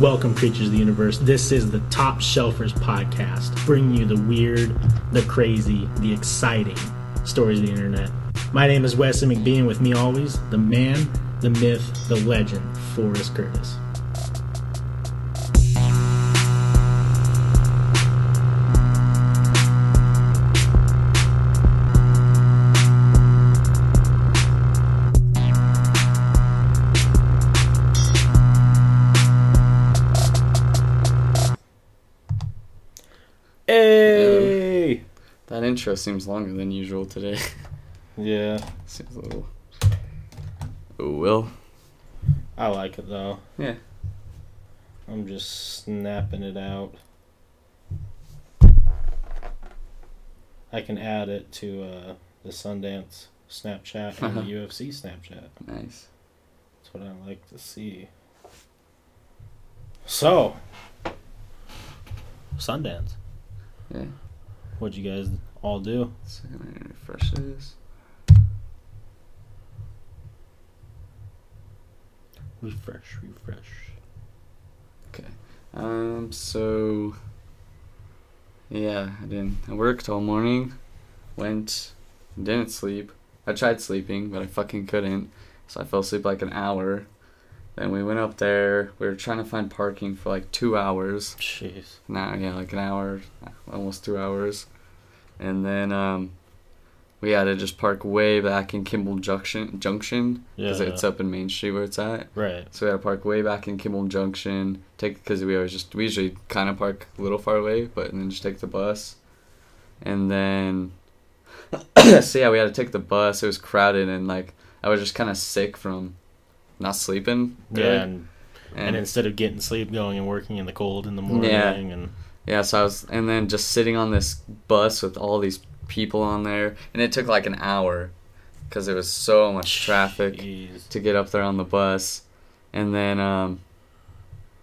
Welcome, creatures of the universe. This is the Top Shelfers podcast, bringing you the weird, the crazy, the exciting stories of the internet. My name is Wesley McBean, with me always, the man, the myth, the legend, Forrest Curtis. Intro seems longer than usual today. Yeah, seems a little. Oh, well. I like it though. Yeah. I'm just snapping it out. I can add it to uh, the Sundance Snapchat and the UFC Snapchat. Nice. That's what I like to see. So, Sundance. Yeah. What'd you guys all do? So I'm gonna refresh this. Refresh, refresh. Okay. Um, so. Yeah, I didn't. I worked all morning. Went. Didn't sleep. I tried sleeping, but I fucking couldn't. So I fell asleep like an hour. Then we went up there. We were trying to find parking for like two hours. Jeez. Now, yeah, like an hour, almost two hours, and then um, we had to just park way back in Kimball Junction, Junction, because Yeah. it's up in Main Street where it's at. Right. So we had to park way back in Kimball Junction. Take because we always just we usually kind of park a little far away, but and then just take the bus, and then so yeah, we had to take the bus. It was crowded, and like I was just kind of sick from not sleeping. really. Yeah, and, and instead of getting sleep, going and working in the cold in the morning, Yeah. and Yeah, so I was, and then just sitting on this bus with all these people on there, and it took like an hour because there was so much traffic Jeez. to get up there on the bus, and then, um,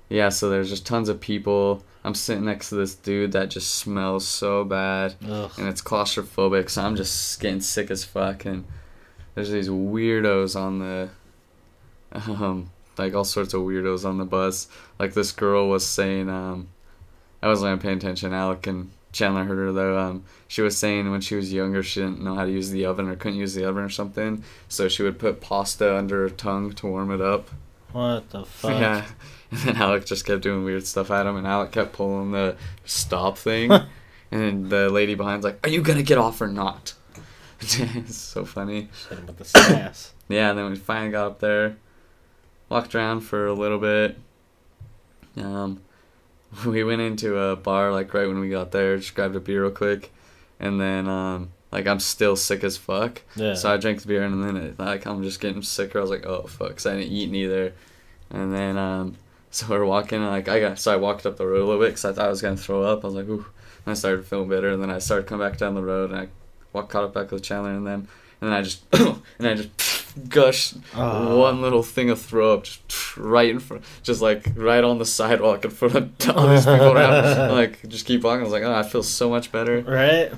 yeah, so there's just tons of people. I'm sitting next to this dude that just smells so bad, Ugh. and it's claustrophobic, so I'm just getting sick as fuck, and there's these weirdos on the, um, like all sorts of weirdos on the bus. Like this girl was saying, um, I wasn't even paying attention. Alec and Chandler heard her though. Um, she was saying when she was younger she didn't know how to use the oven or couldn't use the oven or something, so she would put pasta under her tongue to warm it up. What the fuck? Yeah. And then Alec just kept doing weird stuff at him, and Alec kept pulling the stop thing. and then the lady behind's like, Are you gonna get off or not? it's so funny. Hit him with the sass. Yeah, and then we finally got up there, walked around for a little bit. Um, we went into a bar like right when we got there, just grabbed a beer real quick, and then um, like I'm still sick as fuck. Yeah. So I drank the beer and then it, like I'm just getting sicker. I was like, oh fuck, 'cause I didn't eat neither. And then um, so we're walking and like I got so I walked up the road a little bit because I thought I was gonna throw up. I was like, ooh. And I started feeling better. And then I started coming back down the road and I walked caught up back with Chandler and then and then I just and I just gushed Ah. one little thing of throw up just right in front, just like right on the sidewalk in front of all these people around. And, like just keep walking. I was like, oh, I feel so much better. Right?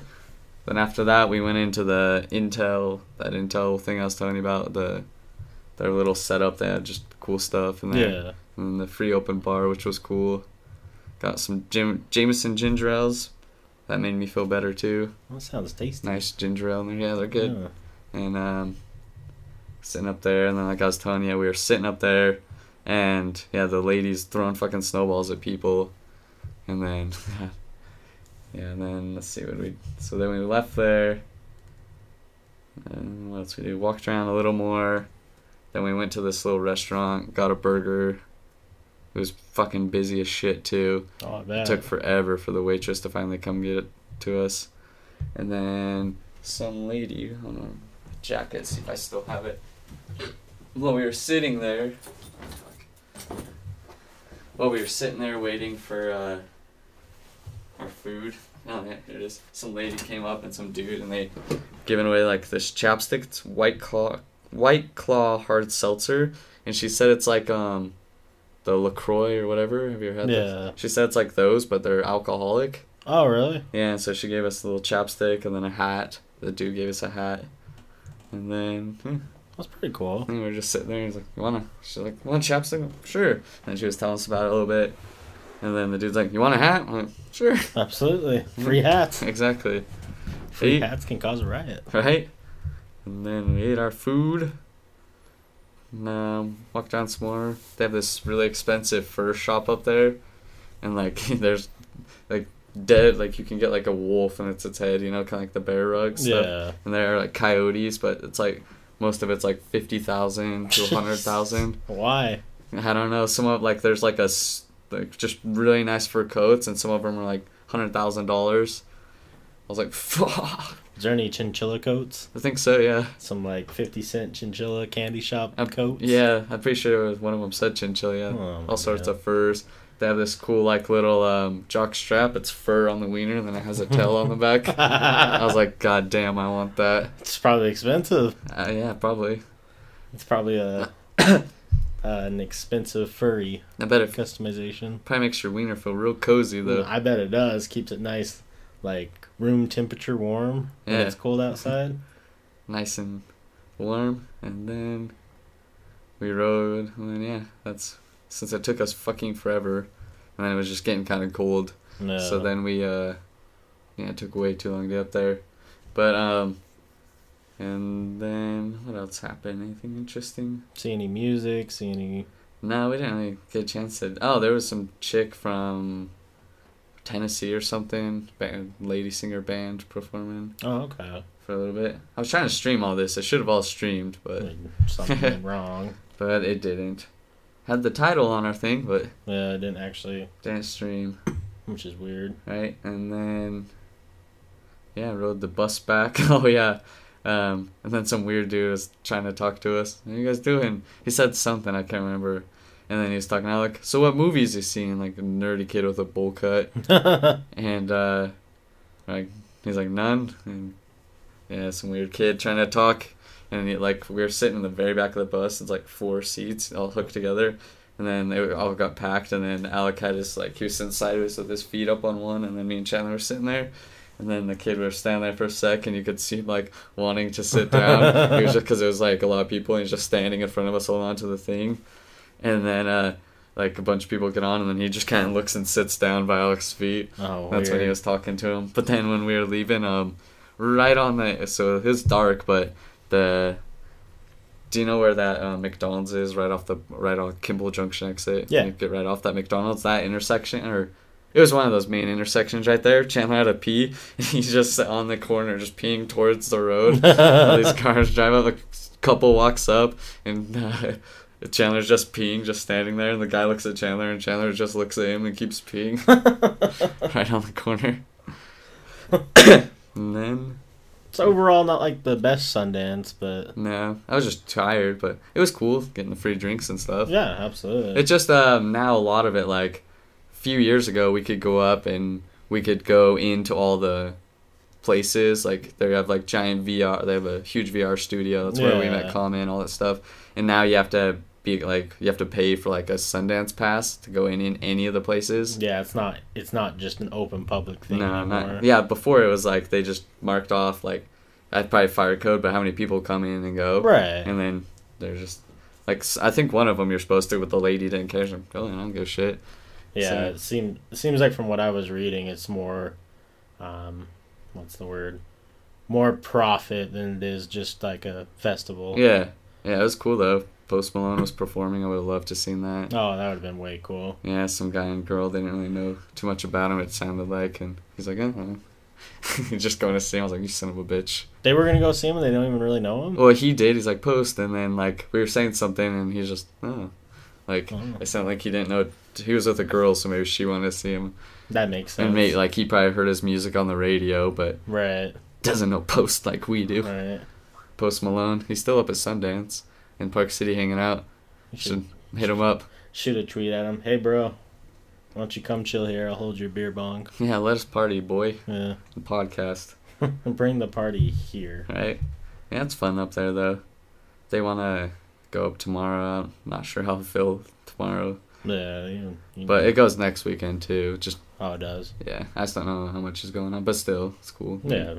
Then after that, we went into the Intel, that Intel thing I was telling you about, the their little setup. They had just cool stuff, and then, Yeah. and the free open bar, which was cool. Got some Jam- Jameson ginger ales. That made me feel better too. That sounds tasty. Nice ginger ale in there. Yeah, they're good. Yeah. And um, sitting up there, and then like I was telling you, we were sitting up there, and yeah, the ladies throwing fucking snowballs at people, and then yeah, and then let's see what we. So then we left there. And what else we do? Walked around a little more. Then we went to this little restaurant, got a burger. It was fucking busy as shit too. Oh, I It took forever for the waitress to finally come get it to us. And then some lady, hold on, jacket, see if I still have it. While we were sitting there, while we were sitting there waiting for uh, our food, oh yeah, here it is. Some lady came up and some dude, and they giving away like this chapstick. It's White Claw, White Claw hard seltzer, and she said it's like um, the Lacroix or whatever. Have you ever had? those? Yeah. She said it's like those, but they're alcoholic. Oh, really? Yeah, and so she gave us a little chapstick and then a hat. The dude gave us a hat. And then, hmm, That's pretty cool. And we were just sitting there. And he's like, "You wanna?" She's like, "Want chapstick?" Sure. And she was telling us about it a little bit. And then the dude's like, "You want a hat?" I'm like, "Sure." Absolutely. Free hats. exactly. Free Eight. hats can cause a riot. Right. And then we ate our food. And, um, walked down some more. They have this really expensive fur shop up there, and like there's like dead like you can get like a wolf and it's its head, you know, kind of like the bear rug stuff. Yeah. And there are like coyotes, but it's like most of it's like fifty thousand to a hundred thousand. Why? I don't know. Some of like there's like a like just really nice fur coats, and some of them are like hundred thousand dollars. I was like, fuck. Is there any chinchilla coats? I think so. Yeah. Some like 50 cent chinchilla candy shop Um, coats? Yeah, I'm pretty sure it was one of them said chinchilla. Yeah. Oh, All sorts God. of furs. They have this cool like little um, jock strap. It's fur on the wiener, and then it has a tail on the back. I was like, God damn, I want that. It's probably expensive. Uh, yeah, probably. It's probably a uh, an expensive furry I bet it customization. probably makes your wiener feel real cozy though. I bet it does. Keeps it nice, like room temperature warm when it's cold outside. Nice and warm, and then we rode. And then yeah, that's since it took us fucking forever, and then it was just getting kind of cold. No. So then we uh yeah, it took way too long to get up there. But um and then what else happened? Anything interesting? see any music? See any? No, we didn't really get a chance to Oh, there was some chick from Tennessee or something, band, lady singer band performing Oh, okay. for a little bit. I was trying to stream all this. I should have all streamed, but Something went wrong. but it didn't. Had the title on our thing, but Yeah, it didn't actually, didn't stream. which is weird. right? And then, yeah, rode the bus back. oh yeah, um, and then some weird dude was trying to talk to us. What are you guys doing? He said something I can't remember. And then he was talking. I like, so what movies you seen? Like a nerdy kid with a bowl cut, and uh, like he's like none. And yeah, some weird kid trying to talk. And he, like we were sitting in the very back of the bus. It's like four seats all hooked together. And then they all got packed, and then Alec had his like he was sitting sideways with his feet up on one, and then me and Chandler were sitting there, and then the kid was standing there for a sec, and you could see him like wanting to sit down. it was just because it was like a lot of people, and he's just standing in front of us, holding on to the thing, and then uh, like a bunch of people get on, and then he just kind of looks and sits down by Alec's feet. Oh, That's when he was talking to him. But then when we were leaving, um, right on the so it was dark, but the do you know where that uh, McDonald's is? Right off the right off Kimball Junction exit. Yeah. You get right off that McDonald's. That intersection, or it was one of those main intersections right there. Chandler had to pee. And he's just on the corner, just peeing towards the road. All these cars drive up. A couple walks up, and uh, Chandler's just peeing, just standing there. And the guy looks at Chandler, and Chandler just looks at him and keeps peeing right on the corner. and then It's overall not like the best Sundance, but no, I was just tired, but it was cool getting the free drinks and stuff. yeah, absolutely. It's just um, now a lot of it like a few years ago we could go up and we could go into all the places like they have like giant VR. They have a huge VR studio. That's where we met. Common, all that stuff. And now you have to be like you have to pay for like a Sundance pass to go in in any of the places. yeah, it's not it's not just an open public thing No, anymore. not yeah. Before it was like they just marked off like I'd probably fire code, but how many people come in and go, Right. and then they're just like I think one of them you're supposed to, but the lady didn't care. She's like, oh, I don't give a shit. Yeah, So- it seemed it seems like from what I was reading, it's more, um, what's the word, more profit than it is just like a festival. Yeah, yeah, it was cool though. Post Malone was performing. I would have loved to seen that. Oh, that would have been way cool. Yeah, some guy and girl they didn't really know too much about him. It sounded like, and he's like, oh. just going to see him. I was like, you son of a bitch. They were gonna go see him, and they don't even really know him. Well, he did. He's like post, and then like we were saying something, and he's just oh, like Oh. it sounded like he didn't know. He was with a girl, so maybe she wanted to see him. That makes sense. And maybe like he probably heard his music on the radio, but right, doesn't know Post like we do. right. Post Malone, he's still up at Sundance in Park City hanging out. You should hit him up. shoot a tweet at him. Hey, bro, why don't you come chill here? I'll hold your beer bong. Yeah, let us party, boy. Yeah, The Podcast, And bring the party here. right? Yeah, it's fun up there though. They want to go up tomorrow. I'm not sure how I feel tomorrow, Yeah, you, you but know. it goes next weekend too. Just oh, it does. yeah, I just don't know how much is going on, but still, it's cool. Yeah.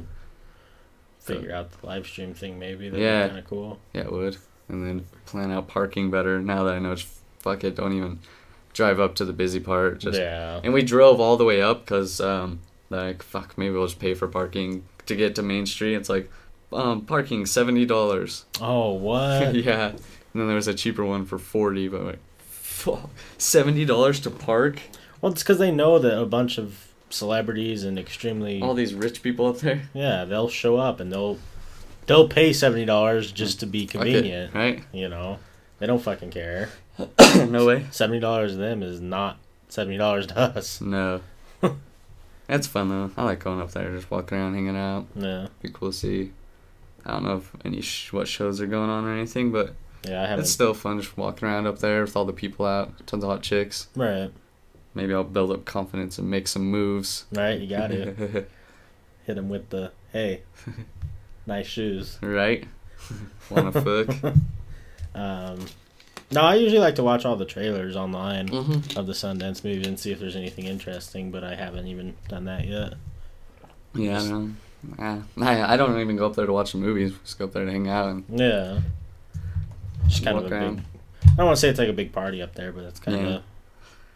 Figure out the live stream thing maybe. That'd Yeah. kind of cool. yeah, it would. And then plan out parking better. Now that I know, fuck it, don't even drive up to the busy part. Just yeah. and we drove all the way up because um like fuck maybe we'll just pay for parking to get to Main Street. It's like um parking seventy dollars. Oh, what? yeah, and then there was a cheaper one for forty, but like fuck, seventy dollars to park. Well, it's because they know that a bunch of celebrities and extremely All these rich people up there. yeah they'll show up and they'll they'll pay seventy dollars just to be it, convenient. right? You know, they don't fucking care. no way. Seventy dollars to them is not seventy dollars to us. No. That's fun though. I like going up there, just walking around, hanging out. Yeah, Be cool to see. I don't know if any sh- what shows are going on or anything, but yeah, I haven't. it's still fun just walking around up there with all the people out, tons of hot chicks. right, Maybe I'll build up confidence and make some moves. right. You got to hit them with the hey, nice shoes. right? Wanna fuck? Um, no, I usually like to watch all the trailers online mm-hmm. of the Sundance movies and see if there's anything interesting, but I haven't even done that yet. Yeah, I don't. I, I don't even go up there to watch the movies. Just go up there to hang out and Yeah. Just kind of a around. big. I don't want to say it's like a big party up there, but it's kind Yeah.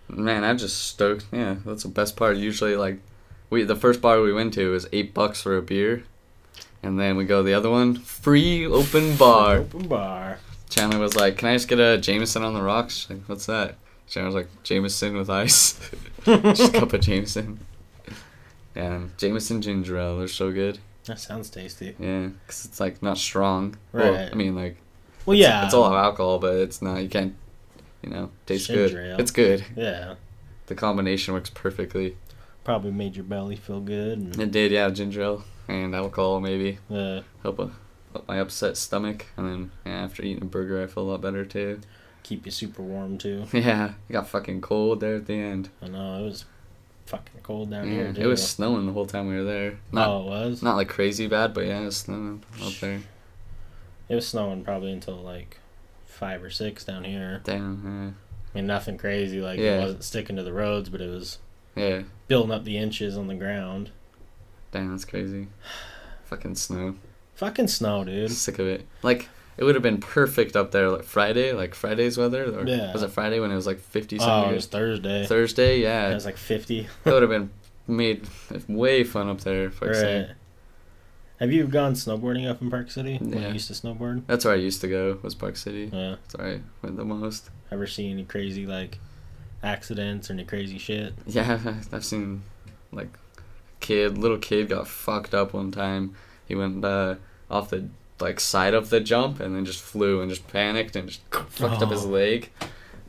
of. Man, I'm just stoked. Yeah, that's the best part. Usually, like, we the first bar we went to was eight bucks for a beer, and then we go to the other one, free open bar. Open bar. Chandler was like, "Can I just get a Jameson on the rocks?" Like, "What's that?" Chandler was like, "Jameson with ice." just a cup of Jameson. And Jameson ginger ale, they're so good. That sounds tasty. Yeah, because it's like not strong. Well, Right. I mean, like Well, it's- yeah. it's all alcohol, but it's not. You can't, you know, taste good. Ale. It's good. Yeah. The combination works perfectly. Probably made your belly feel good. And, It did, yeah. Ginger ale and alcohol maybe uh, help a, help my upset stomach, and then yeah, after eating a burger, I feel a lot better too. keep you super warm too. Yeah, it got fucking cold there at the end. I know it was fucking cold down Yeah, here. it was snowing the whole time we were there. Not oh, it was. not like crazy bad, but yeah, it was snowing up there. It was snowing probably until like five or six down here. Damn. I mean, nothing crazy. Like Yeah. it wasn't sticking to the roads, but it was Yeah. yeah. building up the inches on the ground. Damn, that's crazy. Fucking snow. Fucking snow, dude. Sick of it. Like it would have been perfect up there, like Friday, like Friday's weather. Or Yeah. Was it Friday when it was like fifty Oh, it was Thursday. Thursday, yeah. It was like fifty. That would have been made way fun up there. Fuck's right. Have you gone snowboarding up in Park City when Yeah. you used to snowboard? That's where I used to go. Was Park City. Yeah. That's where I went the most. Ever see any crazy like accidents or any crazy shit? Yeah, I've seen like kid, little kid got fucked up one time. He went uh, off the like side of the jump and then just flew and just panicked and just fucked up his Oh. leg.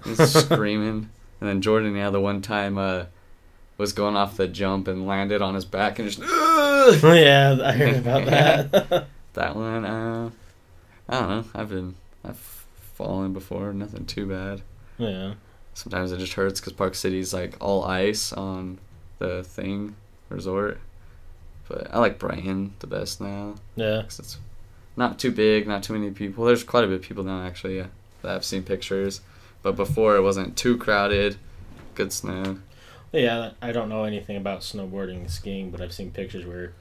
He's screaming. And then Jordan, yeah, the one time uh, was going off the jump and landed on his back and just yeah, I heard about that. that one. Uh, I don't know. I've been I've fallen before. Nothing too bad. yeah. Sometimes it just hurts because Park City's like all ice on the thing resort. But I like Brighton the best now Yeah. 'cause it's not too big, not too many people. There's quite a bit of people now actually. Yeah, that I've seen pictures. But before it wasn't too crowded. Good snow. Yeah, I don't know anything about snowboarding and skiing, but I've seen pictures where,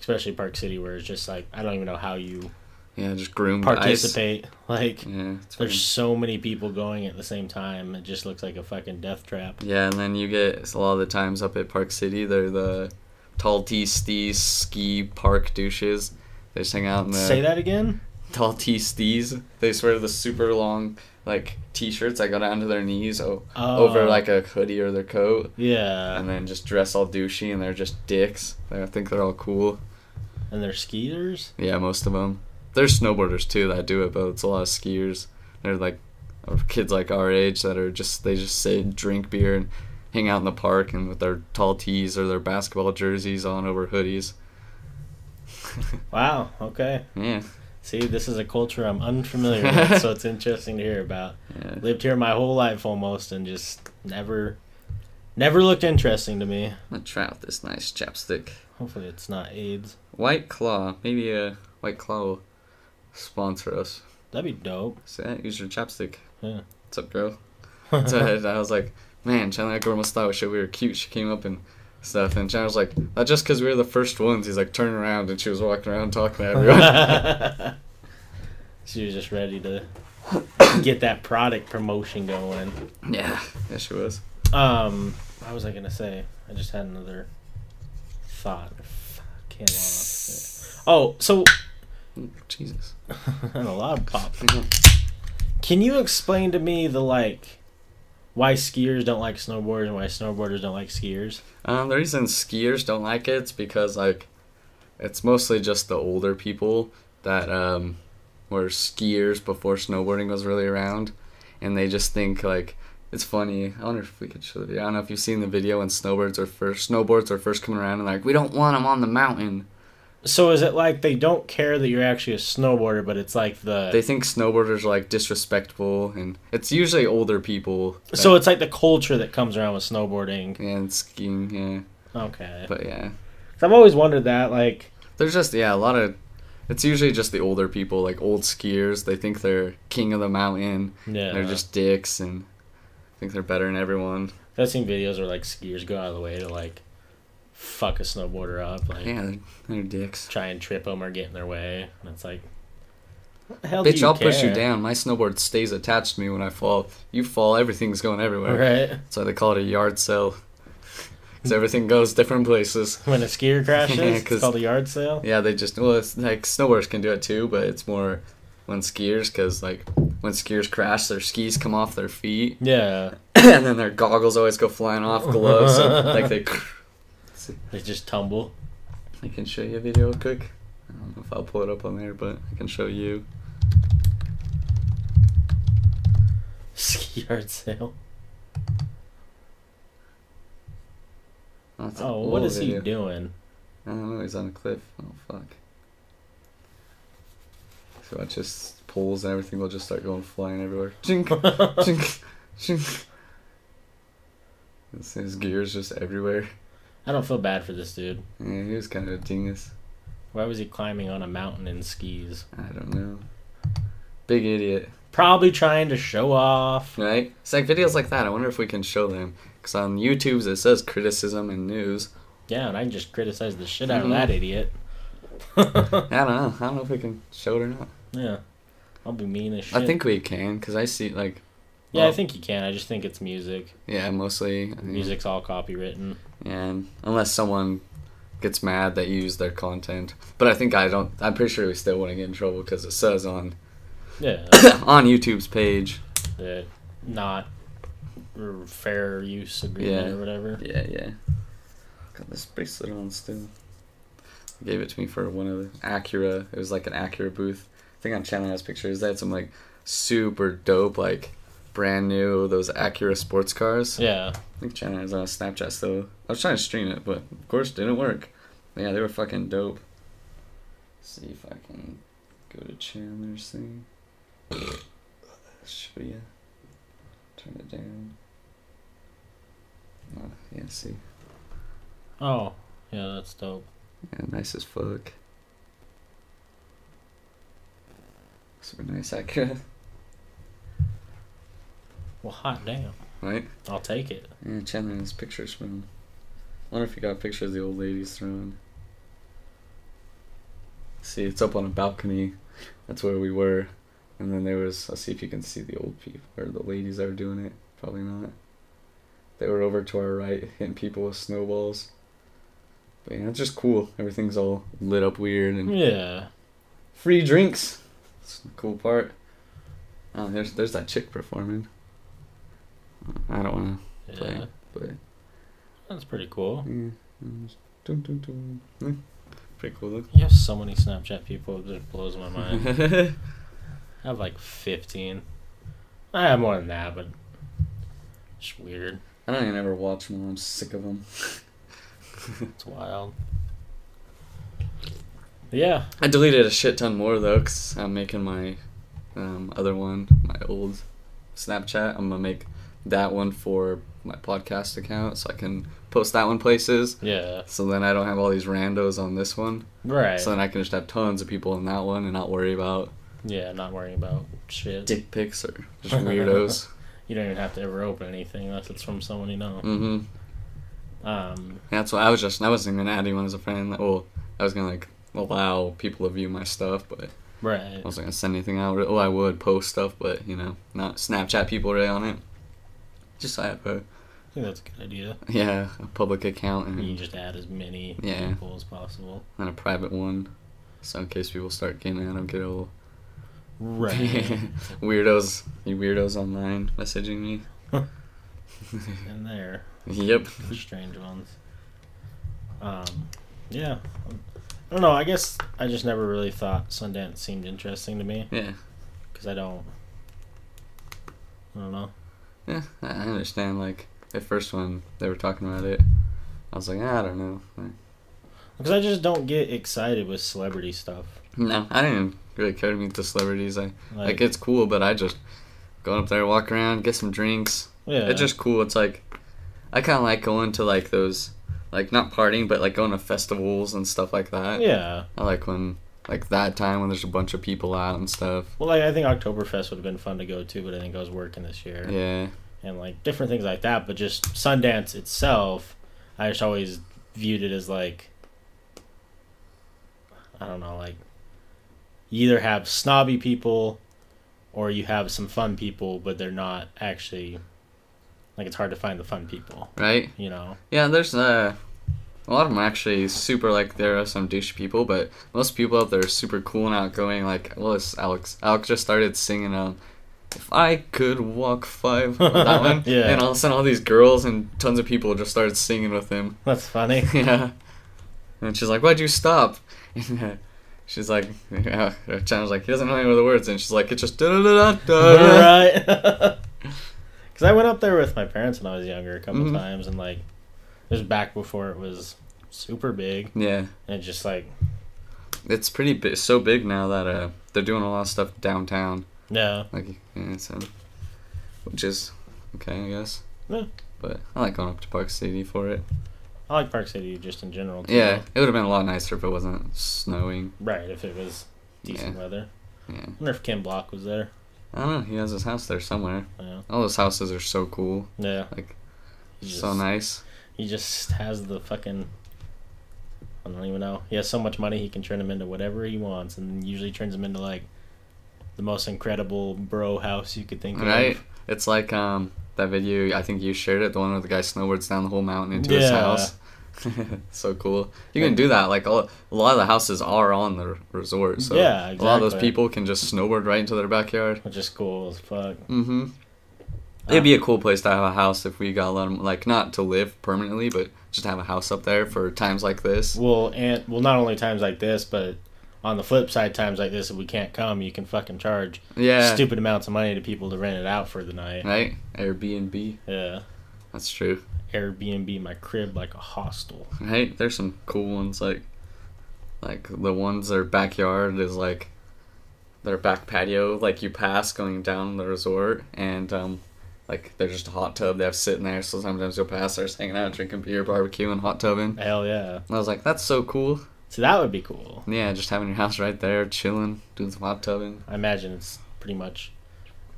especially Park City, where it's just like I don't even know how you Yeah, just groomed ice. participate. Like, Yeah, there's so many people going at the same time. It just looks like a fucking death trap. Yeah, and then you get a lot of the times up at Park City, they're the tall T ski park douches. They just hang out in the Say that again. tall T stees. They just wear the super long like t-shirts that go down to their knees o- Oh. over like a hoodie or their coat, Yeah, and then just dress all douchey and they're just dicks. I think they're all cool. and they're skiers. Yeah, most of them. There's snowboarders too that do it, but it's a lot of skiers. They're like or kids like our age that are just they just sit, drink beer, and hang out in the park and with their tall tees or their basketball jerseys on over hoodies. Wow. Okay. yeah, See, this is a culture I'm unfamiliar with, so it's interesting to hear about. yeah. Lived here my whole life almost, and just never, never looked interesting to me. I'm gonna try out this nice chapstick. Hopefully, it's not AIDS. White Claw. Maybe a White Claw sponsor us. That'd be dope. Say use your chapstick. Yeah. What's up, girl? So I, I was like, man, Chandler, girl must thought shit we were cute. She came up and stuff, and Chandler was like, not just because we were the first ones. He's like, turn around, and she was walking around talking to everyone. She was just ready to get that product promotion going. Yeah, yeah, she was. Um, what was I gonna say? I just had another thought. Off. Oh, so Jesus. and a lot of pop. Can you explain to me the like why skiers don't like snowboarders and why snowboarders don't like skiers? Um, the reason skiers don't like it is because like it's mostly just the older people that um were skiers before snowboarding was really around, and they just think like it's funny. I wonder if we could show the video. I don't know if you've seen the video when snowboards are first snowboards are first coming around and like we don't want them on the mountain. So is it like they don't care that you're actually a snowboarder, but it's like the They think snowboarders are like disrespectful, and it's usually older people. that- so it's like the culture that comes around with snowboarding. and skiing, yeah. Okay, But yeah, I've always wondered that. Like, there's just yeah a lot of. It's usually just the older people, like old skiers. They think they're king of the mountain. yeah, They're just dicks and I think they're better than everyone. I've seen videos where like skiers go out of the way to like fuck a snowboarder up, like Yeah, they're, they're dicks. try and trip them or get in their way, and it's like, what the hell do Bitch, you I'll push you down. My snowboard stays attached to me when I fall. You fall, everything's going everywhere. right? That's why they call it a yard sale. Because everything goes different places. When a skier crashes, Yeah, it's 'cause- called a yard sale. Yeah, they just well, it's like snowboarders can do it too, but it's more when skiers because like when skiers crash, their skis come off their feet, Yeah, and then their goggles always go flying off, gloves, so, like they. they just tumble. I can show you a video quick. I don't know if I'll pull it up on there, but I can show you. Ski yard sale. Oh, it's an Oh, what old is he doing? I don't know. He's on a cliff. Oh fuck. So watch just poles and everything will just start going flying everywhere. Chink, chink, chink. His- His gears just everywhere. I don't feel bad for this dude. Yeah, he was kind of a dingus. Why was he climbing on a mountain in skis? I don't know. Big idiot, Probably trying to show off. right? It's like videos like that. I wonder if we can show them. Because on YouTube's it says criticism and news. Yeah, and I just criticize the shit out Mhm. of that idiot. I don't know. I don't know if we can show it or not. yeah, I'll be mean as shit. I think we can because I see like. Yeah, I think you can. I just think it's music. Yeah, mostly. I Music's all copywritten. and unless someone gets mad that you use their content but i think i don't i'm pretty sure we still wouldn't get in trouble because it says on Yeah, on youtube's page the not fair use agreement Yeah. or whatever. yeah yeah got this bracelet on still gave it to me for one of the acura it was like an acura booth i think on channel has pictures they had some like super dope like brand new those acura sports cars Yeah, I think China is on Snapchat still. I was trying to stream it, but of course it didn't work. But yeah, they were fucking dope. see if I can go to Chandler's thing. Show ya. Turn it down. Oh, yeah, see. Oh, yeah, that's dope. Yeah, nice as fuck. Super nice Acura, Well, hot damn. right? I'll take it. Yeah, Chandler has pictures from. I wonder if he got pictures of the old ladies throwing. See, it's up on a balcony. That's where we were. And then there was. Let's see if you can see the old people or the ladies that were doing it. Probably not. They were over to our right, hitting people with snowballs. But yeah, it's just cool. Everything's all lit up weird and Yeah. free drinks. That's the cool part. Oh, there's there's that chick performing. I don't want to Yeah. play, but. That's pretty cool. Yeah. Dun, dun, dun. Pretty cool look. You have so many Snapchat people, it just blows my mind. I have like 15. I have more than that, but it's weird. I don't even ever watch them. I'm sick of them. It's wild. Yeah, I deleted a shit ton more though, cause I'm making my um, other one, my old Snapchat. I'm gonna make that one for my podcast account, so I can post that one places. yeah, So then I don't have all these randos on this one. right. So then I can just have tons of people in that one and not worry about yeah, not worrying about shit. dick pics or just weirdos. You don't even have to ever open anything unless it's from someone you know. mm-hmm. Um, That's why I was just I wasn't gonna add anyone as a friend. Well, I was gonna like allow people to view my stuff, but Right. I wasn't gonna send anything out. Oh, I would post stuff, but you know, not Snapchat people really on it. Just I have a I think that's a good idea. yeah a public account And You and, just add as many Yeah. people as possible. and a private one, so in case people start getting I don't get all Right. weirdos, you weirdos online messaging me. In there. Yep. The strange ones. Um, yeah. I don't know. I guess I just never really thought Sundance seemed interesting to me Yeah. because I don't. I don't know. Yeah, I I understand. Like at first when they were talking about it, I was like, "Ah, I don't know. Because I just don't get excited with celebrity stuff. no, I didn't really care to meet the celebrities. I Like, like it's cool, but I just going up there, walk around, get some drinks. yeah, It's just cool. It's like I kind of like going to like those, like not partying, but like going to festivals and stuff like that. yeah. I like when like that time when there's a bunch of people out and stuff. Well, like I think Oktoberfest would have been fun to go to, but I think I was working this year. Yeah, and like different things like that. But just Sundance itself, I just always viewed it as like I don't know, like you either have snobby people or you have some fun people, but they're not actually like it's hard to find the fun people, right. you know. Yeah, there's uh, a lot of them are actually super like there are some douche people, but most people out there are super cool and outgoing. Like, well, it's Alex. Alex just started singing um, "If I Could Walk Five, that one. Yeah. And all of a sudden, all these girls and tons of people just started singing with him. That's funny. yeah. And she's like, "Why'd you stop?" And she's like, yeah, like, he doesn't know any of the words, and she's like, it's just da da da da da. right. Because I went up there with my parents when I was younger a couple Mhm. times, and like it was back before it was super big, Yeah, and it just like it's pretty bi- so big now that uh they're doing a lot of stuff downtown. yeah, Like, yeah, so, which is okay, I guess. Yeah. But I like going up to Park City for it. I like Park City just in general. Too. Yeah, it would have been a lot nicer if it wasn't snowing. Right, if it was decent Yeah. weather. Yeah, I wonder if Ken Block was there. I don't know. He has his house there somewhere. Yeah. All those houses are so cool, Yeah. Like, He so nice. He just has the fucking. I don't even know. He has so much money he can turn them into whatever he wants, and usually turns them into like the most incredible bro house you could think Right? of. Right. It's like um that video. I think you shared it. The one where the guy snowboards down the whole mountain into his Yeah. house. so cool. You can do that. Like all, a lot of the houses are on the resort. So Yeah, exactly. a lot of those people can just snowboard right into their backyard. Which is cool as fuck. Mm-hmm. It'd be a cool place to have a house if we got a lot of like not to live permanently, but just have a house up there for times like this. Well, and well, not only times like this, but on the flip side, times like this, if we can't come, you can fucking charge Yeah. stupid amounts of money to people to rent it out for the night. Right? Airbnb. Yeah, That's true. Airbnb my crib like a hostel. Right? There's some cool ones like like the ones their backyard is like their back patio like you pass going down the resort and um like they're just a hot tub they have sitting there so sometimes you'll pass there just hanging out drinking beer barbecuing hot tubbing Hell yeah! and I was like that's so cool So that would be cool. yeah just having your house right there chilling doing some hot tubbing I imagine it's pretty much.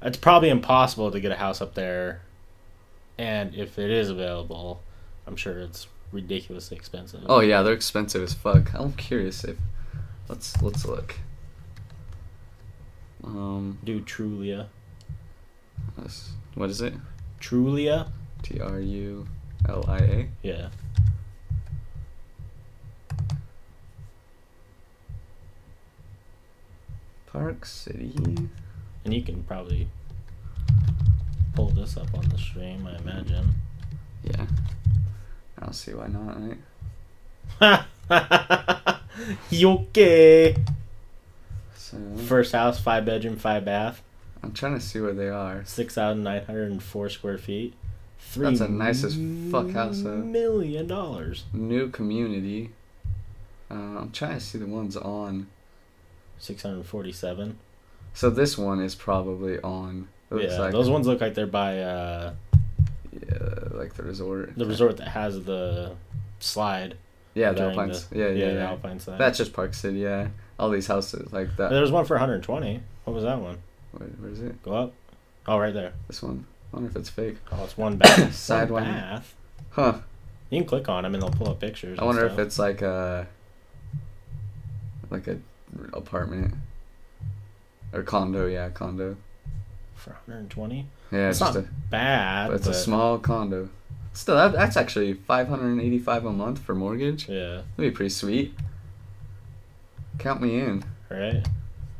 It's probably impossible to get a house up there, and if it is available, I'm sure it's ridiculously expensive. oh yeah they're expensive as fuck I'm curious if let's let's look um do Trulia, let's- what is it Trulia? T R U L I A Yeah. Park City. And you can probably pull this up on the stream, I imagine. Yeah. I don't see why not, right? okay. So First house, five bedroom, five bath, I'm trying to see where they are. six thousand nine hundred and four square feet. Three That's a nice as fuck house, though. Million dollars. New community. Uh, I'm trying to see the ones on. Six hundred forty-seven. So this one is probably on. Yeah, like, those ones look like they're by uh, Yeah, like the resort. the resort that has the slide. Yeah, the Alpines. the- yeah, yeah, the yeah. Alpine slide. That's just Park City. Yeah, all these houses like that. there was one for 120. What was that one? Where, where is it? Go up. Oh, right there. This one. I wonder if it's fake. Oh, it's one bath. Side one one. bath. Huh. You can click on them and they'll pull up pictures. I wonder if it's like a like a apartment. or condo. Yeah, condo. for 120. Yeah, It's not a, bad, but it's but a small condo. Still, that, that's actually 585 a month for mortgage. yeah, That'd be pretty sweet. Count me in. right.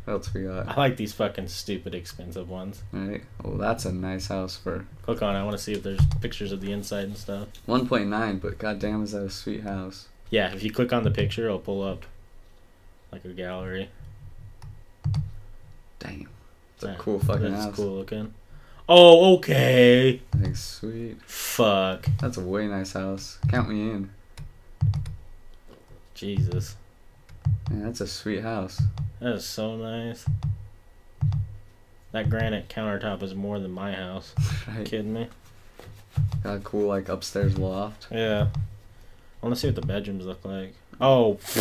What else we got? I like these fucking stupid expensive ones. Right. Oh, that's a nice house for Click on. it. I want to see if there's pictures of the inside and stuff. 1.9. But goddamn, is that a sweet house? Yeah, if you click on the picture, it'll pull up like a gallery. Damn. It's a cool fucking That's house. cool looking. Oh, okay. Like sweet. Fuck. That's a way nice house. Count me in. Jesus. Man, that's a sweet house. That is so nice. That granite countertop is more than my house. Right. kidding me? Got a cool like upstairs loft. Yeah. I want to see what the bedrooms look like. Oh.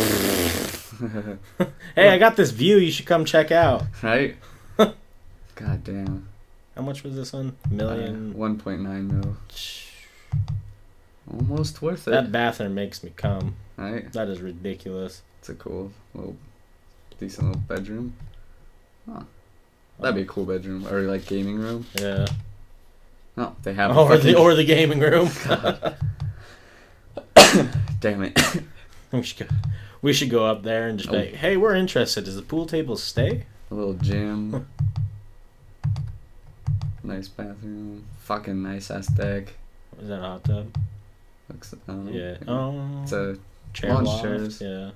hey, I got this view. You should come check out. right? God damn. How much was this one? Million. Uh, 1.9 mil. Almost worth it. that bathroom makes me come. right? That is ridiculous. It's a cool little, decent little bedroom. Huh. That'd be a cool bedroom. Or like gaming room. Yeah. No, they have. Or the or the gaming room. Damn it. we should go. We should go up there and just be Oh. like, "Hey, we're interested. Does the pool table stay?" A little gym. nice bathroom. Fucking nice ass deck. Is that a hot tub? Looks. Um, Yeah. Oh. It's a chair loft. chairs. Yeah.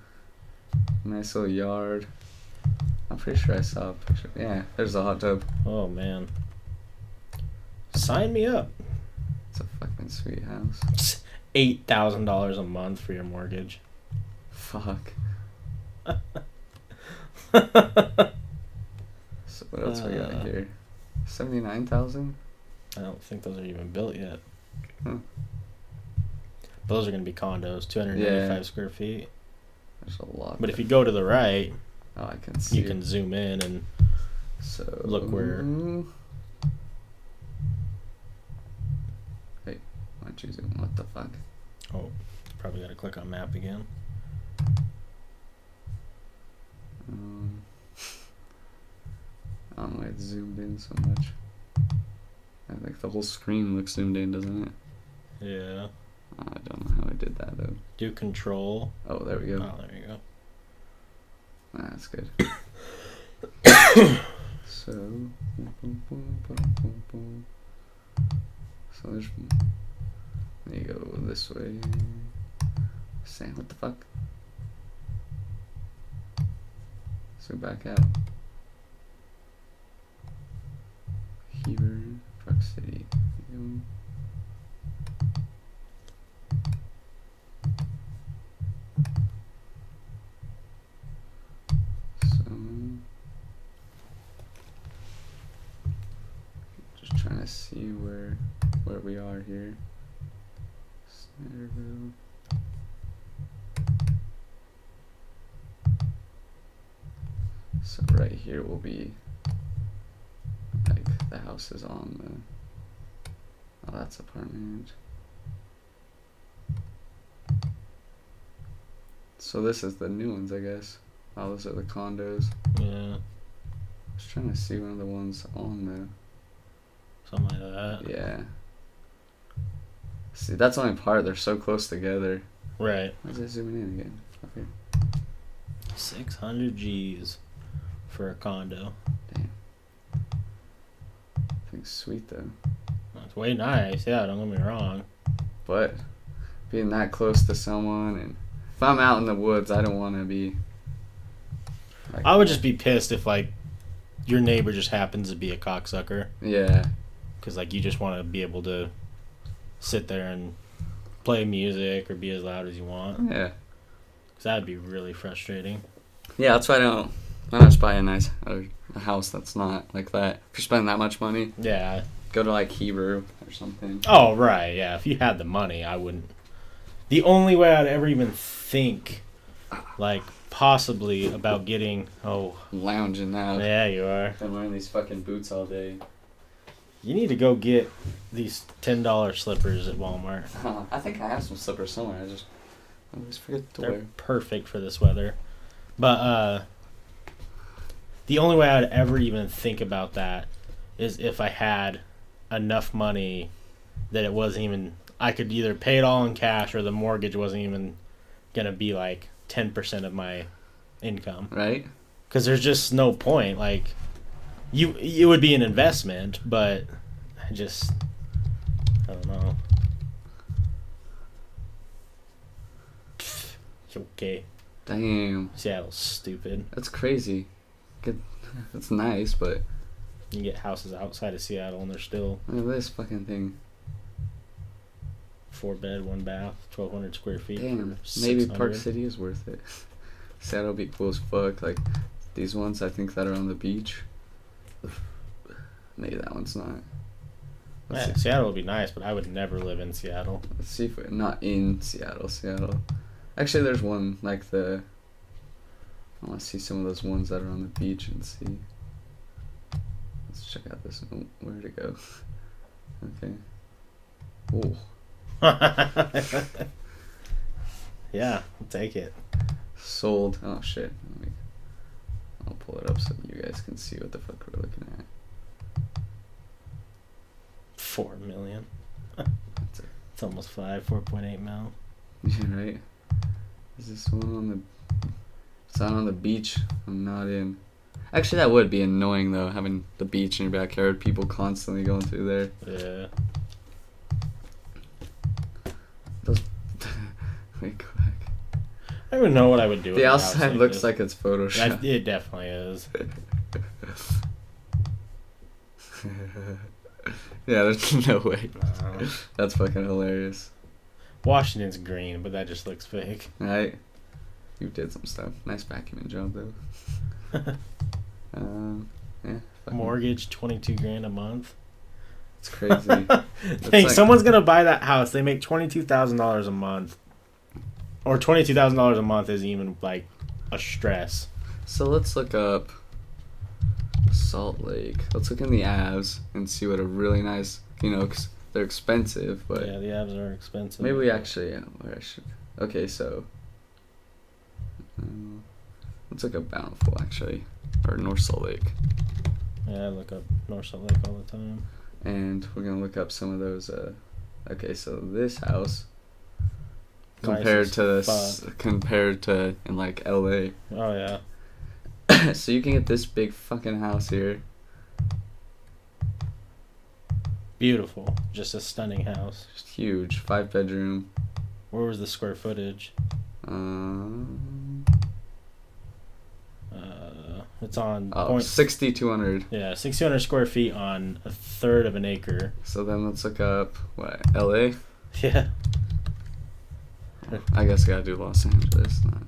Nice little yard. I'm pretty sure I saw a picture. Yeah, there's a hot tub. Oh man. Sign me up. It's a fucking sweet house. Eight thousand dollars a month for your mortgage. Fuck. So what else we got Uh. here? Seventy nine thousand. I don't think those are even built yet. Huh. Those are going to be condos, 285 Yeah. square feet. There's a lot. But if you go to the right, oh, I can see. you can zoom in and So look where- Wait, why don't you zoom? What the fuck? Oh, probably got to click on map again. Um, I don't know why it's zoomed in so much. I think the whole screen looks zoomed in, doesn't it? Yeah. I don't know did that though. Do control. Oh, there we go. Oh, there you go. Ah, that's good. so, boom, boom, boom, boom, boom, boom. so there's. There you go this way. Sam, what the fuck? So back out. Heber, Truck City. There you go. So, just trying to see where where we are here. Snyderville. So right here will be like the house is on the oh that's apartment. So this is the new ones I guess. Oh those are the condos. Yeah. I was trying to see one of the ones on there. Something like that. yeah. See that's only part, they're so close together. Right. Why is it zooming in again? Okay. 600 G's for a condo. Damn. Thing's sweet though. That's way nice. Yeah, don't get me wrong. But being that close to someone and if I'm out in the woods I don't wanna be like, I would just be pissed if, like, your neighbor just happens to be a cocksucker. Yeah. Because, like, you just want to be able to sit there and play music or be as loud as you want. Yeah. Because that'd be really frustrating. Yeah, that's why I don't why not just buy a nice a, a house that's not like that. If you're spending that much money, Yeah. go to like Heber or something. Oh, right. Yeah. If you had the money, I wouldn't. The only way I'd ever even think, like, possibly about getting. Oh, Lounging out. yeah, you are. Been wearing these fucking boots all day. You need to go get these $10 slippers at Walmart. I think I have some slippers somewhere. I just I always forget to They're wear. perfect for this weather. But, uh, the only way I'd ever even think about that is if I had enough money that it wasn't even I could either pay it all in cash or the mortgage wasn't even gonna be like ten percent of my income Right? because there's just no point. Like you, it would be an investment, but I just I don't know. Pfft, Okay, Damn. Seattle's stupid. That's crazy. Good. That's nice, but You get houses outside of Seattle and they're still look at this fucking thing. Four bed, one bath, twelve hundred square feet. Damn. Maybe Park City is worth it. Seattle would be cool as fuck. Like these ones, I think that are on the beach. Maybe that one's not. Let's, Yeah, see, Seattle would be nice, but I would never live in Seattle. let's see if we're not in Seattle. Seattle. Actually, there's one like the. I want to see some of those ones that are on the beach and see. Let's check out this. one. Where'd it go? Okay. Oh, yeah, I'll take it. sold. Oh shit. Let me, I'll pull it up so you guys can see what the fuck we're looking at. Four million. That's it. It's almost five, four point eight mil. Yeah, right. Is this one on the? It's not on the beach. I'm not in. Actually, that would be annoying though, having the beach in your backyard, people constantly going through there. Yeah. Back. I don't even know what I would do. with The outside looks this. like it's photoshopped. I, it definitely is. yeah, there's no way. Uh, That's fucking hilarious. Washington's green, but that just looks fake. Right? You did some stuff. Nice vacuuming job though. Um, yeah. Mortgage twenty two grand a month. It's crazy. Dang, like- someone's gonna buy that house. They make twenty two thousand dollars a month, or twenty two thousand dollars a month is even like a stress. So let's look up Salt Lake. Let's look in the Avs and see what a really nice, you know, because they're expensive, but yeah, the abs are expensive. maybe we actually, yeah, where I should. Okay, so um, let's look up Bountiful actually, or North Salt Lake, Yeah, I look up North Salt Lake all the time. and we're gonna look up some of those. Uh, okay, so this house compared to this, compared to in like LA. Oh yeah, so you can get this big fucking house here. beautiful. Just a stunning house. Just huge, five bedroom. Where was the square footage? Um, Uh, it's on oh, point. 6,200. Yeah, 6,200 square feet on a third of an acre. So then let's look up what LA. Yeah, I guess I gotta do Los Angeles, not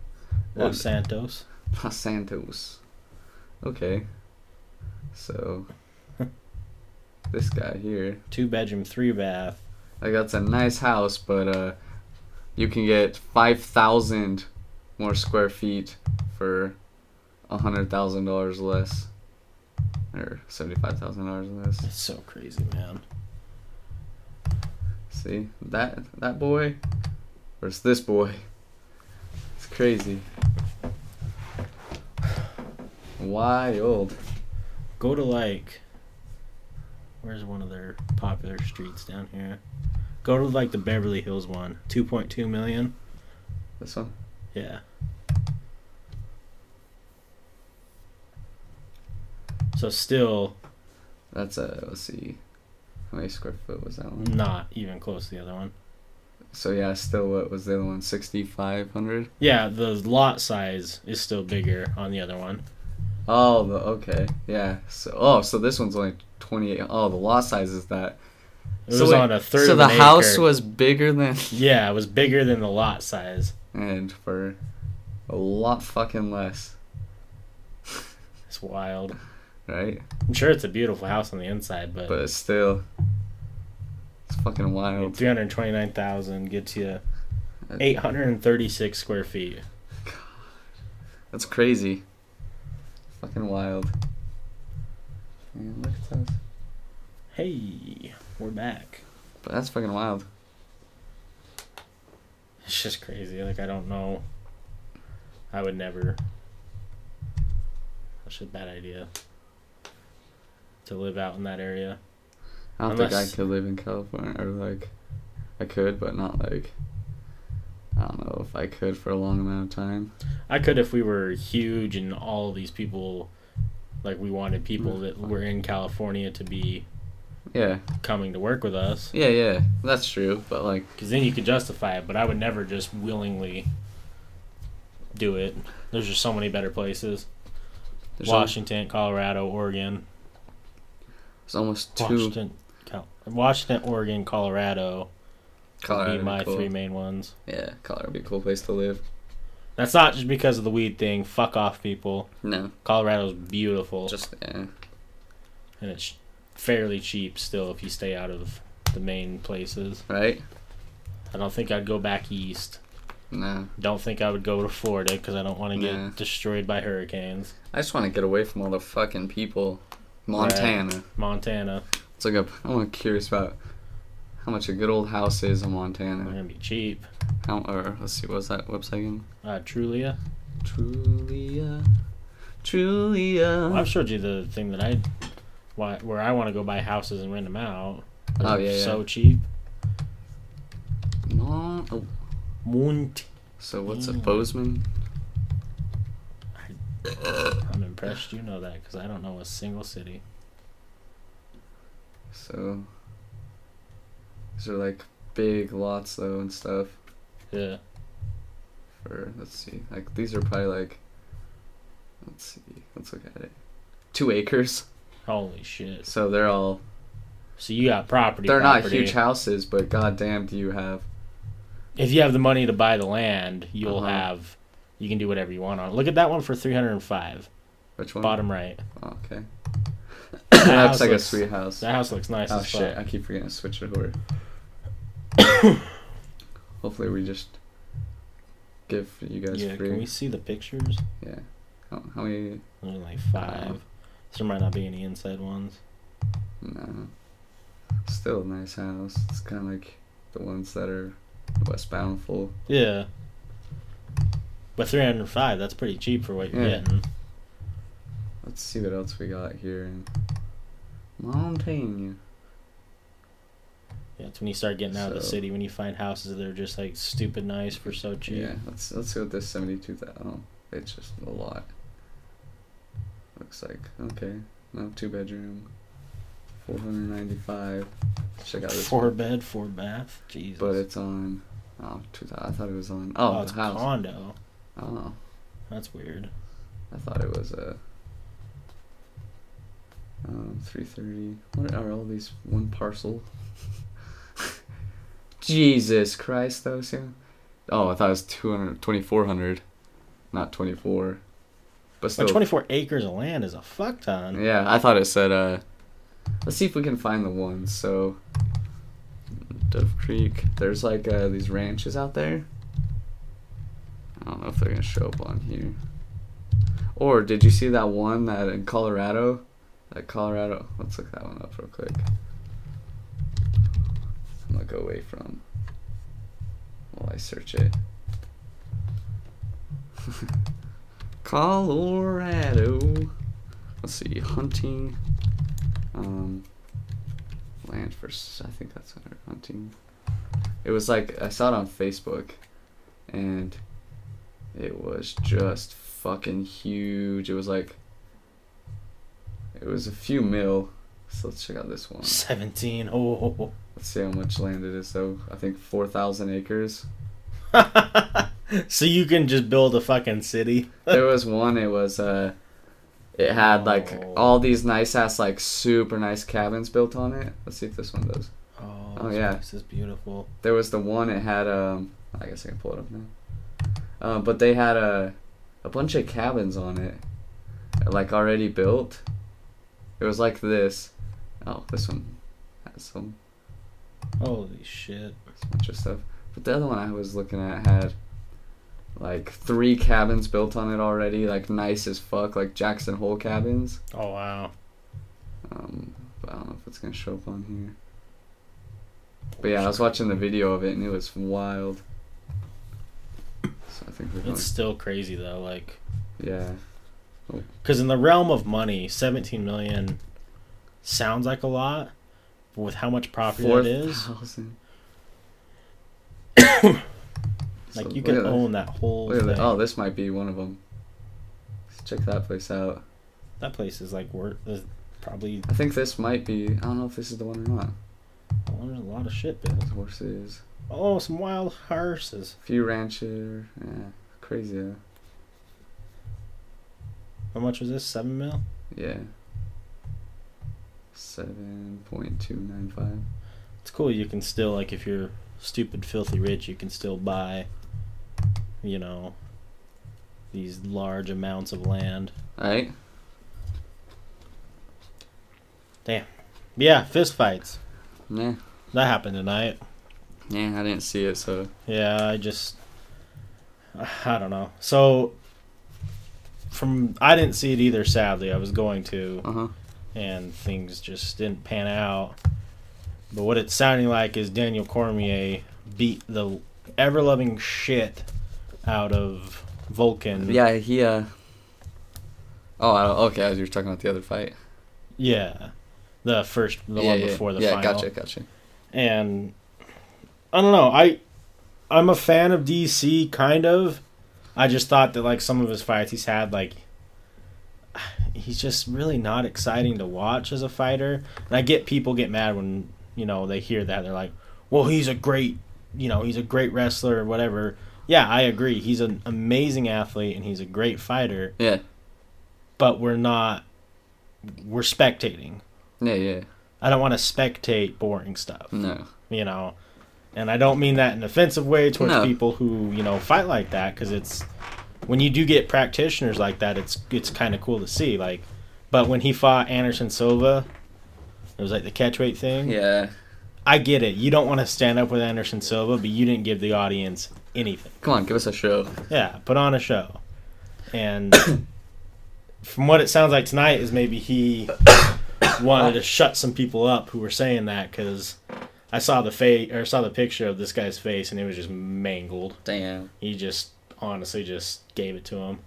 Los Santos. Los Santos. Okay. So this guy here, Two bedroom, three bath. like that's a nice house, but uh, you can get five thousand more square feet for a hundred thousand dollars less, or seventy-five thousand dollars less. It's so crazy, man. See that that boy versus this boy. It's crazy. Wild. Go to like, where's one of their popular streets down here? Go to like the Beverly Hills one. Two point two million. This one. Yeah. So still That's a let's see. How many square foot was that one? not even close to the other one. So yeah, still what was the other one? Sixty five hundred? Yeah, the lot size is still bigger on the other one. Oh the okay. Yeah. So oh so this one's only twenty eight. Oh the lot size is that. It So was wait, on a third So the house acre. was bigger than Yeah, it was bigger than the lot size. and for a lot fucking less, It's wild. right? I'm sure it's a beautiful house on the inside, but, But still fucking wild. 329,000 gets you 836 square feet. God, that's crazy. Fucking wild. Man, look at that. Hey, we're back. But that's fucking wild. It's just crazy. Like I don't know. I would never. I'll a bad idea to live out in that area. I don't think I could live in California, or like, I could, but not like. I don't know if I could for a long amount of time. I could if we were huge and all these people, like we wanted people Mm. that were in California to be Yeah, coming to work with us. yeah, yeah. That's true, but like, Because then you could justify it, but I would never just willingly do it. There's just so many better places. there's, Washington, Colorado, Oregon. there's almost. Washington, Cal- Washington, Oregon, Colorado would Colorado be my be cool. three main ones. Yeah, Colorado would be a cool place to live. That's not just because of the weed thing. Fuck off, people. No, Colorado's beautiful, just yeah. and it's fairly cheap still if you stay out of the main places. Right? I don't think I'd go back east. No, Don't think I would go to Florida because I don't want to get Nah. destroyed by hurricanes. I just want to get away from all the fucking people. Montana. Montana, It's like a. I'm curious about how much a good old house is in they're gonna be cheap. How or let's see, what's that website again? Uh, Trulia. Trulia, Trulia. Well, I've showed you the thing that I, why, where I want to go buy houses and rent them out. Oh, They're yeah, yeah. So cheap. Mon- oh, Mont. so what's a Mm. Bozeman? I'm impressed you know that because I don't know a single city. So these are like big lots though and stuff. Yeah. For let's see, like these are probably like. Let's see. Let's look at it. Two acres. Holy shit. So they're all. So you got property. They're not huge houses, but goddamn, do you have? If you have the money to buy the land, you'll Uh-huh. have. You can do whatever you want on it. Look at that one for 305. Which one? Bottom right. Oh, okay. House That's like looks- a sweet house. That house looks nice Oh shit! fuck. I keep forgetting to switch it over. Hopefully, we just give you guys Yeah, free. can we see the pictures? Yeah. How, how many? Only like five. There might not be any inside ones. No. Still a nice house. It's kind of like the ones that are West Bountiful. Yeah. But 305, that's pretty cheap for what you're Yeah. getting. Let's see what else we got here in Montana. Yeah, it's when you start getting out of the city when you find houses that are just like stupid nice for so cheap. Yeah, let's let's see what this seventy-two thousand. Oh, it's just a lot. Looks like okay. No two bedroom. Four hundred ninety-five. Check out this. Four one. bed, four bath. Jesus. But it's on. Oh, 2000. I thought it was on. oh, Oh, it's house. condo. Oh, That's weird. I thought it was a. Um, three thirty. What are all these one parcel? Jesus Christ, though, Sam. Oh, I thought it was 200, 2400, not twenty four. But still, But 24 acres of land is a fuck ton. Yeah, I thought it said. Uh, let's see if we can find the ones. So, Dove Creek. There's like uh, these ranches out there. I don't know if they're gonna show up on here. Or did you see that one that in Colorado? That Colorado. Let's look that one up real quick. I'm gonna go away from. While I search it. Colorado. Let's see, hunting. Um, land for. I think that's under hunting. It was like I saw it on Facebook, and it was just fucking huge. It was like. It was a few mil. So let's check out this one. 17. Oh. Let's see how much land it is. So I think four thousand acres. so you can just build a fucking city. there was one it was uh it had like Oh. all these nice ass like super nice cabins built on it let's see if this one does Oh, Oh, this yeah. place is beautiful. there was the one it had um i guess i can pull it up now um but they had a a bunch of cabins on it like already built it was like this oh this one has some Holy shit. a bunch of stuff but the other one i was looking at had like three cabins built on it already like nice as fuck like jackson hole cabins Oh, wow. Um, but I don't know if it's gonna show up on here. But yeah, I was watching the video of it and it was wild. So I think we're going. It's still crazy, though. Like, Yeah. Because in the realm of money, 17 million sounds like a lot, but with how much property Four that is, like So, you that. own that whole Look thing. that. Oh, this might be one of them. Check that place out. That place is like worth probably I think this might be. I don't know if this is the one or not. oh, there's a lot of shit built. Horses, Oh, some wild horses. A few rancher. Yeah, crazy. How much was this? Seven mil. Yeah. Seven point two nine five. It's cool. You can still like if you're stupid, filthy rich, you can still buy, you know, these large amounts of land. Alright. Damn. Yeah, fist fights. Yeah. That happened tonight. Yeah, I didn't see it, so Yeah, I just I don't know. So from I didn't see it either sadly. I was going to uh huh. and things just didn't pan out. But what it's sounding like is Daniel Cormier beat the ever loving shit out of Volkan. Yeah, he uh. Oh, okay. I was you were talking about the other fight. Yeah. The first the yeah, one yeah, before the yeah, final. gotcha, gotcha. and I don't know. I I'm a fan of DC, kind of. I just thought that like some of his fights he's had, like he's just really not exciting to watch as a fighter. And I get people get mad when you know they hear that they're like, "Well, he's a great, you know, he's a great wrestler or whatever." Yeah, I agree. He's an amazing athlete and he's a great fighter, Yeah, but we're not. We're spectating. yeah, yeah. I don't want to spectate boring stuff No, you know and i don't mean that in an offensive way towards No. people who you know fight like that because it's when you do get practitioners like that it's it's kind of cool to see like but when he fought anderson silva it was like the catchweight thing yeah. i get it you don't want to stand up with anderson silva but you didn't give the audience anything Come on, give us a show. yeah put on a show and from what it sounds like tonight is maybe he wanted to shut some people up who were saying that because I saw the face or saw the picture of this guy's face and it was just mangled. Damn. He just honestly just gave it to him,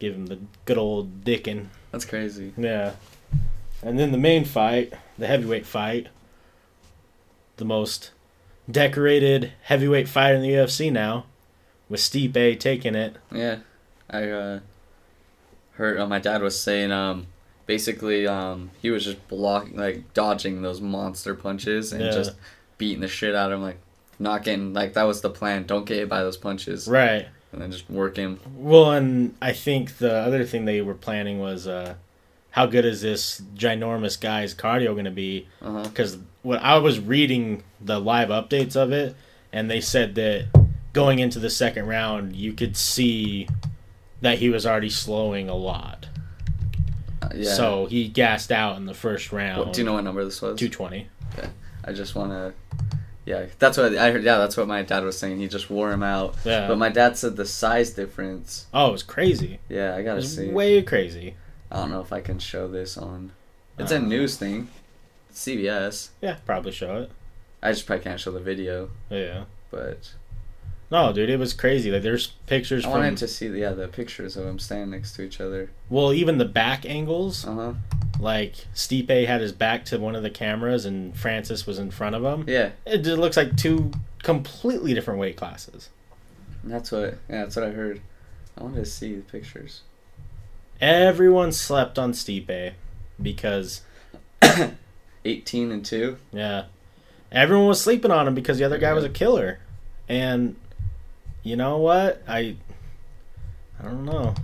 give him the good old dicking. That's crazy. Yeah, and then the main fight, the heavyweight fight, the most decorated heavyweight fight in the UFC now, with Stipe taking it. Yeah, I uh, heard uh, my dad was saying um basically um he was just blocking like dodging those monster punches and Yeah. just beating the shit out of him like not getting like that was the plan. Don't get hit by those punches Right. and then just work him. Well, and I think the other thing they were planning was uh, how good is this ginormous guy's cardio going to be? Because when I was reading the live updates of it, and they said that going into the second round, you could see that he was already slowing a lot. Uh, yeah. So he gassed out in the first round. What, do you know what number this was? 220. Okay. I just want to. Yeah, that's what I heard. Yeah, that's what my dad was saying. He just wore him out. Yeah. But my dad said the size difference. Oh, it was crazy. Yeah, I gotta see. way crazy. I don't know if I can show this on. It's Uh, a news thing. It's CBS. Yeah, probably show it. I just probably can't show the video, Yeah. but No, dude, it was crazy. Like, there's pictures I from. wanted to see the yeah the pictures of them standing next to each other. Well, even the back angles. Uh huh. like Stipe had his back to one of the cameras and Francis was in front of him. Yeah, It just looks like two completely different weight classes. that's what. Yeah, that's what I heard. I wanted to see the pictures. Everyone slept on Stipe because Eighteen and two. yeah, everyone was sleeping on him because the other guy was a killer. And you know what? I I don't know.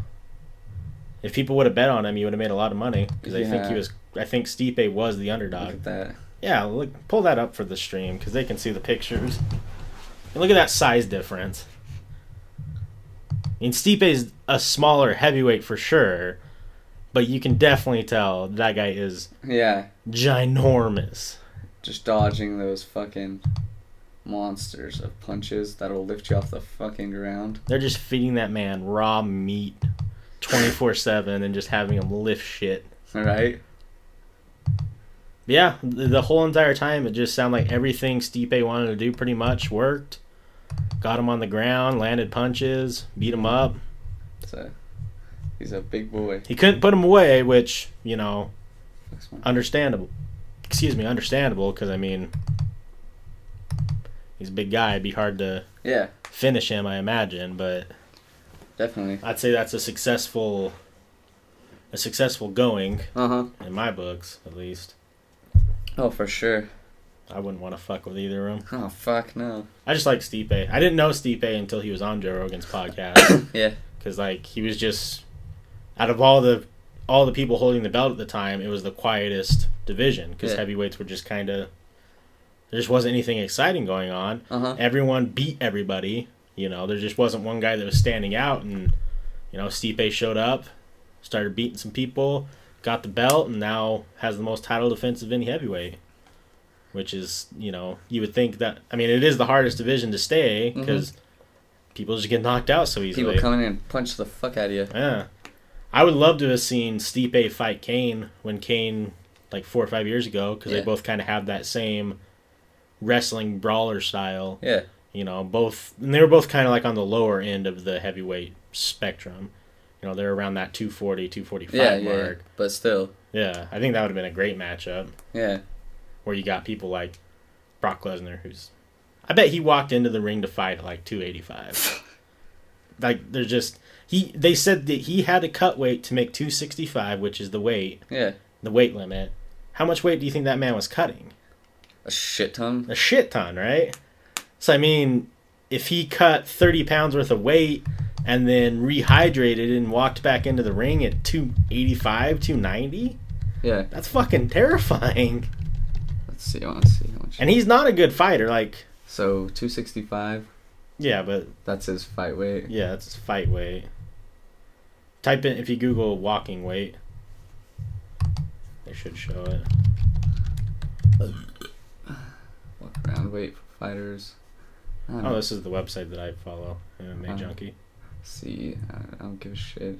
If people would have bet on him, you would have made a lot of money because I think he was. I think Stipe was the Look underdog. at that. Yeah, look, pull that up for the stream because they can see the pictures. And look at that size difference. I mean, Stipe is a smaller heavyweight for sure, but you can definitely tell that guy is Yeah, ginormous. just dodging those fucking monsters of punches that'll lift you off the fucking ground. They're just feeding that man raw meat 24 7 and just having him lift shit. Right. Yeah, the the whole entire time it just sounded like everything Stipe wanted to do pretty much worked. Got him on the ground, landed punches, beat him up. So He's a big boy. He couldn't put him away, which you know, understandable. Excuse me, understandable because I mean, he's a big guy. It'd be hard to Yeah, finish him, I imagine. But definitely. I'd say that's a successful, a successful going Uh huh. in my books, at least. Oh, for sure. I wouldn't want to fuck with either of them. Oh fuck no. I just like Stipe. I didn't know Stipe until he was on Joe Rogan's podcast. Yeah. because like he was just out of all the all the people holding the belt at the time, it was the quietest division because Yeah. heavyweights were just kind of there just wasn't anything exciting going on. Uh huh. Everyone beat everybody. You know, there just wasn't one guy that was standing out, and you know, Stipe showed up, started beating some people, got the belt, and now has the most title defense of any heavyweight. Which is, you know, you would think that. I mean, it is the hardest division to stay because people just get knocked out so easily. People coming in and punch the fuck out of you. Yeah. I would love to have seen Stipe fight Cain when Cain, like four or five years ago, because Yeah. they both kind of have that same wrestling brawler style. Yeah. You know, both, and they were both kind of like on the lower end of the heavyweight spectrum. You know, they're around that 240, 245 Yeah, yeah. mark. But still. Yeah, I think that would have been a great matchup Yeah. where you got people like Brock Lesnar, who's. I bet he walked into the ring to fight at like 285. like, they're just. He, they said that he had to cut weight to make 265, which is the weight, Yeah. the weight limit. How much weight do you think that man was cutting? A shit ton. A shit ton, right? So I mean, if he cut 30 pounds worth of weight and then rehydrated and walked back into the ring at 285, 290, Yeah. that's fucking terrifying. Let's see. I want to see how much. And he's not a good fighter. Like, So 265. yeah, but That's his fight weight. yeah, it's fight weight. Type in if you Google walking weight. They should show it. Walk around weight for fighters. Oh, this is the website that I follow, MMA Uh-huh. Junkie. see. I I don't give a shit.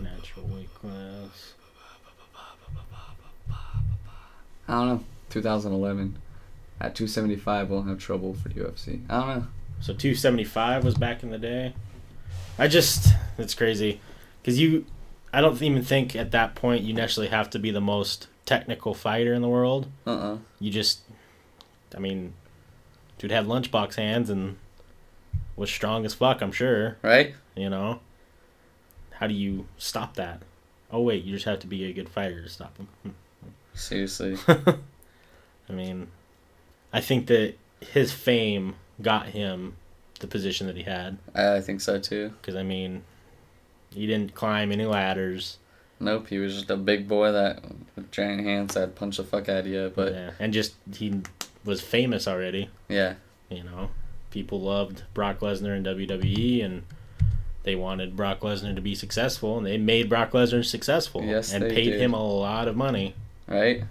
Natural weight class. I don't know. 2011. At 275, we'll have trouble for UFC. I don't know. So 275 was back in the day. I just it's crazy because you I don't even think at that point you necessarily have to be the most technical fighter in the world. Uh uh You just I mean dude had lunchbox hands and was strong as fuck, I'm sure, Right? you know. How do you stop that? Oh wait, you just have to be a good fighter to stop him. Seriously. I mean, I think that his fame got him the position that he had. I, I think so too. Because, I mean, he didn't climb any ladders. Nope, he was just a big boy that with giant hands that punch the fuck out of you. But yeah. And just, he was famous already. yeah, You know, people loved Brock Lesnar in WWE and they wanted Brock Lesnar to be successful and they made Brock Lesnar successful Yes, and paid did. him a lot of money. right?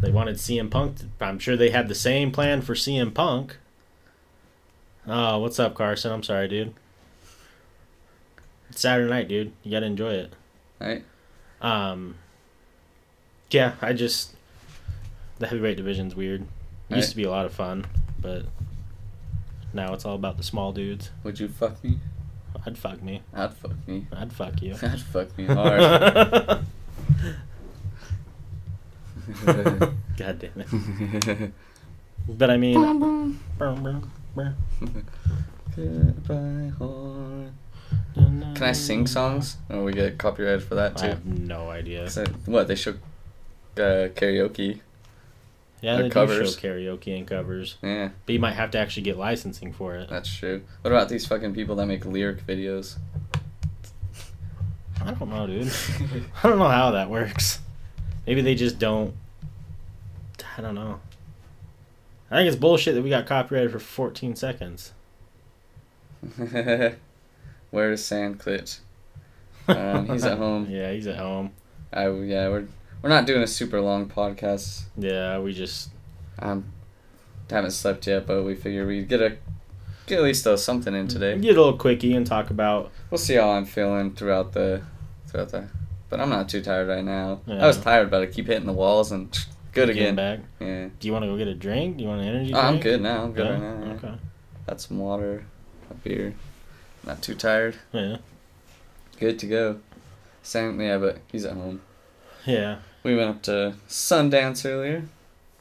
They wanted CM Punk. To, I'm sure they had the same plan for CM Punk. Oh, what's up, Carson? I'm sorry, dude. It's Saturday night, dude. You gotta enjoy it. Right? Um, yeah, I just the heavyweight division's weird. It used Right. to be a lot of fun, but now it's all about the small dudes. Would you fuck me? I'd fuck me. I'd fuck me. I'd fuck you. I'd fuck me hard. God damn it. But I mean, Goodbye, heart. Can I sing songs? Or we get copyrighted for that too? I have no idea. I- what they show uh, karaoke? Yeah, they covers. do show karaoke and covers, Yeah, but you might have to actually get licensing for it. that's true. What about these fucking people that make lyric videos? I don't know, dude. I don't know how that works. Maybe they just don't. I don't know. I think it's bullshit that we got copyrighted for 14 seconds. Where's Sandclit? Um, he's at home. Yeah, he's at home. I, yeah, we're we're not doing a super long podcast. Yeah, we just. Um, haven't slept yet, but we figure we'd get a get at least uh, something in today. Get a little quickie and talk about. We'll see how I'm feeling throughout the throughout the. But I'm not too tired right now. Yeah. I was tired, but I keep hitting the walls and good getting again. back. Yeah. Do you want to go get a drink? Do you want an energy Oh, drink? I'm good now. I'm good Yeah? right now. yeah. Okay. Got some water, a beer. Not too tired. Yeah. Good to go. Sam, yeah, but he's at home. Yeah. We went up to Sundance earlier.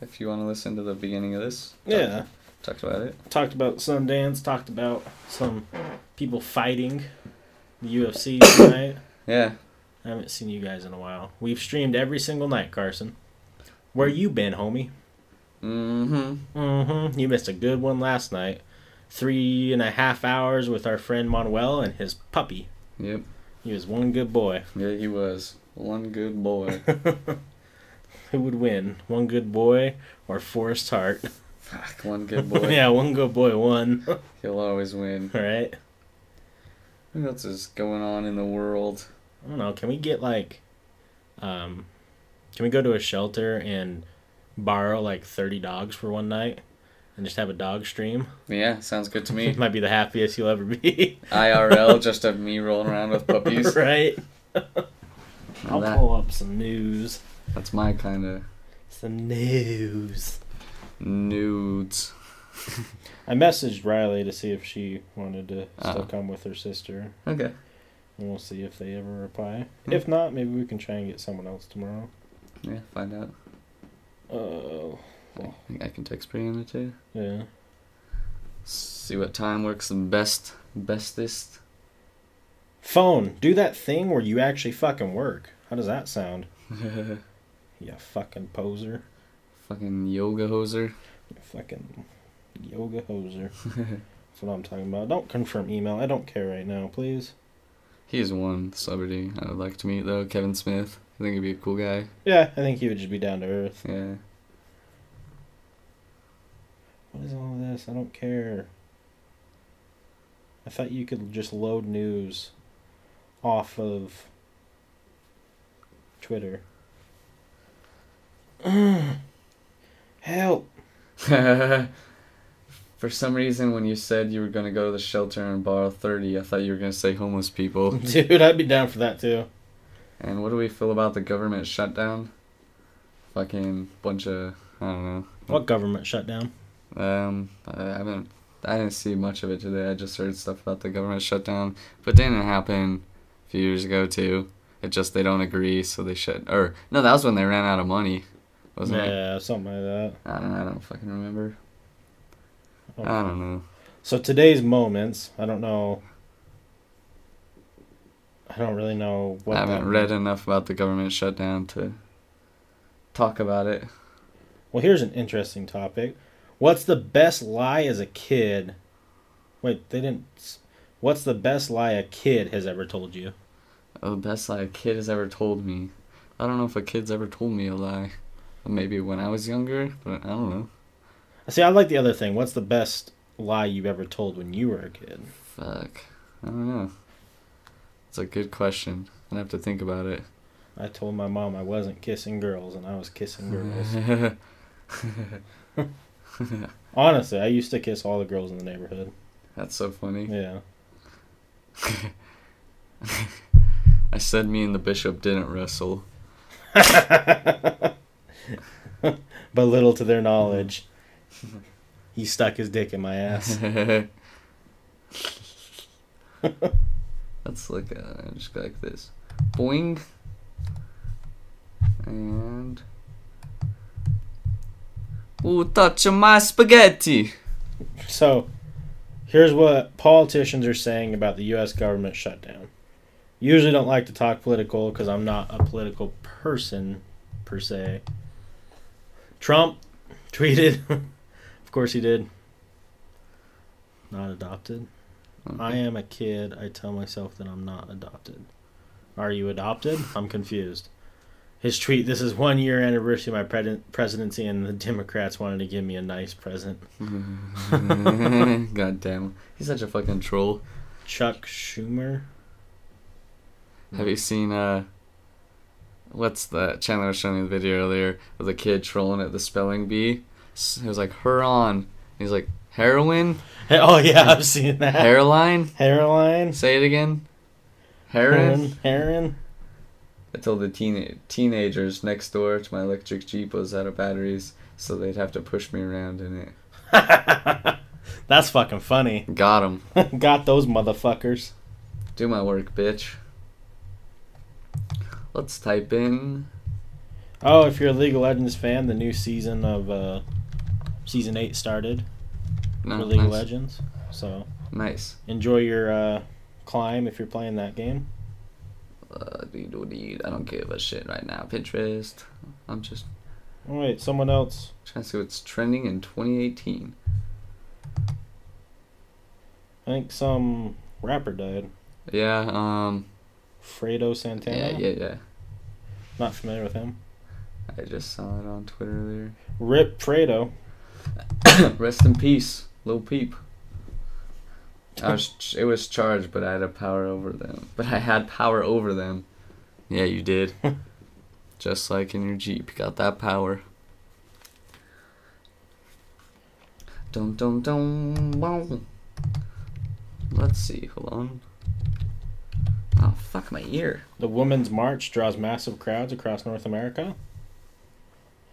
If you want to listen to the beginning of this. Yeah. Talked about it. Talked about Sundance, talked about some people fighting the UFC tonight. Yeah. I haven't seen you guys in a while. We've streamed every single night, Carson. Where you been, homie? Mm-hmm. Mm-hmm. You missed a good one last night. Three and a half hours with our friend Manuel and his puppy. Yep. He was one good boy. Yeah, he was. One good boy. Who would win? One good boy or Forrest Hart? Fuck, one good boy. yeah, one good boy won. He'll always win. right? What else is going on in the world? I don't know. Can we get like, um, can we go to a shelter and borrow like thirty dogs for one night and just have a dog stream? Yeah, sounds good to me. Might be the happiest you'll ever be. IRL, just of me rolling around with puppies. right? I'll That- pull up some news. That's my kind of Some news. nudes. I messaged Riley to see if she wanted to still Oh. come with her sister. Okay. And we'll see if they ever reply. Hmm. If not, maybe we can try and get someone else tomorrow. Yeah, find out. Oh, I think I can text Brianna too. yeah. See what time works the best, bestest. Phone, do that thing where you actually fucking work. How does that sound? You fucking poser. Fucking yoga hoser. You fucking yoga hoser. That's what I'm talking about. Don't confirm email. I don't care right now, please. He's one celebrity I would like to meet though. Kevin Smith. I think he'd be a cool guy. Yeah, I think he would just be down to earth. Yeah. What is all this? I don't care. I thought you could just load news off of Twitter. Help! For some reason, when you said you were gonna go to the shelter and borrow thirty, I thought you were gonna say homeless people. Dude, I'd be down for that too. and what do we feel about the government shutdown? Fucking bunch of I don't know. What government shutdown? Um, I haven't. I didn't see much of it today. I just heard stuff about the government shutdown, but didn't happen a few years ago too. It just they don't agree, so they shut. Or no, that was when they ran out of money, wasn't it? yeah, something like that. I don't. I don't fucking remember. Oh. I don't know. So today's moments, I don't know. I don't really know what. I haven't read enough about the government shutdown to talk about it. Well, here's an interesting topic. What's the best lie as a kid? Wait, they didn't. What's the best lie a kid has ever told you? Oh, best lie a kid has ever told me. I don't know if a kid's ever told me a lie. Maybe when I was younger, but I don't know. See, I like the other thing. What's the best lie you've ever told when you were a kid? Fuck. I don't know. It's a good question. I'd have to think about it. I told my mom I wasn't kissing girls, and I was kissing girls. Honestly, I used to kiss all the girls in the neighborhood. That's so funny. Yeah. I said me and the bishop didn't wrestle. but little to their knowledge, he stuck his dick in my ass. That's like uh, just go like this. Boing. Ooh, touch my spaghetti. So, here's what politicians are saying about the U.S. government shutdown. Usually don't like to talk political because I'm not a political person per se. Trump tweeted, of course he did. Not adopted. I am a kid. I tell myself that I'm not adopted. Are you adopted? I'm confused. His tweet this is one year anniversary of my pre- presidency, and the Democrats wanted to give me a nice present. God damn. He's such a fucking troll. Chuck Schumer. Have you seen uh what's that Chandler was showing me the video earlier of the kid trolling at the spelling bee? It was like her on. He's like heroin, oh yeah, I've seen that. hairline. Hairline. Say it again. Heron. Heron. I told the teen teenagers next door to my electric jeep was out of batteries, so they'd have to push me around in it. That's fucking funny. Got him. Got those motherfuckers. Do my work, bitch. Let's type in. Oh, if you're a League of Legends fan, the new season of uh, season eight started No, for League of. Legends. So Nice. enjoy your uh, climb if you're playing that game. Uh, I don't give a shit right now. Pinterest. I'm just Oh, wait, someone else. trying to see what's trending in 2018. I think some rapper died. Yeah. Um. Fredo Santana. Yeah. Yeah. Yeah. Not familiar with him. I just saw it on Twitter Rip Fredo. Rest in peace, Lil Peep. I was. It was charged, but I had a power over them. But I had power over them. Yeah, you did. Just like in your Jeep, you got that power. Dum dum dum. Wow. Let's see. Hold on. Oh fuck my ear. The Women's March draws massive crowds across North America.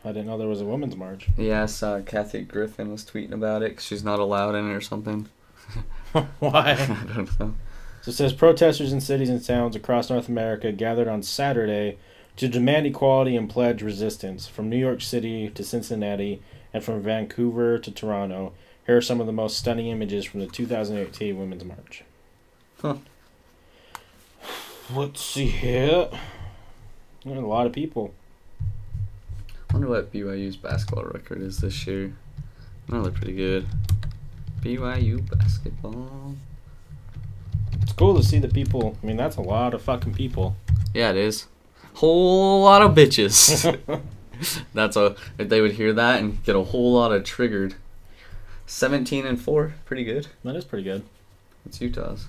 I didn't know there was a Women's March. Yeah, I saw Kathy Griffin was tweeting about it 'cause she's not allowed in it or something. Why? I don't know. So it says protesters in cities and towns across North America gathered on Saturday to demand equality and pledge resistance from New York City to Cincinnati and from Vancouver to Toronto. Here are some of the most stunning images from the 2018 Women's March. Huh. Let's see here. There are a lot of people. wonder what BYU's basketball record is this year. Probably pretty good. BYU basketball. It's cool to see the people. I mean, that's a lot of fucking people. Yeah, it is. Whole lot of bitches. That's a. If they would hear that and get a whole lot of triggered. Seventeen and four, pretty good. that is pretty good. It's Utah's.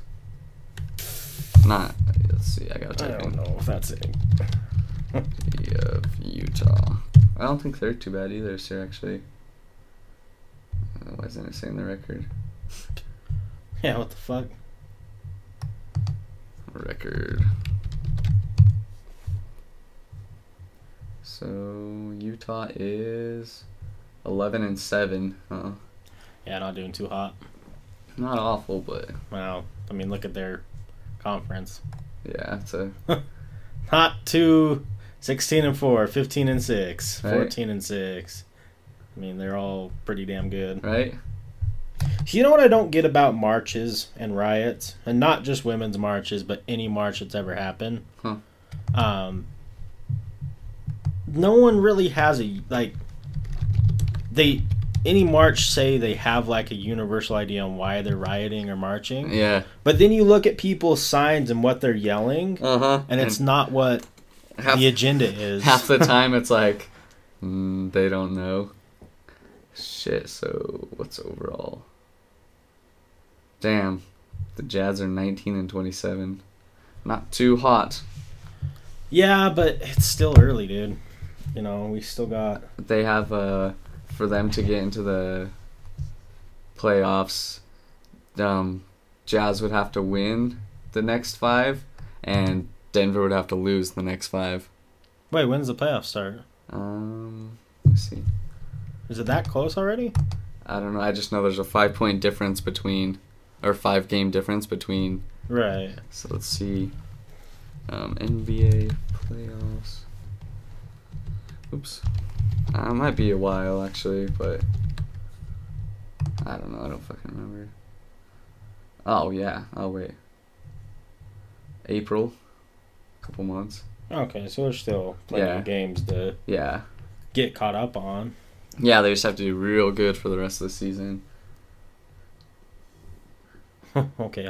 Not. Let's see. I gotta I don't in know if that's it. of Utah. I don't think they're too bad either, sir. Actually. Why isn't it saying the record? Yeah, what the fuck? Record. So Utah is eleven and seven. Huh? Yeah, not doing too hot. Not awful, but Wow. I mean, look at their conference. yeah, it's a Not too 16 and 4, 15 and 6, Right. 14 and 6. I mean, they're all pretty damn good. right. You know what I don't get about marches and riots, and not just women's marches, but any march that's ever happened. Huh. Um, no one really has a like. They any march say they have like a universal idea on why they're rioting or marching, Yeah. but then you look at people's signs and what they're yelling, Uh huh. and it's not what half the agenda is. half the time it's like mm, they don't know. Shit. So what's overall? Damn, the Jazz are nineteen and twenty-seven. Not too hot. Yeah, but it's still early, dude. You know, we still got. they have uh for them to get into the playoffs um jazz would have to win the next five and denver would have to lose the next five Wait, when's the playoffs start? um let's see Is it that close already? i don't know. I just know there's a five point difference between or five game difference between Right. so let's see. Um nba playoffs. Oops. Uh, it might be a while actually but i don't know. I don't fucking remember. Oh yeah. Oh wait. April. A couple months. Okay, so there's still plenty Yeah. of games to yeah. get caught up on. Yeah they just have to do real good for the rest of the season okay.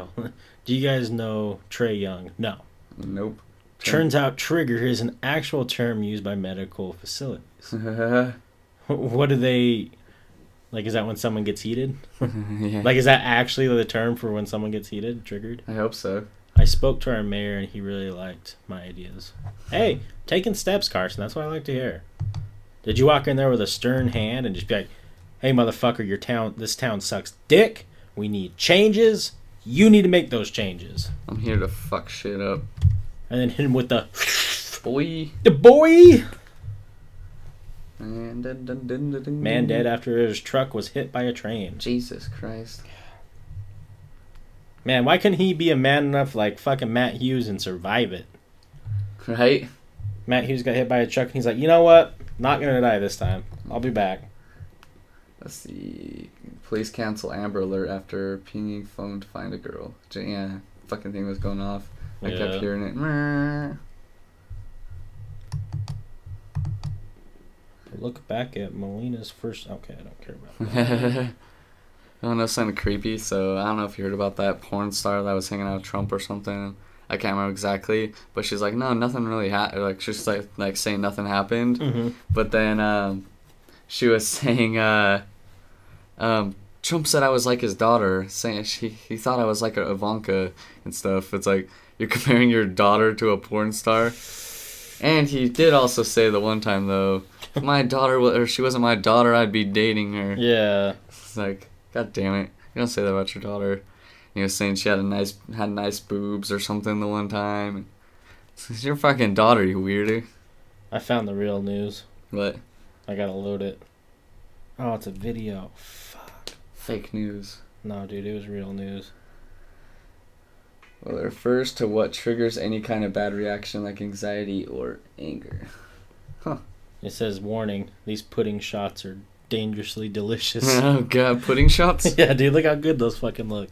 Do you guys know Trae Young? No. nope Turns out trigger is an actual term used by medical facilities. what do they like is that when someone gets heated? yeah Like is that actually the term for when someone gets heated, triggered? i hope so I spoke to our mayor and he really liked my ideas. Hey, taking steps, Carson. That's what I like to hear. Did you walk in there with a stern hand and just be like, "Hey, motherfucker, your town, this town sucks dick. We need changes. You need to make those changes." i'm here to fuck shit up And then hit him with the boy the boy. Man dead, dun, dun, dun, dun. Man dead after his truck was hit by a train. Jesus Christ. Man, why couldn't he be a man enough like fucking Matt Hughes and survive it? Right? Matt Hughes got hit by a truck and he's like, you know what? Not gonna die this time. I'll be back. Let's see. Police cancel Amber Alert after pinging phone to find a girl. Yeah, fucking thing was going off. I Yeah. kept hearing it. Look back at Molina's first. Okay, I don't care about that. I don't know, something creepy. So I don't know if you heard about that porn star that was hanging out with Trump or something. I can't remember exactly, but she's like, no, nothing really happened. Like she's like like saying nothing happened. hmm But then um, she was saying, uh, um, Trump said I was like his daughter, saying she he thought I was like a Ivanka and stuff. It's like you're comparing your daughter to a porn star. And he did also say the one time though, if my daughter wa- or she wasn't my daughter, I'd be dating her. Yeah. It's like, god damn it, you don't say that about your daughter. He was saying she had a nice had nice boobs or something the one time. It's your fucking daughter, you weirdo. I found the real news. What? I gotta load it. Oh, it's a video. Fuck. Fake news. No, dude, it was real news. Well, it refers to what triggers any kind of bad reaction like anxiety or anger. Huh. It says, warning, these pudding shots are dangerously delicious. oh god, pudding shots? yeah, dude, look how good those fucking look.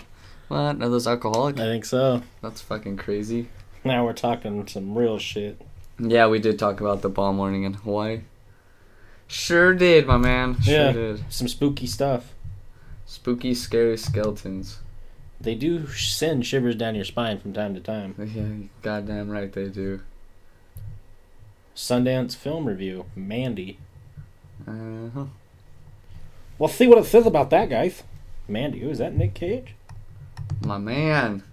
What? Are those alcoholic? I think so. That's fucking crazy. Now we're talking some real shit. Yeah, we did talk about the bomb warning in Hawaii. Sure did, my man. Sure Yeah. did. Some spooky stuff. Spooky, scary skeletons. They do send shivers down your spine from time to time. Yeah, goddamn right they do. Sundance Film Review, Mandy. Uh-huh. Well, see what it says about that, guys. Mandy, who is that? Nick Cage? My man.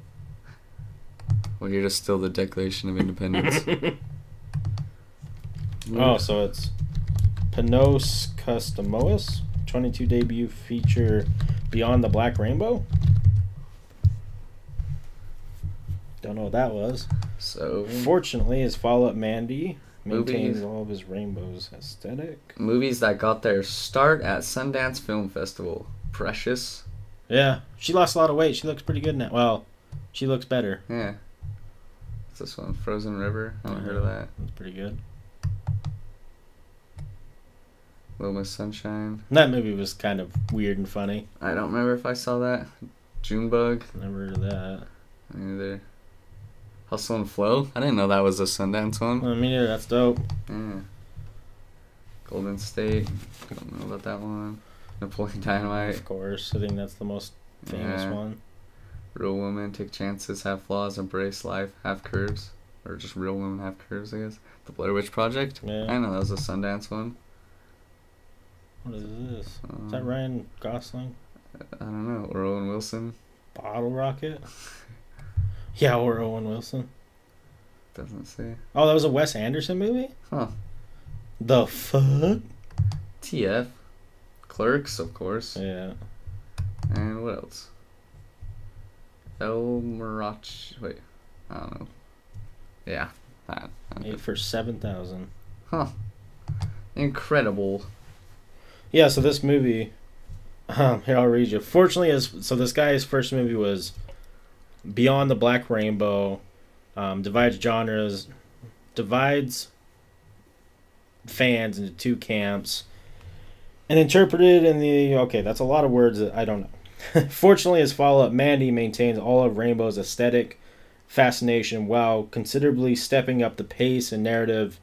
Well, you're just still the Declaration of Independence. Oh, so it's Panos Cosmatos, 22 debut feature Beyond the Black Rainbow. Don't know what that was. So, Fortunately, his follow up Mandy maintains Movies. all of his rainbows aesthetic. movies that got their start at Sundance Film Festival. Precious. Yeah, she lost a lot of weight. She looks pretty good now. Well, she looks better. Yeah. What's this one? Frozen River? I haven't heard of that. That's pretty good. Little Miss Sunshine. That movie was kind of weird and funny. I don't remember if I saw that. Junebug. Never heard of that. Me Either. Hustle and Flow. I didn't know that was a Sundance one. I mean, yeah, that's dope. Yeah. Golden State. I Don't know about that one. Napoleon Dynamite. Of course, I think that's the most famous Yeah. one. Real women take chances, have flaws, embrace life, have curves. Or just real women have curves, I guess. The Blair Witch Project. Yeah. I know that was a Sundance one. What is this? Is that Um, Ryan Gosling? I don't know. Or Owen Wilson. Bottle Rocket? yeah, or Owen Wilson. Doesn't say. Oh, that was a Wes Anderson movie? Huh. The fuck? TF. Clerks, of course. Yeah. And what else? El Mariachi. Wait. I don't know. Yeah. That. Eight for 7,000. Huh. Incredible. Yeah, so this movie, um, here I'll read you. Fortunately, as so this guy's first movie was Beyond the Black Rainbow, um, divides genres, divides fans into two camps, and interpreted in the okay. That's a lot of words that I don't know. Fortunately, his follow-up Mandy maintains all of Rainbow's aesthetic fascination while considerably stepping up the pace and narrative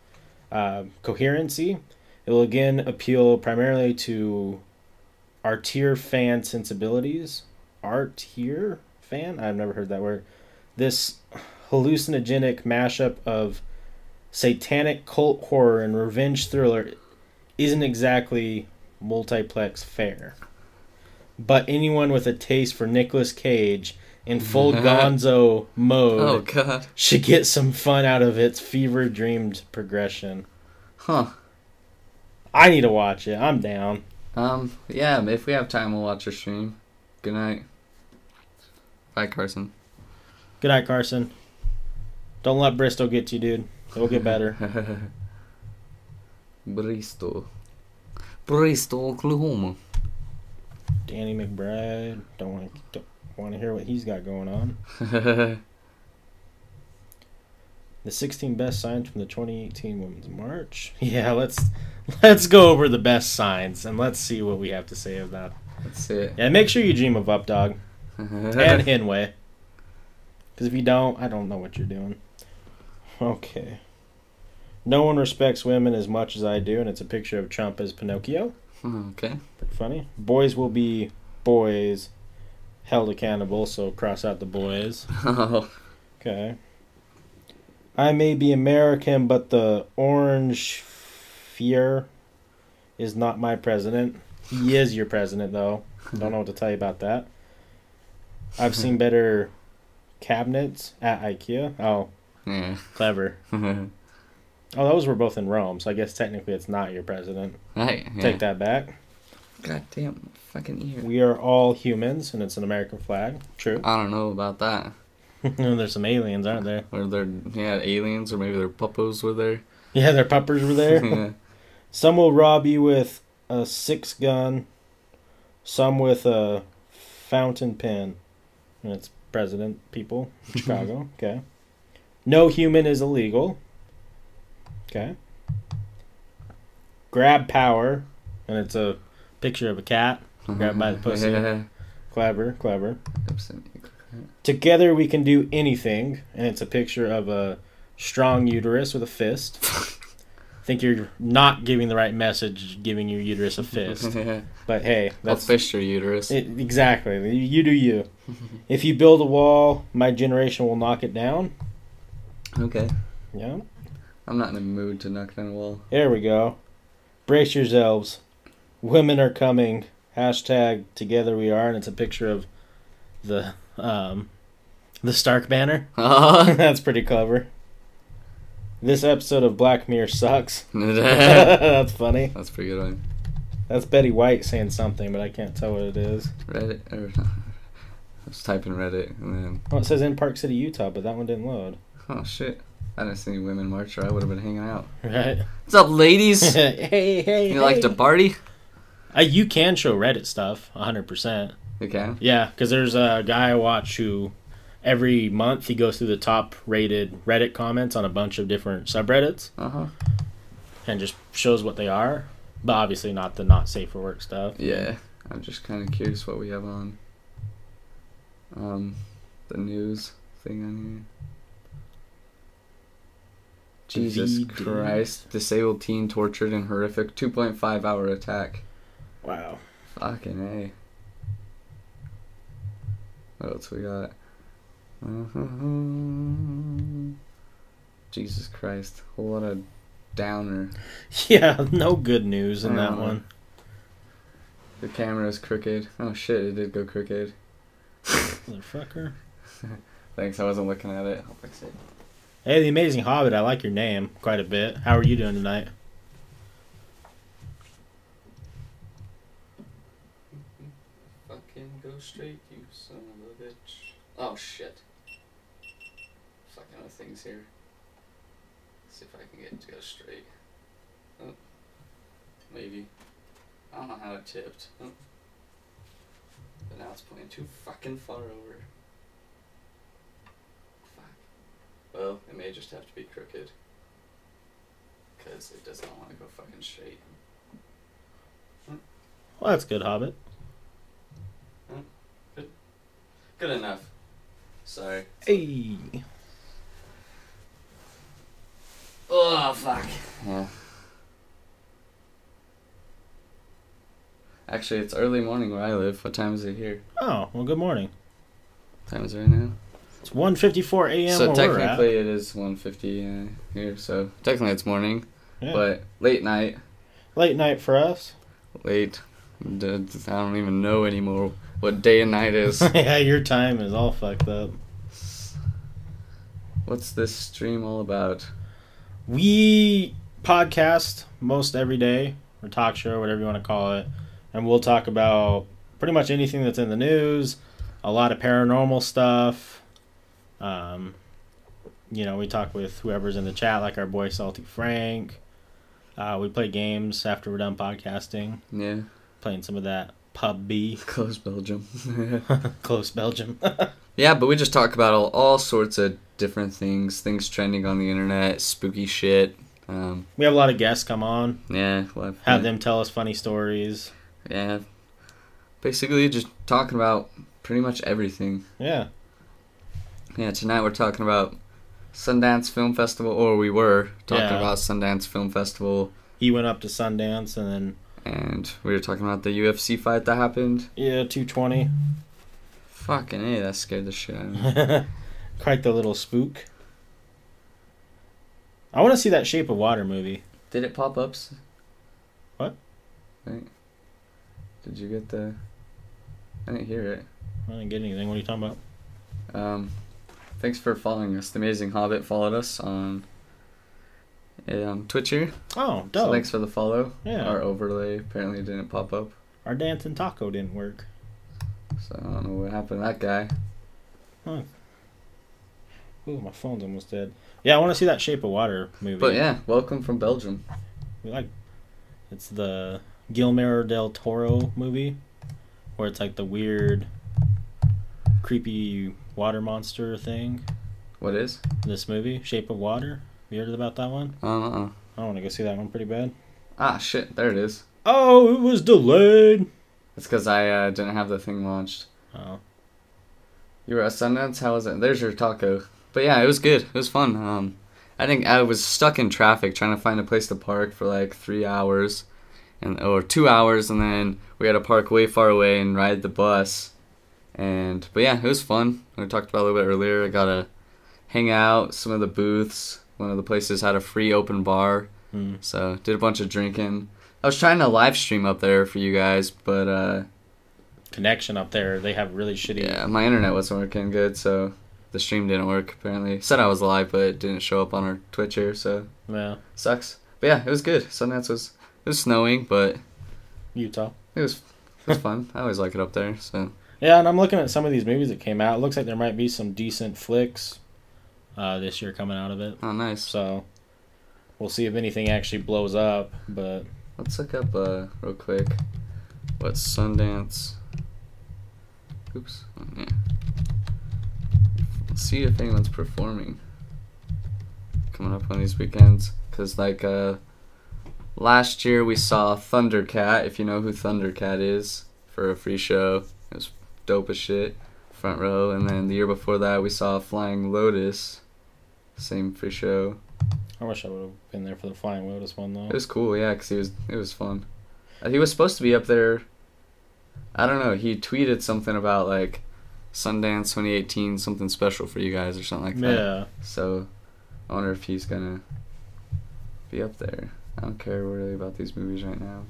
uh, coherency. It will again appeal primarily to artier fan sensibilities. Artier fan? I've never heard that word. This hallucinogenic mashup of satanic cult horror and revenge thriller isn't exactly multiplex fare. But anyone with a taste for Nicolas Cage in full gonzo mode Oh, should get some fun out of its fever dreamed progression. Huh. I need to watch it. I'm down. Um, yeah, if we have time, we'll watch your stream. Good night. Bye, Carson. Good night, Carson. Don't let Bristol get you, dude. It'll get better. Bristol. Bristol, Oklahoma. Danny McBride. Don't want to don't want to hear what he's got going on. The 16 best signs from the 2018 Women's March. Yeah, let's let's go over the best signs and let's see what we have to say about. that. It. Yeah, make sure you dream of Up Dog and Hinway. Because if you don't, I don't know what you're doing. Okay. No one respects women as much as I do, and it's a picture of Trump as Pinocchio. Hmm, okay. Pretty funny. Boys will be boys held accountable, so cross out the boys. Oh. Okay. I may be American, but the orange fear is not my president. He is your president, though. Don't know what to tell you about that. I've seen better cabinets at IKEA. Oh, Yeah. clever. Oh, those were both in Rome, so I guess technically it's not your president. right. Yeah. Take that back. Goddamn fucking ear. We are all humans, and it's an American flag. True. I don't know about that. There's some aliens, aren't there? Or they're yeah aliens, or maybe their puppos were there. Yeah, their puppers were there. yeah. Some will rob you with a six gun, some with a fountain pen. And it's president people, Chicago. okay. No human is illegal. Okay. Grab power, and it's a picture of a cat. Grabbed mm-hmm. by the pussy. Clever, clever. Together we can do anything, and it's a picture of a strong uterus with a fist. think you're not giving the right message, giving your uterus a fist. But hey, I'll that's fish your uterus. it, exactly. You do you. if you build a wall, my generation will knock it down. okay. Yeah. I'm not in the mood to knock down a wall. There we go. Brace yourselves. Women are coming. Hashtag together we are, and it's a picture of the um the Stark banner. That's That's pretty clever. This episode of Black Mirror sucks. That's funny. That's pretty good one. That's Betty White saying something, but I can't tell what it is. Reddit or I was typing Reddit and then Oh, it says in Park City, Utah, but that one didn't load. oh shit. I didn't see any women march or I would have been hanging out. Right? What's up, ladies? hey, hey, You like to party? Uh, you can show Reddit stuff, 100%. You can. Yeah, because there's a guy I watch who every month he goes through the top rated Reddit comments on a bunch of different subreddits Uh huh. and just shows what they are. But obviously not the not safe for work stuff. Yeah. I'm just kind of curious what we have on. Um, the news thing on here. Jesus VD. Christ! Disabled teen tortured in horrific 2.5 hour attack. Wow. Fucking a. What else we got? Jesus Christ! Lot of downer. Yeah, no good news in that Uh, one. The camera is crooked. Oh shit! It did go crooked. Motherfucker. Thanks. I wasn't looking at it. I'll fix it. Hey, the Amazing Hobbit, I like your name quite a bit. How are you doing tonight? Fucking go straight, you son of a bitch. Oh shit. Fucking other things here. see if I can get it to go straight. Oh. Maybe. I don't know how it tipped. Oh. But now it's pointing too fucking far over. Fuck. Well, it may just have to be crooked. Because it does not want to go fucking straight. Hmm. Well, that's good, Hobbit. Hmm. Good Good enough. Sorry. Hey. Oh fuck. Yeah. Actually, it's early morning where I live. What time is it here? Oh, well, good morning. What time is it right now? It's 1.54 a.m. so technically it is 1.50 uh, here. So technically it's morning, Yeah. but late night. Late night for us. Late. I don't even know anymore what day and night is. yeah, your time is all fucked up. What's this stream all about? We podcast most every day, or talk show, whatever you want to call it, and we'll talk about pretty much anything that's in the news, a lot of paranormal stuff. Um, you know, we talk with whoever's in the chat, like our boy Salty Frank. Uh, we play games after we're done podcasting. Yeah. Playing some of that PUBG. Close Belgium. Close Belgium. yeah, but we just talk about all, all sorts of different things, things trending on the internet, spooky shit. Um, we have a lot of guests come on. yeah, we'll have, Have them tell us funny stories. Yeah. Basically, just talking about pretty much everything. Yeah. Yeah, tonight we're talking about Sundance Film Festival, or we were talking Yeah. about Sundance Film Festival, He went up to Sundance and then and we were talking about the UFC fight that happened. yeah, two twenty. Fucking A, that scared the shit out of me. Quite the little spook. I want to see that Shape of Water movie. Did it pop ups? What? Wait. Did you get the. I didn't hear it. I didn't get anything. What are you talking about? Um, thanks for following us. The Amazing Hobbit followed us on um, Twitcher. Oh, So dope. thanks for the follow. Yeah. Our overlay apparently didn't pop up. Our dancing taco didn't work. So I don't know what happened to that guy. Ooh, my phone's almost dead. Yeah, I want to see that Shape of Water movie. But yeah, welcome from Belgium. we like. It's the Guillermo del Toro movie, where it's like the weird, creepy water monster thing. What is? This movie, Shape of Water. You heard about that one? Uh-uh. I don't want to go see that one pretty bad. Ah, shit. There it is. Oh, it was delayed. It's because I uh, didn't have the thing launched. Oh, You were at Sundance? How was it? There's your taco. But yeah, it was good. It was fun. Um, I think I was stuck in traffic trying to find a place to park for like three hours, and or two hours, and then we had to park way far away and ride the bus. And but yeah, it was fun. We talked about it a little bit earlier. I got to hang out. Some of the booths. One of the places had a free open bar, Hmm. so did a bunch of drinking. I was trying to live stream up there for you guys, but uh, connection up there. They have really shitty. yeah, my internet wasn't working good, so the stream didn't work. Apparently, said I was live, but it didn't show up on our Twitch here, so Yeah, sucks. But yeah, it was good. Sundance was it was snowing, but Utah. it was it was fun. I always like it up there. So Yeah, and I'm looking at some of these movies that came out. It looks like there might be some decent flicks uh, this year coming out of it. oh, nice. So we'll see if anything actually blows up. But Let's look up uh real quick what Sundance. Oops. Oh, yeah. Let's see if anyone's performing coming up on these weekends. Cause like uh, last year we saw Thundercat. If you know who Thundercat is, for a free show. It was dope as shit. Front row, and then the year before that we saw Flying Lotus. Same free show. I wish I would have been there for the Flying Lotus one though. It was cool, yeah, 'cause he was it was fun. Uh, He was supposed to be up there. I don't know. He tweeted something about like Sundance 2018, something special for you guys or something like that. yeah, So I wonder if he's gonna be up there. I don't care really about these movies right now.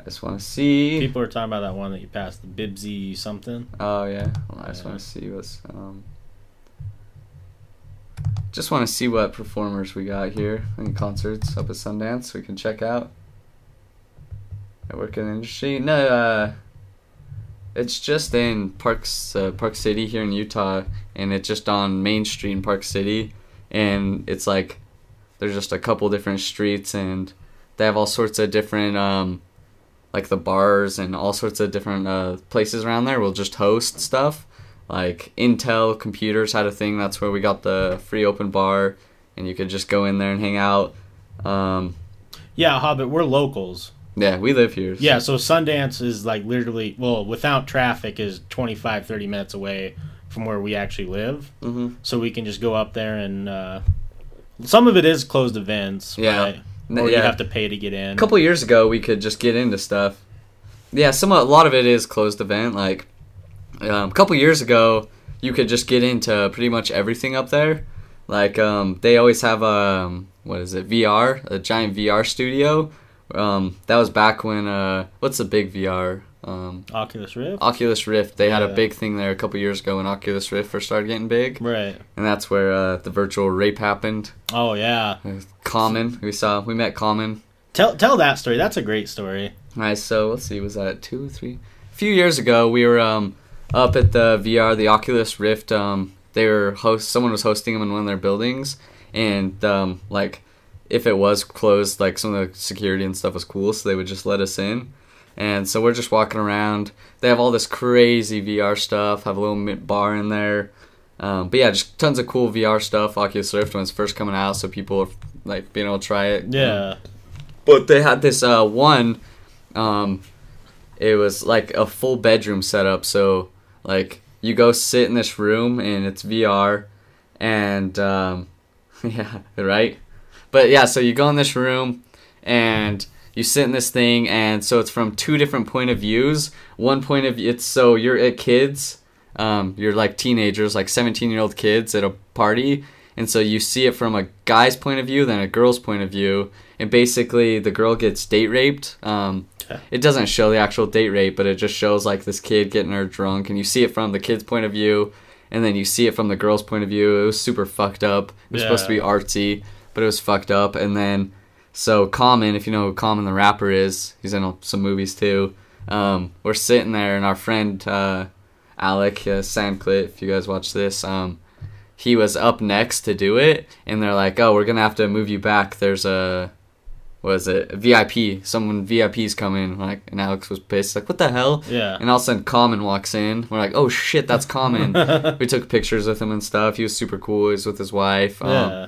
I just want to see. people are talking about that one that you passed, the Bibsy something. Oh yeah, well, I just Yeah. want to see what's um. Just want to see what performers we got here in concerts up at Sundance we can check out. I work in the industry. No, uh, it's just in Parks uh, Park City here in Utah, and it's just on Main Street in Park City, and it's like there's just a couple different streets, and they have all sorts of different um, like the bars and all sorts of different uh, places around there will just host stuff. Like Intel Computers had a thing. That's where we got the free open bar, and you could just go in there and hang out. Um, Yeah, Hobbit, we're locals. yeah, we live here. so- Yeah, so Sundance is like literally, well, without traffic, is 25, 30 minutes away from where we actually live. Mhm. So we can just go up there and. Uh, some of it is closed events. Yeah. Right? Or you have to pay to get in. A couple years ago, we could just get into stuff. Yeah, some a lot of it is closed event. Like um, a couple years ago, you could just get into pretty much everything up there. Like um, they always have a um, what is it VR, a giant VR studio. Um, that was back when uh, what's the big VR? Um, Oculus Rift. Oculus Rift. They had a big thing there a couple years ago when Oculus Rift first started getting big, right. and that's where uh, the virtual rape happened. Oh yeah. Common, we saw, we met Common. Tell tell that story. That's a great story. Nice. So let's see, was that two, three? A few years ago, we were um, up at the VR, the Oculus Rift. Um, they were host. Someone was hosting them in one of their buildings, and um, like if it was closed, like some of the security and stuff was cool, so they would just let us in. And so we're just walking around. They have all this crazy VR stuff. Have a little bar in there. Um, but yeah, just tons of cool VR stuff. Oculus Rift when it's first coming out, so people are like being able to try it. Yeah. But they had this uh, one. Um, it was like a full bedroom setup. So like you go sit in this room and it's VR, and um, yeah, right. But yeah, so you go in this room and you sit in this thing, and so it's from two different point of views. One point of it's so you're at kids, um, you're like teenagers, like 17 year old kids at a party, and so you see it from a guy's point of view, then a girl's point of view, and basically the girl gets date raped. Um, it doesn't show the actual date rape, but it just shows like this kid getting her drunk, and you see it from the kid's point of view, and then you see it from the girl's point of view. It was super fucked up. It was supposed to be artsy, but it was fucked up. And then, so Common, if you know who Common the rapper is, he's in some movies too. Um, we're sitting there, and our friend uh, Alec uh, Sandclit, if you guys watch this, um, he was up next to do it, and they're like, "Oh, we're gonna have to move you back. There's a what is it? A VIP. Someone VIP's coming." Like, and Alex was pissed. Like, what the hell? Yeah. And all of a sudden, Common walks in. We're like, "Oh shit, that's Common." we took pictures with him and stuff. He was super cool. He was with his wife. Um, yeah.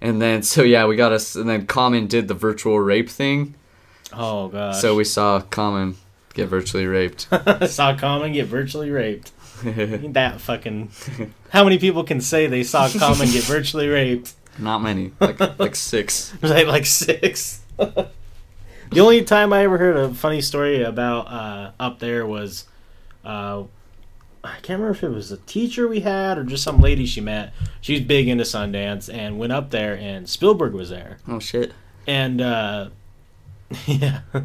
And then, so yeah, we got us. And then Common did the virtual rape thing. Oh god. So we saw Common get virtually raped. saw Common get virtually raped. That fucking. How many people can say they saw Common get virtually raped? Not many, like like six. I like six? the only time I ever heard a funny story about uh, up there was, uh, I can't remember if it was a teacher we had or just some lady she met. She was big into Sundance and went up there, and Spielberg was there. Oh shit. And uh, yeah,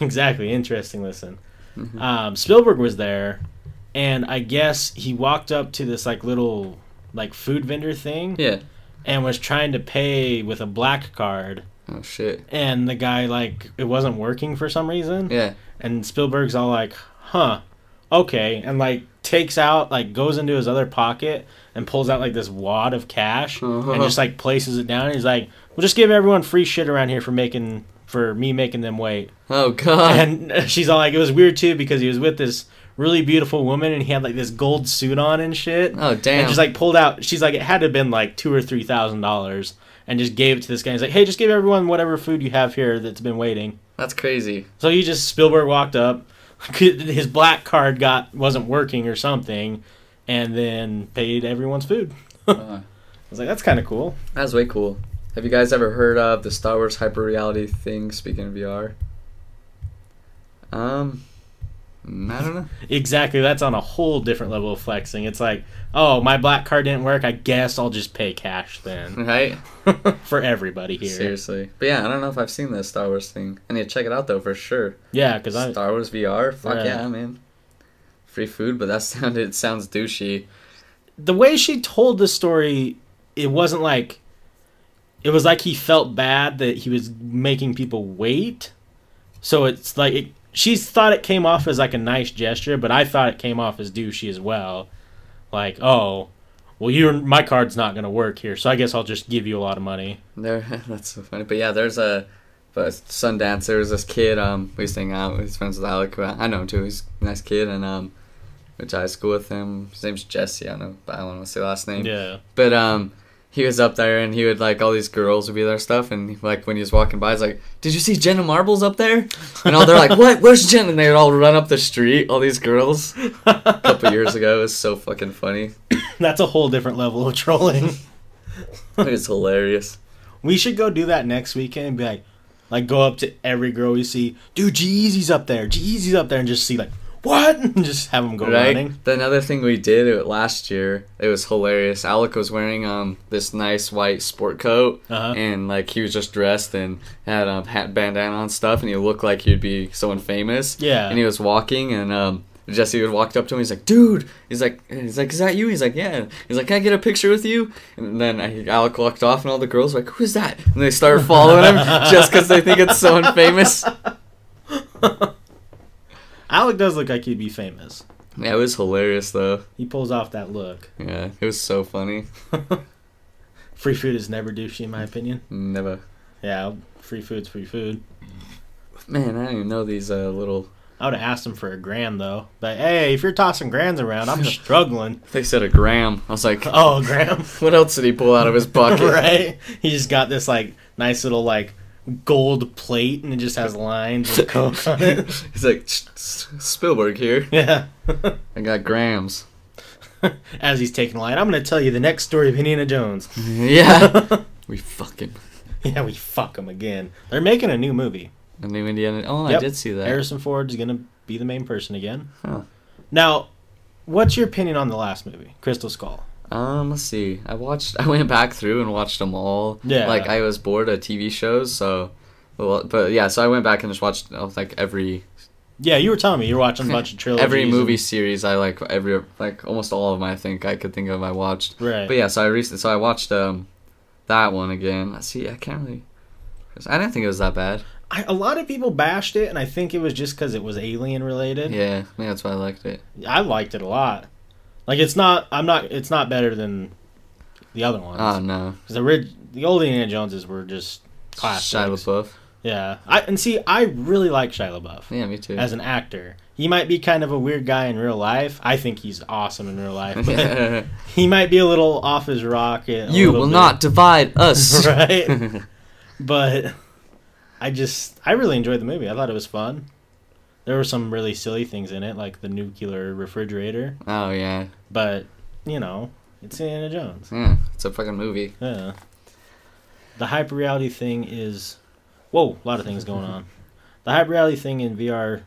exactly. Interesting. Listen, Mhm. um, Spielberg was there, and I guess he walked up to this like little like food vendor thing Yeah. and was trying to pay with a black card Oh shit. and the guy like it wasn't working for some reason Yeah. and spielberg's all like huh okay and like takes out like goes into his other pocket and pulls out like this wad of cash Uh-huh. and just like places it down and he's like we'll just give everyone free shit around here for making for me making them wait Oh god. and she's all like it was weird too because he was with this really beautiful woman and he had like this gold suit on and shit oh damn. and just like pulled out. She's like, it had to have been like two or three thousand dollars, and just gave it to this guy. He's like, hey, just give everyone whatever food you have here that's been waiting. That's crazy. So he just Spielberg walked up, his black card got wasn't working or something, and then paid everyone's food. I Uh, was like, that's kind of cool. that's way cool. Have you guys ever heard of the Star Wars hyper reality thing? Speaking of VR. Um, I don't know. Exactly, that's on a whole different level of flexing. It's like, oh, my black card didn't work. I guess I'll just pay cash then Right? for everybody here. Seriously. But yeah, I don't know if I've seen this Star Wars thing. I need to check it out though for sure. Yeah, because I Star Wars VR. Fuck Yeah. yeah, man. Free food, but that sounded it sounds douchey. the way she told the story, it wasn't like it was like he felt bad that he was making people wait. So it's like it, she thought it came off as like a nice gesture, but I thought it came off as douchey as well. Like, oh, well, your my card's not gonna work here, so I guess I'll just give you a lot of money. There, that's so funny. But yeah, there's a, but Sundance. There was this kid. Um, we used to hang out. He's friends with Alec. I I know him too. He's a nice kid, and um, went to high school with him. His name's Jesse. I don't know, but I don't want to say last name. Yeah, But um, he was up there, and he would like all these girls would be there stuff, and like when he was walking by, he's like, "Did you see Jenna Marbles up there?" And all they're like, "What? Where's Jenna?" And they'd all run up the street. All these girls. A couple years ago, it was so fucking funny. that's a whole different level of trolling. It's hilarious. We should go do that next weekend and be like, like go up to every girl we see, dude, Jeezy's up there, Jeezy's up there, and just see like, what? And just have them go right? running. The another thing we did last year, it was hilarious. Alec was wearing um this nice white sport coat, Uh-huh. and like he was just dressed and had um hat bandana on stuff, and he looked like he'd be someone famous. Yeah. And he was walking, and um Jesse would walked up to him. He's like, "Dude," he's like, "He's like, is that you?" He's like, "Yeah." He's like, "Can I get a picture with you?" And then I, Alec walked off, and all the girls were like, "Who's that?" And they started following him just because they think it's someone famous. Alec does look like he'd be famous. Yeah, it was hilarious though. He pulls off that look. Yeah, it was so funny. Free food is never douchey, in my opinion. Never. Yeah, free food's free food. Man, I don't even know these uh, little. I would have asked him for a grand though. But hey, if you're tossing grands around, I'm struggling. They said a gram. I was like, Oh, a gram, what else did he pull out of his bucket? right? He just got this like nice little like gold plate, and it just has lines of coke on it. He's like, "Tch, tch, Spielberg here. Yeah. I got grams. As he's taking a line, I'm going to tell you the next story of Indiana Jones. yeah. we fuck fucking. yeah, we fuck him again. They're making a new movie. A new Indiana. Oh, I did see that. Harrison Ford's going to be the main person again. Huh. Now, what's your opinion on the last movie, Crystal Skull? Um, let's see. I watched. I went back through and watched them all. Yeah. Like I was bored of TV shows, so. Well, but yeah, so I went back and just watched uh, like every Yeah, you were telling me you were watching a bunch of trilogies. every movie and- series. I like every like almost all of them. I think I could think of. I watched. right. But yeah, so I recently so I watched um that one again. I see, I can't really. I didn't think it was that bad. I, a lot of people bashed it, and I think it was just because it was alien related. Yeah, maybe that's why I liked it. I liked it a lot. Like it's not, I'm not, it's not better than the other ones. Oh no, 'Cause the rid- the old Indiana Joneses were just classics. Shia LaBeouf. Yeah, I and see, I really like Shia LaBeouf Yeah, me too. as an actor. He might be kind of a weird guy in real life. I think he's awesome in real life. But he might be a little off his rocket. you will bit. not divide us. right? but I just I really enjoyed the movie. I thought it was fun. There were some really silly things in it, like the nuclear refrigerator. oh yeah, But you know, it's Indiana Jones. yeah. It's a fucking movie. Yeah. The hyper reality thing is, whoa, a lot of things going on. The hyper reality thing in VR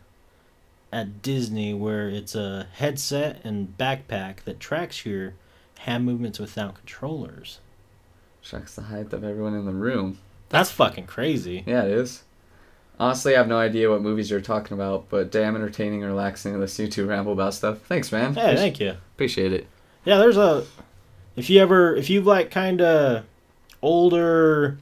at Disney, where it's a headset and backpack that tracks your hand movements without controllers. Tracks the height of everyone in the room. That's fucking crazy. Yeah, it is. Honestly, I have no idea what movies you're talking about, but damn entertaining and relaxing to listen to ramble about stuff. Thanks, man. Hey, thank you. Appreciate it. Yeah, there's a. If you ever, if you like kind of older,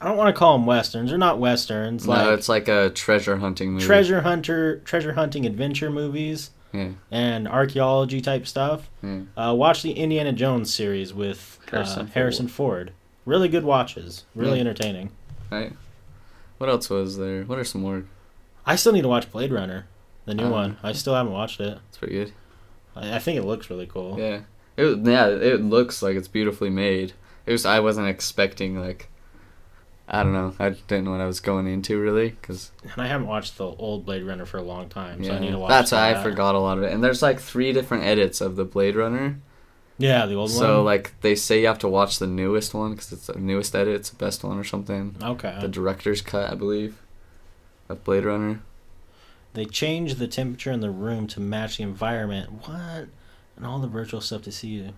I don't want to call them westerns. They're not westerns. no, like it's like a treasure hunting movie. treasure hunter, treasure hunting adventure movies Yeah. and archaeology type stuff. yeah. Uh, watch the Indiana Jones series with Harrison Harrison, Ford. Ford. Really good watches. Really Yeah. entertaining. Right. What else was there? What are some more? I still need to watch Blade Runner, the new Uh, one. I still haven't watched it. It's pretty good. I, I think it looks really cool. Yeah. It yeah, it looks like it's beautifully made. It was I wasn't expecting like I don't know. I didn't know what I was going into really cuz And I haven't watched the old Blade Runner for a long time, so yeah. I need to watch. That's why I that. forgot a lot of it. And there's like three different edits of the Blade Runner. Yeah, the old So one. So like they say you have to watch the newest one cuz it's the newest edit, it's the best one or something. okay. The director's cut, I believe, of Blade Runner. They change the temperature in the room to match the environment. What? And all the virtual stuff to see you.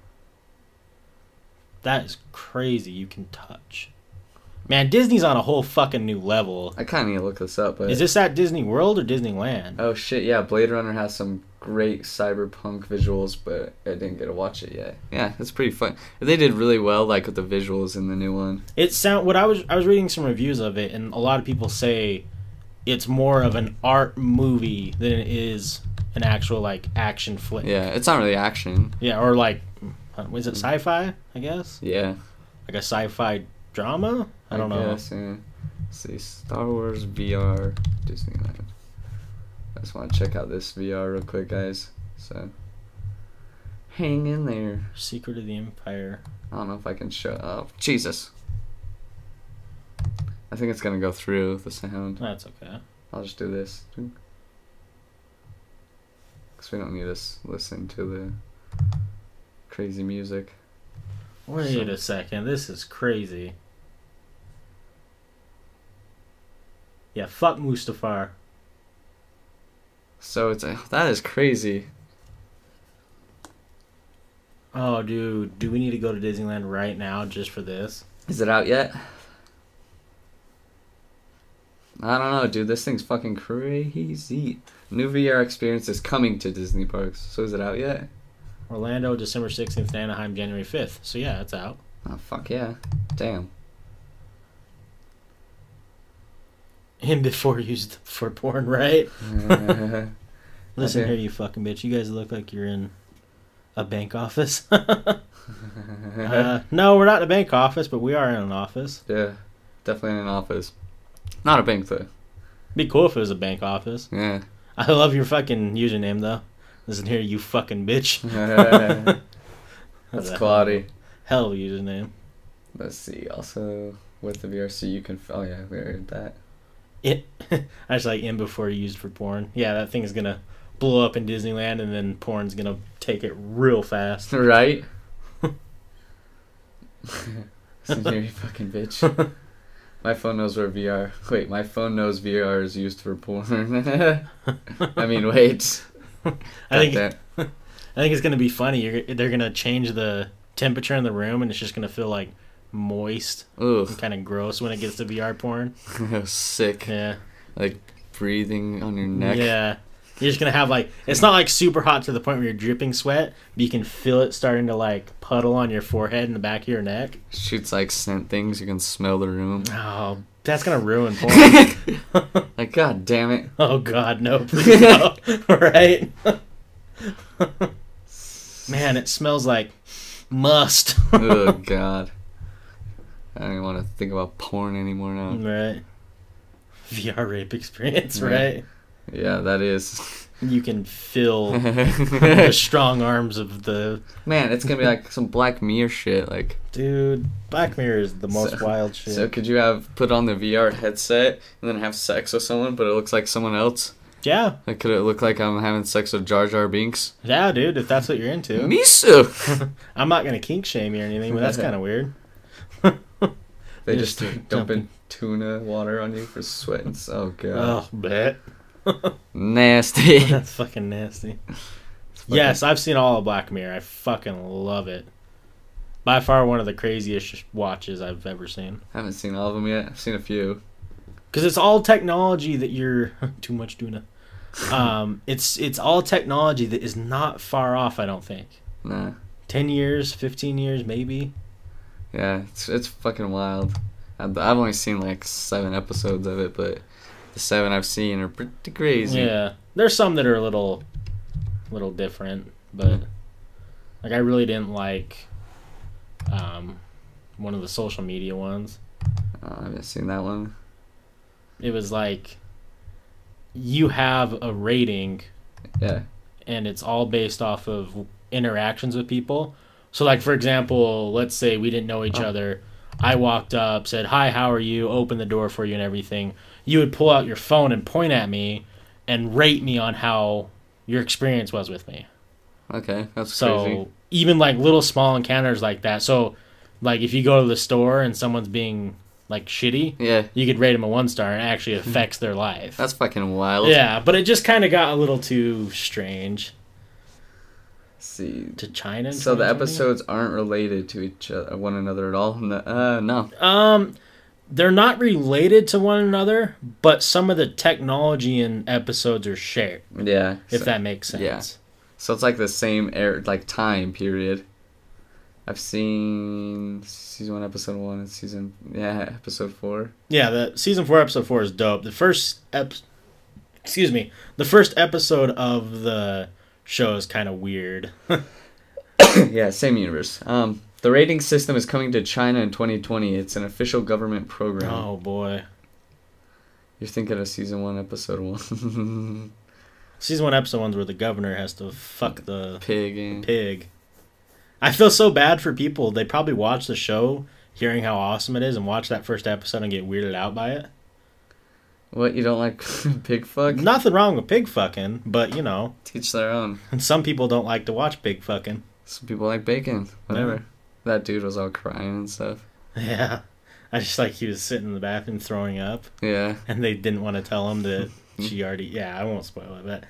That is crazy. You can touch. Man, Disney's on a whole fucking new level. I kind of need to look this up, but Is this at Disney World or Disneyland? Oh shit, yeah, Blade Runner has some great cyberpunk visuals, but I didn't get to watch it yet. Yeah, it's pretty fun. They did really well like with the visuals in the new one. It sound what I was I was reading some reviews of it and a lot of people say it's more of an art movie than it is an actual like action flick. Yeah, it's not really action. Yeah, or like was it sci-fi, I guess? Yeah. Like a sci-fi drama? I don't know. yeah. See, Star Wars VR Disneyland. I just want to check out this VR real quick, guys. So, hang in there. Secret of the Empire. I don't know if I can show. Oh, Jesus. I think it's gonna go through the sound. That's okay. I'll just do this. Because we don't need to listen to the crazy music. Wait a second. This is crazy. Yeah, fuck Mustafar. So it's a, that is crazy. Oh, dude, do we need to go to Disneyland right now just for this? Is it out yet? I don't know, dude. This thing's fucking crazy. New VR experience is coming to Disney parks. So is it out yet? Orlando, December 16th, and Anaheim, January 5th. So yeah, it's out. Oh fuck yeah! Damn. And before used for porn, right? Uh, Listen Okay. here, you fucking bitch. You guys look like you're in a bank office. uh, no, we're not in a bank office, but we are in an office. yeah, definitely in an office. Not a bank though. Be cool if it was a bank office. Yeah. I love your fucking username though. Listen here, you fucking bitch. That's quality. Hell of a username. Let's see. Also, with the VRC, you can. Oh yeah, we heard that. It, I just like in before used for porn. Yeah, that thing is gonna blow up in Disneyland, and then porn's gonna take it real fast. Right. Listen here, you fucking bitch. My phone knows where VR. Wait, my phone knows VR is used for porn. I mean, wait. I think Goddamn. I think it's gonna be funny. You're, they're gonna change the temperature in the room, and it's just gonna feel like moist kind of gross when it gets to VR porn. sick. Yeah, Like breathing on your neck. yeah. You're just gonna have like it's not like super hot to the point where you're dripping sweat, but you can feel it starting to like puddle on your forehead and the back of your neck. Shoots like scent things. You can smell the room. Oh, that's gonna ruin porn. Like, god damn it. oh God, no, please no. right? Man, it smells like must. oh god. I don't even want to think about porn anymore now. right. VR rape experience, Yeah. right? Yeah, that is. You can feel the strong arms of the Man, it's gonna be like some Black Mirror shit. Like, dude. Black Mirror is the most So- wild shit. so could you have put on the VR headset and then have sex with someone, but it looks like someone else? yeah, Like, could it look like I'm having sex with Jar Jar Binks? yeah, dude. If that's what you're into, Miso. I'm not gonna kink shame you or anything, but that's kind of weird. They Just just, dumping. tuna water on you for sweating. Oh god, Oh, bet. nasty. That's fucking nasty. Fucking- Yes, I've seen all of Black Mirror. I fucking love it. By far one of the craziest watches I've ever seen. I haven't seen all of them yet. I've seen a few. Because it's all technology that you're too much tuna. Um, it's it's all technology that is not far off. I don't think. Nah. Ten years, fifteen years, maybe. Yeah, it's it's fucking wild. I've, I've only seen like seven episodes of it, but the seven I've seen are pretty crazy. Yeah, there's some that are a little, little different, but like I really didn't like, um, one of the social media ones. Uh, I haven't seen that one. It was like, you have a rating, Yeah. and it's all based off of interactions with people. So, like for example, let's say we didn't know each Oh. other. I walked up, said, "Hi, how are you?" Opened the door for you and everything. You would pull out your phone and point at me, and rate me on how your experience was with me. Okay, that's So crazy. even like little small encounters like that. So like if you go to the store and someone's being like shitty, Yeah, you could rate them a one star and it actually affects their life. that's fucking wild. yeah, but it just kind of got a little too strange Let's see. to China. So the episodes aren't related to each other, one another at all. No, uh, no. Um, they're not related to one another, but some of the technology in episodes are shared. Yeah. If so, that makes sense. yeah. so it's like the same air, like time period. I've seen season one, episode one, and season yeah, episode four. Yeah, the season four, episode four is dope. The first ep, excuse me, the first episode of the show is kind of weird. yeah, same universe. Um, the rating system is coming to China in 2020. It's an official government program. Oh boy, You're thinking of season one, episode one. season one, episode one's where the governor has to fuck the Pig. And... pig. I feel so bad for people. They probably watch the show, hearing how awesome it is, and watch that first episode and get weirded out by it. What you don't like pig fuck? Nothing wrong with pig fucking, but you know, Teach their own. And some people don't like to watch pig fucking. Some people like bacon. Whatever. That dude was all crying and stuff. Yeah. I just like he was sitting in the bathroom throwing up. Yeah. and they didn't want to tell him that she already yeah i won't spoil it but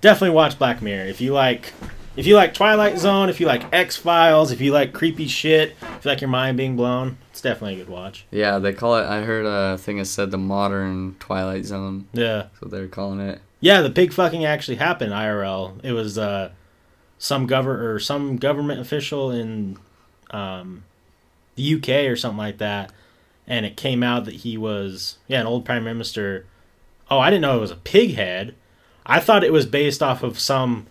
definitely watch black mirror if you like if you like twilight zone if you like x-files if you like creepy shit if you like your mind being blown it's definitely a good watch Yeah, they call it. I heard a thing that said the modern Twilight Zone. yeah That's what they're calling it. yeah the pig fucking actually happened irl it was uh some govern or some government official in um the uk or something like that and it came out that he was yeah an old prime minister oh i didn't know it was a pig head i thought it was based off of some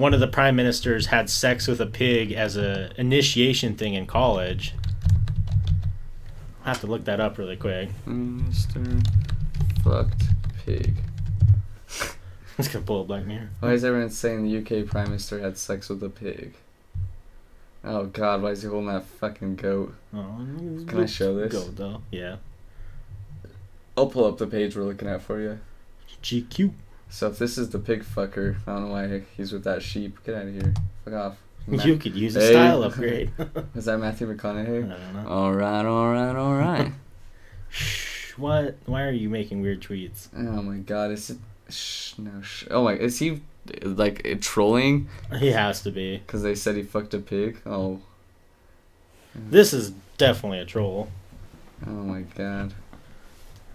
one of the prime ministers had sex with a pig as a initiation thing in college. I have to look that up really quick. Minister fucked pig. Let's gonna pull a Black Mirror. Why is everyone saying the UK Prime Minister had sex with a pig? Oh god, why is he holding that fucking goat? Oh, Can I show this? Go though. Yeah. I'll pull up the page we're looking at for you. GQ. So if this is the pig fucker, I don't know why he's with that sheep. Get out of here. Fuck off. Ma- You could use a Hey. style upgrade. Is that Matthew I McConaughey? don't know. Alright, alright, alright. Shh. What? Why are you making weird tweets? oh my god, is it. Shh, no, shh. Oh my, is he like trolling? He has to be. Because they said he fucked a pig? Oh. This is definitely a troll. Oh my god.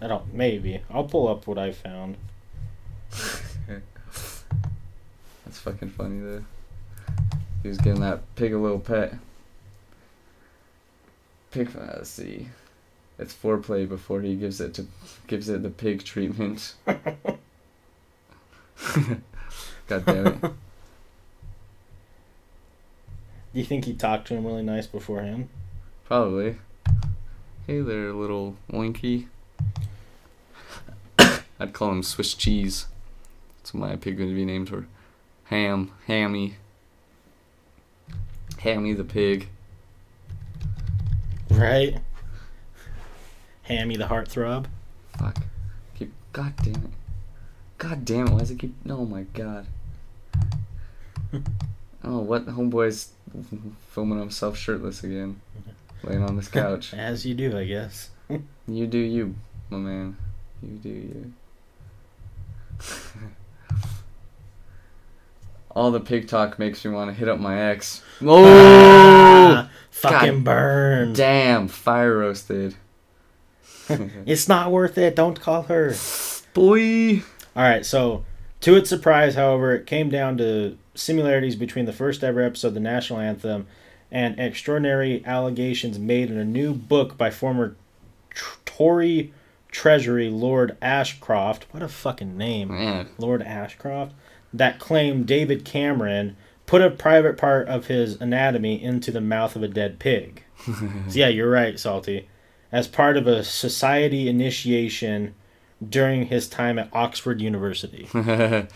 I don't. Maybe. I'll pull up what I found. That's fucking funny though. He was giving that pig a little pet. Pig. uh, Let's see. It's foreplay before he gives it to gives it the pig treatment. God damn it! Do you think he talked to him really nice beforehand? Probably. Hey there, little oinky. I'd call him Swiss cheese. That's what my pig would be named for. Ham, Hammy. Hammy the pig. Right? Hammy the heartthrob. Fuck. Keep. God damn it. God damn it. Why does it keep. Oh my god. Oh, what? Homeboy's filming himself shirtless again. Laying on this couch. As you do, I guess. You do you, my man. You do you. All the pig talk makes me want to hit up my ex. Ah, fucking burn. Damn, fire roasted. It's not worth it. Don't call her. Boy. All right, so to its surprise, however, it came down to similarities between the first ever episode, of the national anthem, and extraordinary allegations made in a new book by former tr- Tory Treasury Lord Ashcroft. What a fucking name. Man. Lord Ashcroft, that claimed David Cameron put a private part of his anatomy into the mouth of a dead pig. so yeah, you're right, Salty. As part of a society initiation during his time at Oxford University.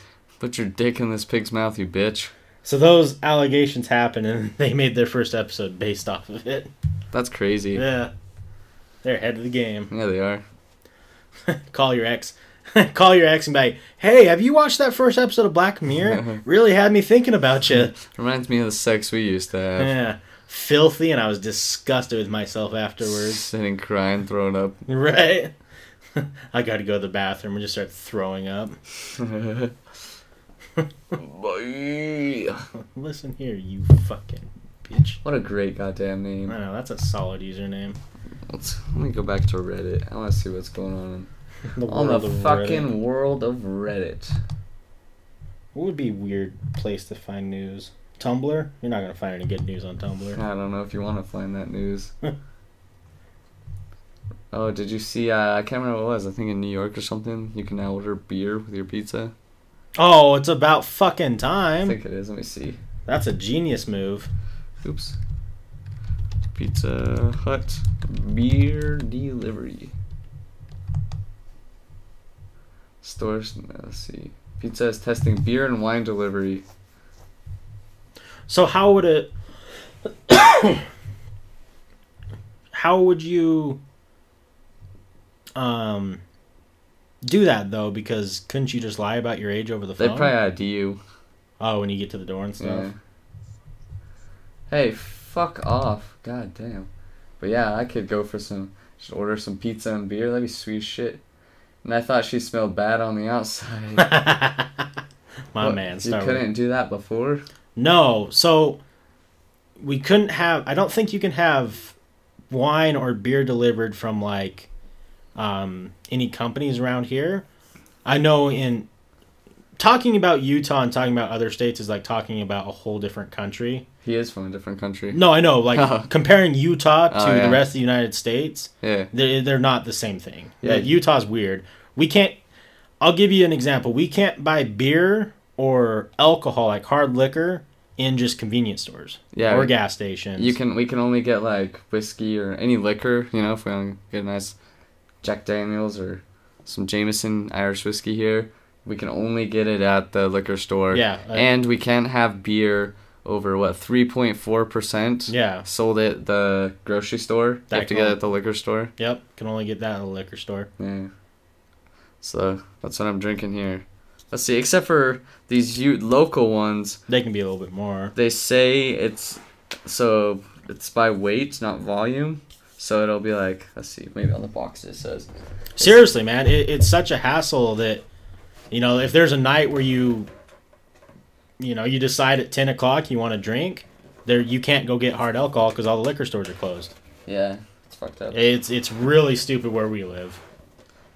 Put your dick in this pig's mouth, you bitch. So those allegations happened and they made their first episode based off of it. That's crazy. Yeah. They're ahead of the game. Yeah, they are. Call your ex. Call your ex and be like, hey, have you watched that first episode of Black Mirror? really had me thinking about you. Reminds me of the sex we used to have. Yeah. Filthy, and I was disgusted with myself afterwards. Sitting crying, throwing up. Right? I gotta go to the bathroom and just start throwing up. Boy. Listen here, you fucking bitch. What a great goddamn name. I know, that's a solid username. Let's, let me go back to Reddit. I want to see what's going on The on the fucking Reddit. world of Reddit. What would be a weird place to find news? Tumblr? You're not gonna find any good news on Tumblr. I don't know if you want to find that news. oh, did you see? Uh, I can't remember what it was. I think in New York or something. You can now order beer with your pizza. Oh, it's about fucking time. I think it is. Let me see. That's a genius move. Oops. Pizza Hut beer delivery. Stores. Let's see. Pizza is testing beer and wine delivery. So how would it? how would you um do that though? Because couldn't you just lie about your age over the phone? They probably ID you. oh, when you get to the door and stuff. Yeah. Hey, fuck off. God damn. But yeah, I could go for some. Just order some pizza and beer. That'd be sweet shit. And I thought she smelled bad on the outside. My What, man, You couldn't do that before? No, so we couldn't have. I don't think you can have wine or beer delivered from like um, any companies around here. I know in talking about Utah and talking about other states is like talking about a whole different country. He is from a different country. No, I know. Like comparing Utah to Oh, yeah. the rest of the United States, Yeah. they're, they're not the same thing. Yeah. Like, Utah's weird. We can't. I'll give you an example. We can't buy beer or alcohol like hard liquor in just convenience stores Yeah, or gas stations. You can we can only get like whiskey or any liquor, you know, if we want to get a nice Jack Daniels or some Jameson Irish whiskey here. We can only get it at the liquor store. Yeah, uh, and we can't have beer over what three point four percent. Yeah. sold at the grocery store. You That have to get it at the liquor store. Yep, can only get that at the liquor store. Yeah. So that's what I'm drinking here. Let's see. Except for these local ones, They can be a little bit more. they say it's so it's by weight, not volume. So it'll be like let's see, maybe on the box it says. Seriously, man, it, it's such a hassle that you know if there's a night where you you know you decide at ten o'clock you want to drink, there you can't go get hard alcohol because all the liquor stores are closed. Yeah, it's fucked up. It's it's really stupid where we live.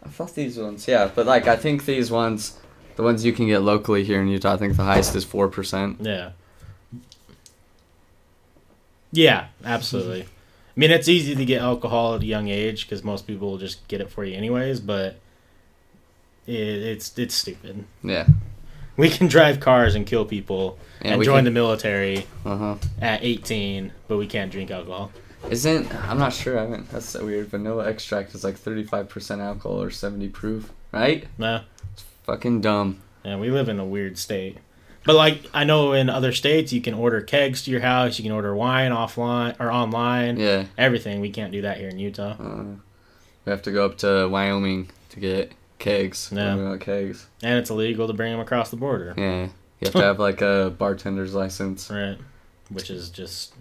I thought these ones, yeah, but like I think these ones, the ones you can get locally here in Utah, I think the highest is four percent. Yeah. Yeah, absolutely. I mean, it's easy to get alcohol at a young age because most people will just get it for you anyways. But it, it's it's stupid. Yeah. We can drive cars and kill people Yeah, and join can- the military Uh huh. at 18, but we can't drink alcohol. Isn't I'm not sure. I haven't. That's so weird. Vanilla extract is like 35% alcohol or 70 proof, right? No, Nah. It's Fucking dumb. yeah, we live in a weird state. But like I know in other states, you can order kegs to your house. You can order wine offline or online. Yeah. Everything. We can't do that here in Utah. Uh, we have to go up to Wyoming to get kegs. Yeah. kegs. And it's illegal to bring them across the border. Yeah. You have to have like a bartender's license. Right. Which is just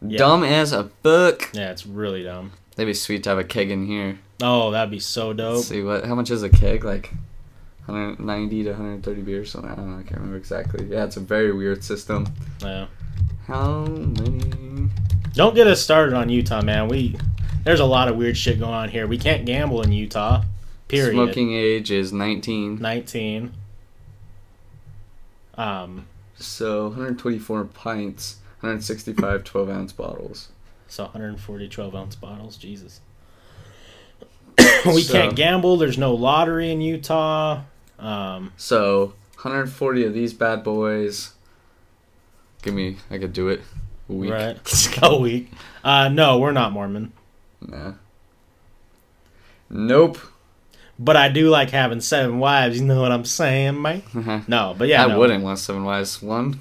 Yeah. Dumb as a book. yeah, it's really dumb. That'd be sweet to have a keg in here. Oh, that'd be so dope. Let's see what. How much is a keg? Like 190 to 130 beers. Something. I don't know. I can't remember exactly. Yeah, it's a very weird system. Yeah. How many? Don't get us started on Utah, man. We there's a lot of weird shit going on here. We can't gamble in Utah. Period. Smoking age is 19. 19. Um, So 124 pints, 165 12 ounce bottles. so 140 12 ounce bottles. Jesus. we So- can't gamble. There's no lottery in Utah. Um, So 140 of these bad boys. Give me, I could do it. A week. right. a week. Uh, no, we're not Mormon. Nah. Nope. But I do like having seven wives. You know what I'm saying, man? No, but yeah, I no. wouldn't want seven wives. One.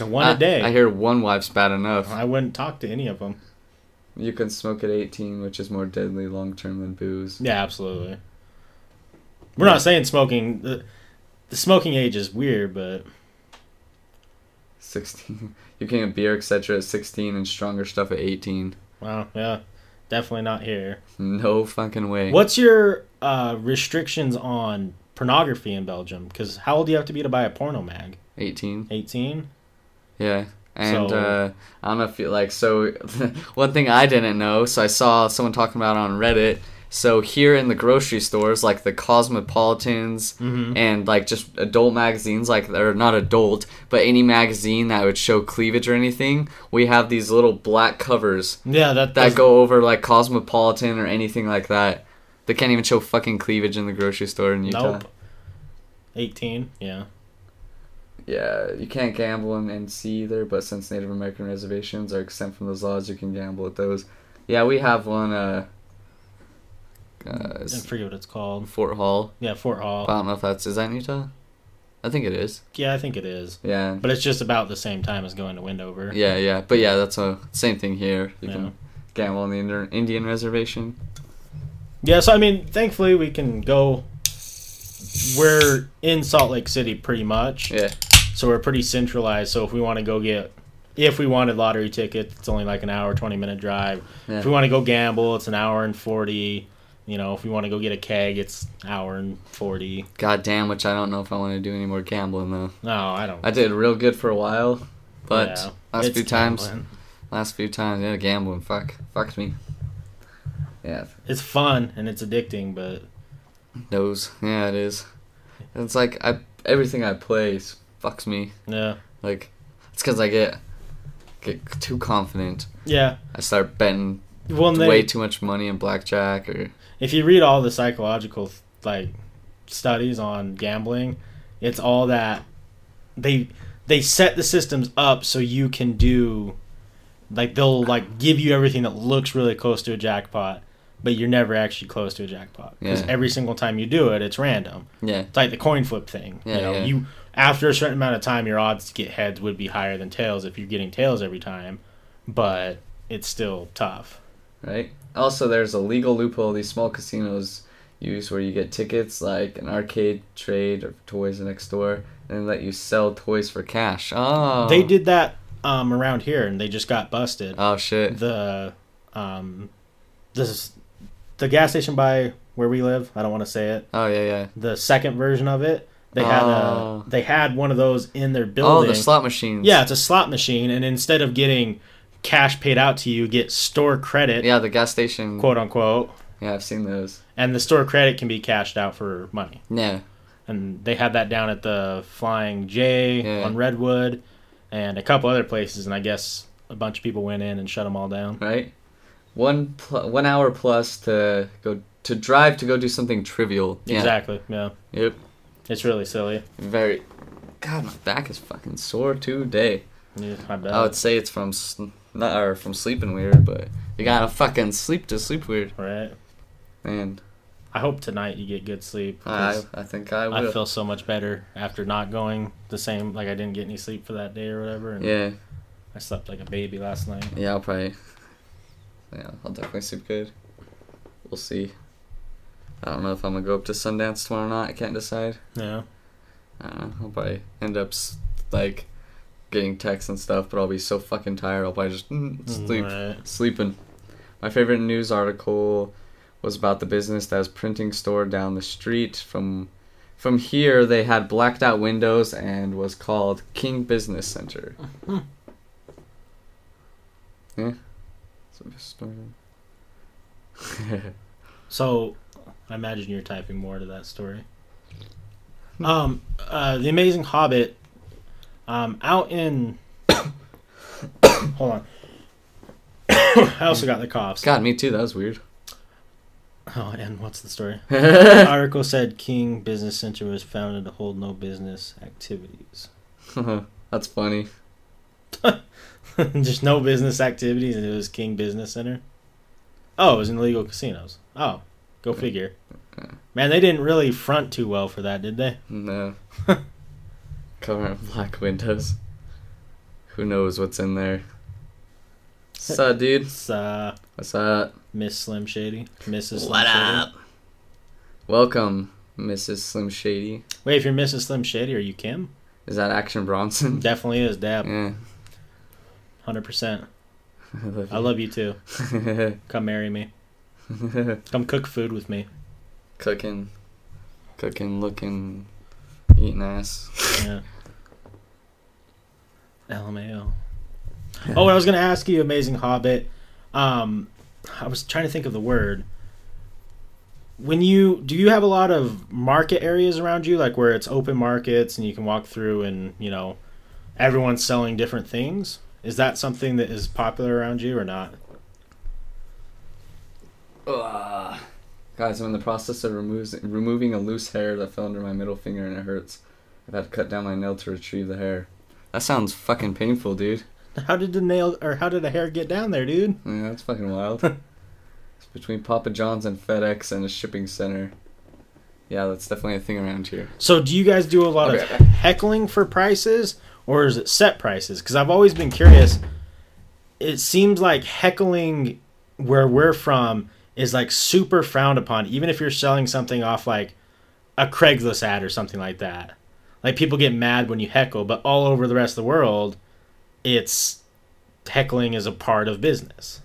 One I- a day. I hear one wife's bad enough. I wouldn't talk to any of them. You can smoke at 18, which is more deadly long term than booze. Yeah, absolutely. We're not saying smoking. The, the smoking age is weird, but 16. You can get beer, etc. at 16 and stronger stuff at 18. Wow. yeah, definitely not here. No fucking way. What's your uh, restrictions on pornography in Belgium? Because how old do you have to be to buy a porno mag? 18. 18? Yeah. And So- uh, I don't know if you like. So, one thing I didn't know, so I saw someone talking about it on Reddit. So, here in the grocery stores, like the Cosmopolitans Mm-hmm. and like just adult magazines, like, or not adult, but any magazine that would show cleavage or anything, we have these little black covers Yeah, that that go over like Cosmopolitan or anything like that. They can't even show fucking cleavage in the grocery store in Utah. Nope. 18? Yeah. Yeah, you can't gamble in NC either, but since Native American reservations are exempt from those laws, you can gamble at those. Yeah, we have one. Uh, uh, I forget what it's called. Fort Hall. Yeah, Fort Hall. But I don't know if that's is that in Utah. I think it is. Yeah, I think it is. Yeah, But it's just about the same time as going to Wendover. yeah, yeah. But yeah, that's a same thing here. You Yeah. can gamble on the Indian reservation. Yeah, so I mean, thankfully we can go. We're in Salt Lake City pretty much, Yeah, so we're pretty centralized. So if we want to go get, if we wanted lottery tickets, it's only like an hour, twenty minute drive. yeah. If we want to go gamble, it's an hour and forty. You know, if we want to go get a keg, it's hour and forty. God damn, which I don't know if I want to do any more gambling though. No, I don't. I did real good for a while, but Yeah, last it's few times, gambling. last few times, yeah, gambling, fuck, fucked me. Yeah, It's fun and it's addicting, but Those, yeah, it is. It's like I everything I play s- fucks me. yeah, Like it's because I get get too confident. yeah. I start betting Well, way they, too much money in blackjack or if you read all the psychological like studies on gambling, It's all that they they set the systems up so you can do like they'll like give you everything that looks really close to a jackpot, but you're never actually close to a jackpot because Yeah. every single time you do it, it's random. Yeah. It's like the coin flip thing. Yeah, you know, yeah. you after a certain amount of time, your odds to get heads would be higher than tails if you're getting tails every time, but it's still tough. right? Also, there's a legal loophole these small casinos use where you get tickets like an arcade trade or toys next door and let you sell toys for cash. Oh. They did that um, around here, and they just got busted. Oh shit. the um, this the gas station by where we live. I don't want to say it. Oh yeah, yeah. The second version of it, they had Oh. a they had one of those in their building. Oh, the slot machines. Yeah, it's a slot machine, and instead of getting cash paid out to you, get store credit, Yeah, the gas station. quote unquote, Yeah, I've seen those. and the store credit can be cashed out for money. Yeah. And they had that down at the Flying J Yeah. on Redwood, and a couple other places, and I guess a bunch of people went in and shut them all down. Right. One pl- one hour plus to go to drive to go do something trivial. Yeah. Exactly. Yeah, Yep. it's really silly. Very. God, my back is fucking sore today. Yeah, I bet. I would say it's from not or from sleeping weird, but you gotta fucking sleep to sleep weird. right. And I hope tonight you get good sleep. I I think I I, feel so much better after not going the same. Like I didn't get any sleep for that day or whatever. And yeah. I slept like a baby last night. Yeah, I'll probably. Yeah, I'll definitely sleep good. We'll see. I don't know if I'm gonna go up to Sundance tomorrow or not. I can't decide. Yeah. I don't know. I'll probably end up like getting texts and stuff, but I'll be so fucking tired. I'll probably just mm, sleep, Right. sleeping. My favorite news article was about the business that was printing store down the street from. From here, they had blacked out windows and was called King Business Center. yeah. So just started. So, I imagine you're typing more to that story. Um, uh, the Amazing Hobbit, um, out in. hold on. I also got the coughs. God, me too. That was weird. Oh, and what's the story? The article said King Business Center was founded to hold no business activities. That's funny. Just no business activities, and it was King Business Center. Oh, it was in illegal casinos. Oh, go figure. Man, they didn't really front too well for that, did they? No. Covering black windows. Who knows what's in there? What's up, dude? It's uh, What's up? Miss Slim Shady, Mrs. Slim What Shady. up? Welcome, Mrs. Slim Shady. Wait, if you're Mrs. Slim Shady, are you Kim? Is that Action Bronson? Definitely is. Dab, yeah. hundred percent. I love I love you too. Come marry me. Come cook food with me. cooking, cooking, looking, eating ass. Yeah. LMAO. Oh, I was gonna ask you, Amazing Hobbit. Um, I was trying to think of the word. When you do, you have a lot of market areas around you, like where it's open markets and you can walk through, and you know, everyone's selling different things. Is that something that is popular around you or not? Ugh. Guys, I'm in the process of removes, removing a loose hair that fell under my middle finger and it hurts. I've had to cut down my nail to retrieve the hair. That sounds fucking painful, dude. How did the nail or how did the hair get down there, dude? Yeah, that's fucking wild. it's between Papa John's and FedEx and a shipping center. Yeah, that's definitely a thing around here. So, do you guys do a lot I'll of heckling for prices, or is it set prices? Because I've always been curious. It seems like heckling where we're from is like super frowned upon, even if you're selling something off like a Craigslist ad or something like that. Like people get mad when you heckle, but all over the rest of the world, it's heckling is a part of business.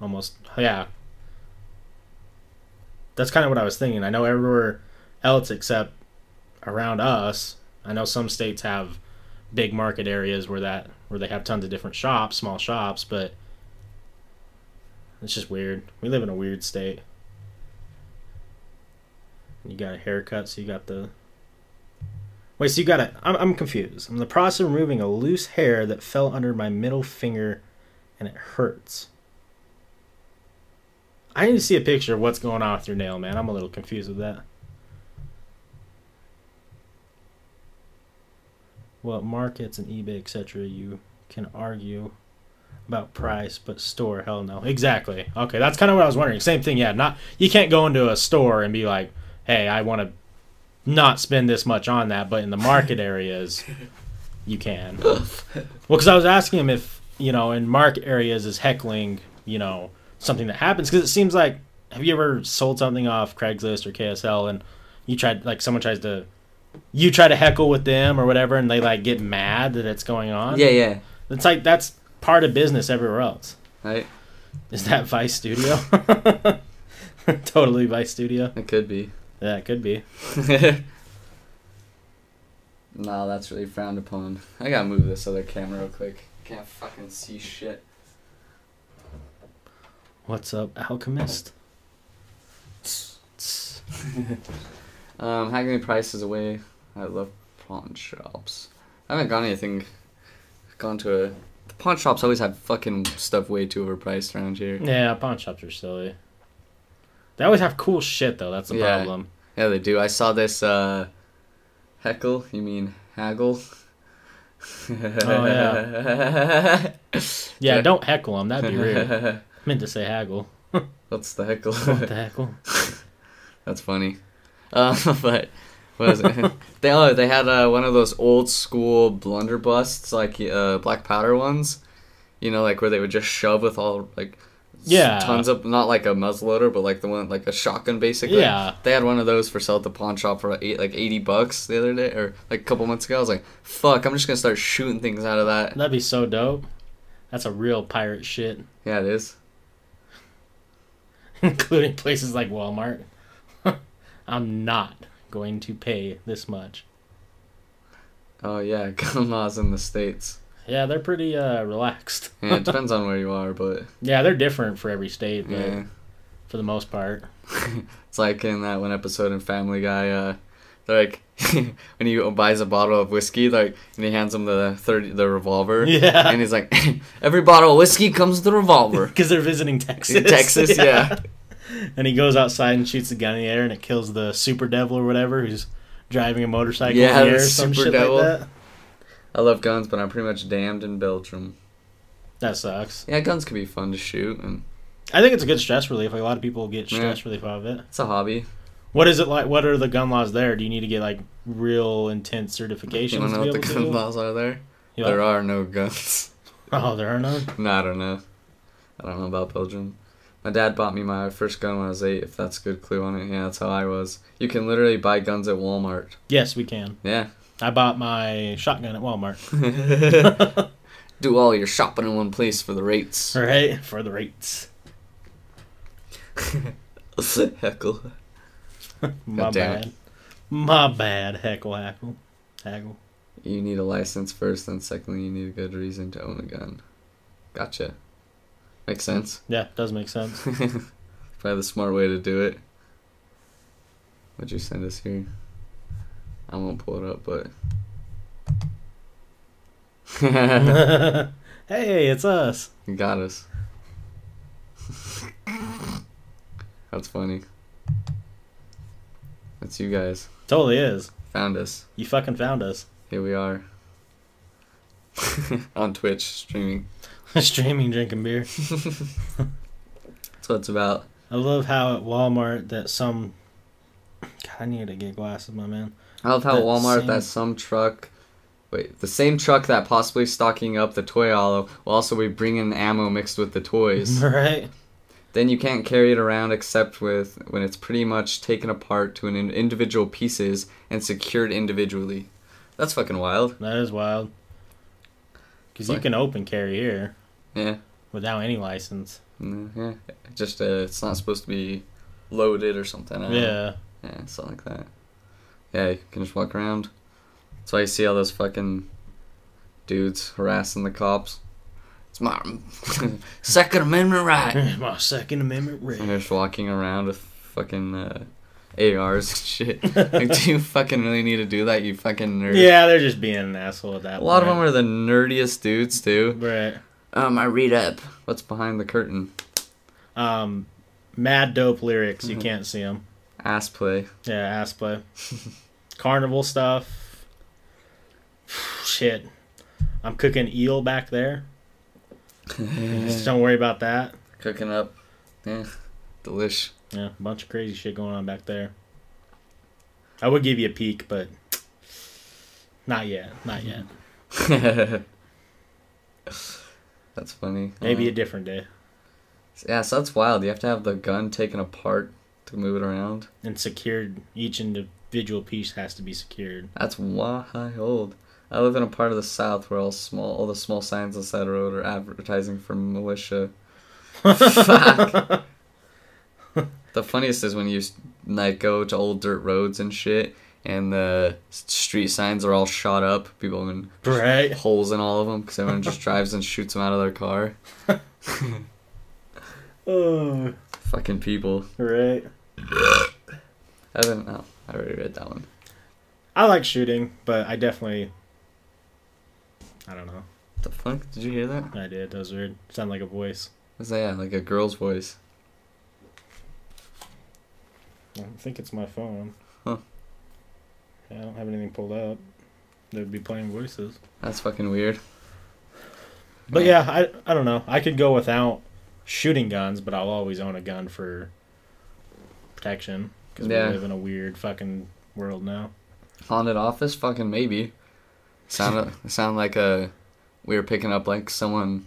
Almost, yeah. That's kind of what I was thinking. I know everywhere else except around us, I know some states have big market areas where that where they have tons of different shops, small shops, but it's just weird. We live in a weird state. You got a haircut, so you got the. Wait, so you got a. I'm, I'm confused. I'm in the process of removing a loose hair that fell under my middle finger and it hurts. I need to see a picture of what's going on with your nail, man. I'm a little confused with that. What markets and eBay, etc., you can argue about price, but store, hell no. Exactly. Okay, that's kind of what I was wondering. Same thing, yeah. Not you can't go into a store and be like, "Hey, I want to not spend this much on that," but in the market areas, you can. well, because I was asking him if you know in market areas is heckling, you know, something that happens because it seems like have you ever sold something off Craigslist or KSL and you tried like someone tries to you try to heckle with them or whatever and they like get mad that it's going on Yeah, yeah. it's like that's part of business everywhere else Right? is that vice studio totally vice studio It could be. yeah it could be no, that's really frowned upon. I gotta move this other camera real quick. I can't fucking see shit. what's up alchemist Um, haggling prices away. I love pawn shops. I haven't gone anything. Gone to a. Pawn shops always have fucking stuff way too overpriced around here. yeah pawn shops are silly they always have cool shit though that's the Yeah. problem Yeah, they do. I saw this. uh Heckle? You mean haggle? Oh, yeah. yeah don't heckle them that'd be rude meant to say haggle What's the heckle? what the heckle That's funny. Uh, but what is it? they oh they had uh, one of those old school blunderbusts like uh, black powder ones. You know, like where they would just shove with all like Yeah. tons of not like a muzzleloader, but like the one like a shotgun basically. Yeah. They had one of those for sale at the pawn shop for eight, like eighty bucks the other day or like a couple months ago. I was like, fuck, I'm just gonna start shooting things out of that. That'd be so dope. That's a real pirate shit, Yeah, it is. including places like Walmart. I'm not going to pay this much. Oh yeah, gun laws in the states. Yeah, they're pretty uh, relaxed. Yeah, it depends on where you are, but Yeah, they're different for every state, but yeah. for the most part. It's like in that one episode in Family Guy, uh, they're like when he buys a bottle of whiskey, like and he hands him the thirty the revolver. Yeah. And he's like, every bottle of whiskey comes with a revolver. Because they're visiting Texas. In Texas, yeah. And he goes outside and shoots a gun in the air, and it kills the super devil or whatever who's driving a motorcycle Yeah, in the air the or some super shit devil. like that. I love guns, but I'm pretty much damned in Belgium. That sucks. Yeah, guns can be fun to shoot, and I think it's a good stress relief. Like a lot of people get Yeah. stress relief out of it. it's a hobby. What is it like? What are the gun laws there? Do you need to get like real intense certifications You want to to be know what the gun do laws are there? There are no guns. Oh, there are none. no, I don't know. I don't know about Belgium. My dad bought me my first gun when I was eight. If that's a good clue on it, yeah, that's how I was. You can literally buy guns at Walmart. Yes, we can. Yeah. I bought my shotgun at Walmart. Do all your shopping in one place for the rates. Right, for the rates. Heckle. My it. bad. My bad. Heckle, hackle, haggle. You need a license first, and secondly, you need a good reason to own a gun. Gotcha. Makes sense. Yeah, does make sense. Probably the smart way to do it. What'd you send us here? I won't pull it up, but. hey, it's us. You got us. That's funny. That's you guys. Totally is. Found us. You fucking found us. Here we are. On Twitch, streaming. Streaming, drinking beer. That's what it's about. I love how at Walmart that some. God, I need to get glasses, my man. I love how That Walmart, same- that some truck. Wait, the same truck that possibly stocking up the toy aisle will also be bringing ammo mixed with the toys. Right? then you can't carry it around except with when it's pretty much taken apart to an in- individual pieces and secured individually. That's fucking wild. That is wild. Because you can open carry here Yeah. without any license. Mm, Yeah. Just uh, it's not supposed to be loaded or something. Yeah. Yeah, something like that. Yeah, you can just walk around. That's why you see all those fucking dudes harassing the cops. It's my Second Amendment right. My Second Amendment And right. they're just walking around with fucking uh, ARs and shit. like, do you fucking really need to do that, you fucking nerd? Yeah, they're just being an asshole at that A lot of them are the nerdiest dudes, too. Right. Um, I read up. What's behind the curtain? Um, mad dope lyrics. You Mhm. can't see them. Ass play. Yeah, ass play. Carnival stuff. Shit. I'm cooking eel back there. Just don't worry about that. Cooking up. Yeah. Delish. Yeah, a bunch of crazy shit going on back there. I would give you a peek, but not yet. Not yet. that's funny. Maybe Uh, a different day. Yeah, so that's wild. You have to have the gun taken apart to move it around. And secured. Each individual piece has to be secured. That's wild. I live in a part of the South where all small, all the small signs on the side of the road are advertising for militia. Fuck. the funniest is when you like go to old dirt roads and shit, and the street signs are all shot up. People have been Right. holes in all of them because everyone just drives and shoots them out of their car. Oh, Fucking people. right. I haven't. know. I already read that one. I like shooting, but I definitely. I don't know. The fuck? Did you hear that? I did. That was weird. Sound like a voice. Was that yeah, like a girl's voice? I think it's my phone. Yeah, I don't have anything pulled up. They would be playing voices. That's fucking weird. But yeah, I I don't know. I could go without shooting guns, but I'll always own a gun for protection because Yeah. we live in a weird fucking world now. Haunted office? Fucking maybe. Sound sound like a we were picking up like someone.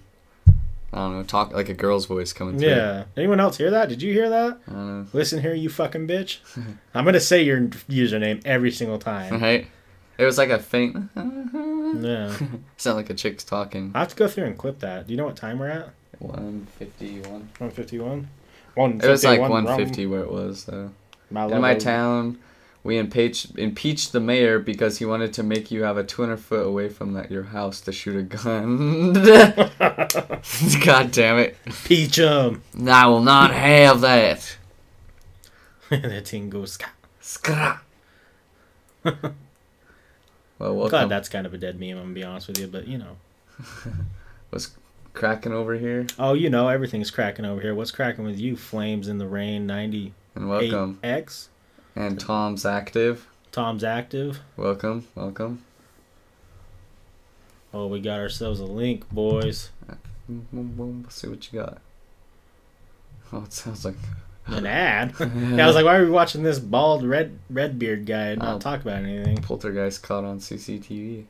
I don't know, talk like a girl's voice coming through. Yeah. Anyone else hear that? Did you hear that? I don't know. Listen here, you fucking bitch. I'm gonna say your username every single time. Right? It was like a faint. yeah. Sound like a chick's talking. I have to go through and clip that. Do you know what time we're at? One fifty one. 151? One It was like one fifty where it was. So. My In my town, we impeached impeached the mayor because he wanted to make you have a 200 foot away from that your house to shoot a gun. God damn it! Peach 'em. I will not have that. that thing goes. Skra. well, I'm welcome. glad that's kind of a dead meme, I'm gonna be honest with you, but you know. what's cracking over here, Oh, you know, everything's cracking over here. What's cracking with you? Flames in the Rain 98X? and welcome. And Tom's active. Tom's active. Welcome, welcome. Oh, we got ourselves a link, boys. Let's see what you got. Oh, it sounds like. An ad. yeah, I was like, why are we watching this bald red red beard guy and not Oh. talk about anything? Poltergeist caught on CCTV.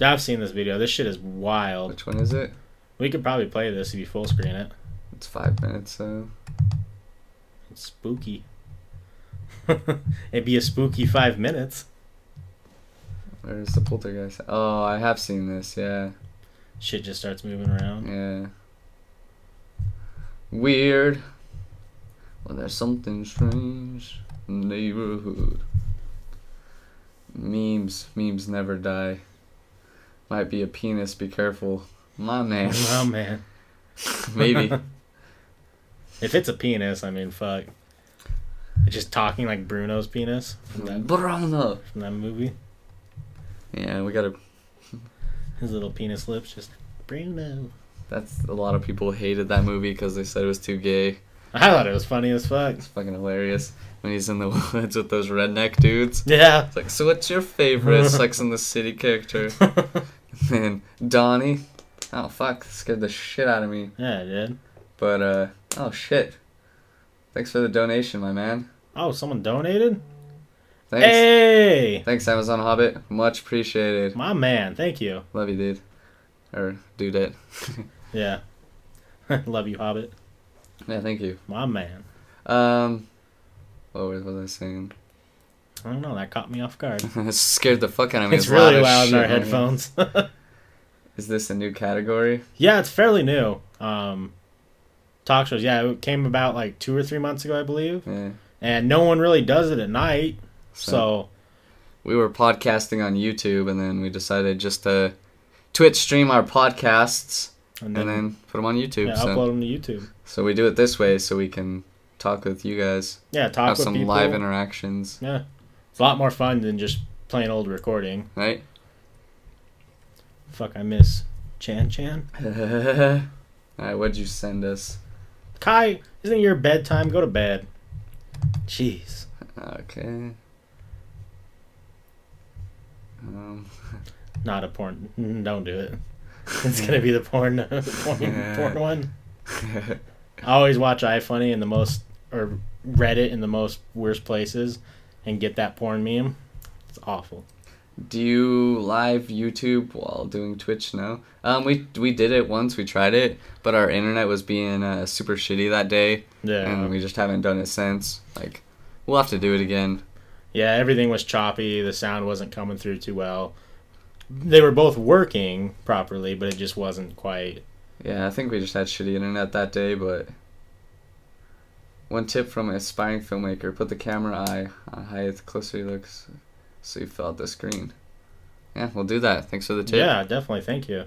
I've seen this video. This shit is wild. Which one is it? We could probably play this if you full screen it. It's five minutes, so. It's spooky. It'd be a spooky five minutes. Where's the poltergeist? Oh, I have seen this. Yeah, Shit just starts moving around. yeah. Weird. Well, there's something strange in the neighborhood. Memes, memes never die. Might be a penis. Be careful, my man. My man. Maybe. If it's a penis, I mean, fuck. Just talking like Bruno's penis from that, Bruno. from that movie. Yeah, we gotta. His little penis lips just Bruno. That's a lot of people hated that movie because they said it was too gay. I thought it was funny as fuck. It's fucking hilarious when he's in the woods with those redneck dudes. Yeah. It's like, so what's your favorite Sex in the City character? and Donnie. Oh fuck, scared the shit out of me. Yeah, it did. But uh, oh shit. Thanks for the donation, my man. Oh, someone donated? Thanks. Hey! Thanks, Amazing Hobbit. Much appreciated. My man, thank you. Love you, dude. Or dudette. Yeah. Love you, Hobbit. Yeah, thank you. My man. Um, what was, I saying? I don't know, that caught me off guard. it scared the fuck out of me. It's lot really loud in our shit on here. headphones. Is this a new category? yeah, it's fairly new. Um, talk shows, yeah, it came about like two or three months ago, I believe. Yeah. And no one really does it at night. So, we were podcasting on YouTube, and then we decided just to Twitch stream our podcasts and and then, then put them on YouTube. yeah, so, upload them to YouTube. so we do it this way so we can talk with you guys, Yeah, talk have with some people. live interactions, yeah. It's a lot more fun than just plain old recording. right? Fuck, I miss Chan Chan. All right, what'd you send us? Kai, isn't it your bedtime? Go to bed. Jeez. Okay. Um, Not a porn. mm, Don't do it. It's gonna be the porn, porn, porn one. I always watch iFunny in the most or Reddit in the most worst places, and get that porn meme. It's awful. Do you live YouTube while doing Twitch? No. Um, we we did it once. We tried it, but our internet was being uh, super shitty that day, Yeah, and we just haven't done it since. Like, we'll have to do it again. yeah. Everything was choppy. The sound wasn't coming through too well. They were both working properly, but it just wasn't quite. Yeah, I think we just had shitty internet that day, but one tip from an aspiring filmmaker: put the camera eye on high the closer you look, so- you fill out the screen. Yeah, we'll do that. Thanks for the tip. Yeah, definitely. Thank you.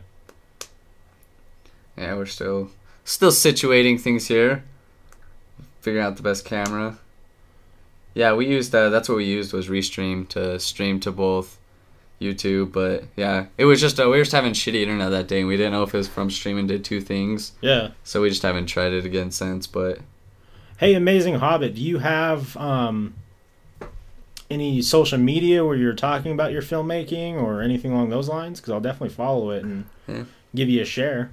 Yeah, we're still still situating things here, figuring out the best camera. Yeah, we used uh, that's what we used was Restream to stream to both YouTube, but yeah, it was just uh, we were just having shitty internet that day, and we didn't know if it was from streaming to two things, Yeah. so we just haven't tried it again since. But Hey, Amazing Hobbit, do you have um, any social media where you're talking about your filmmaking or anything along those lines? Because I'll definitely follow it and Yeah. give you a share.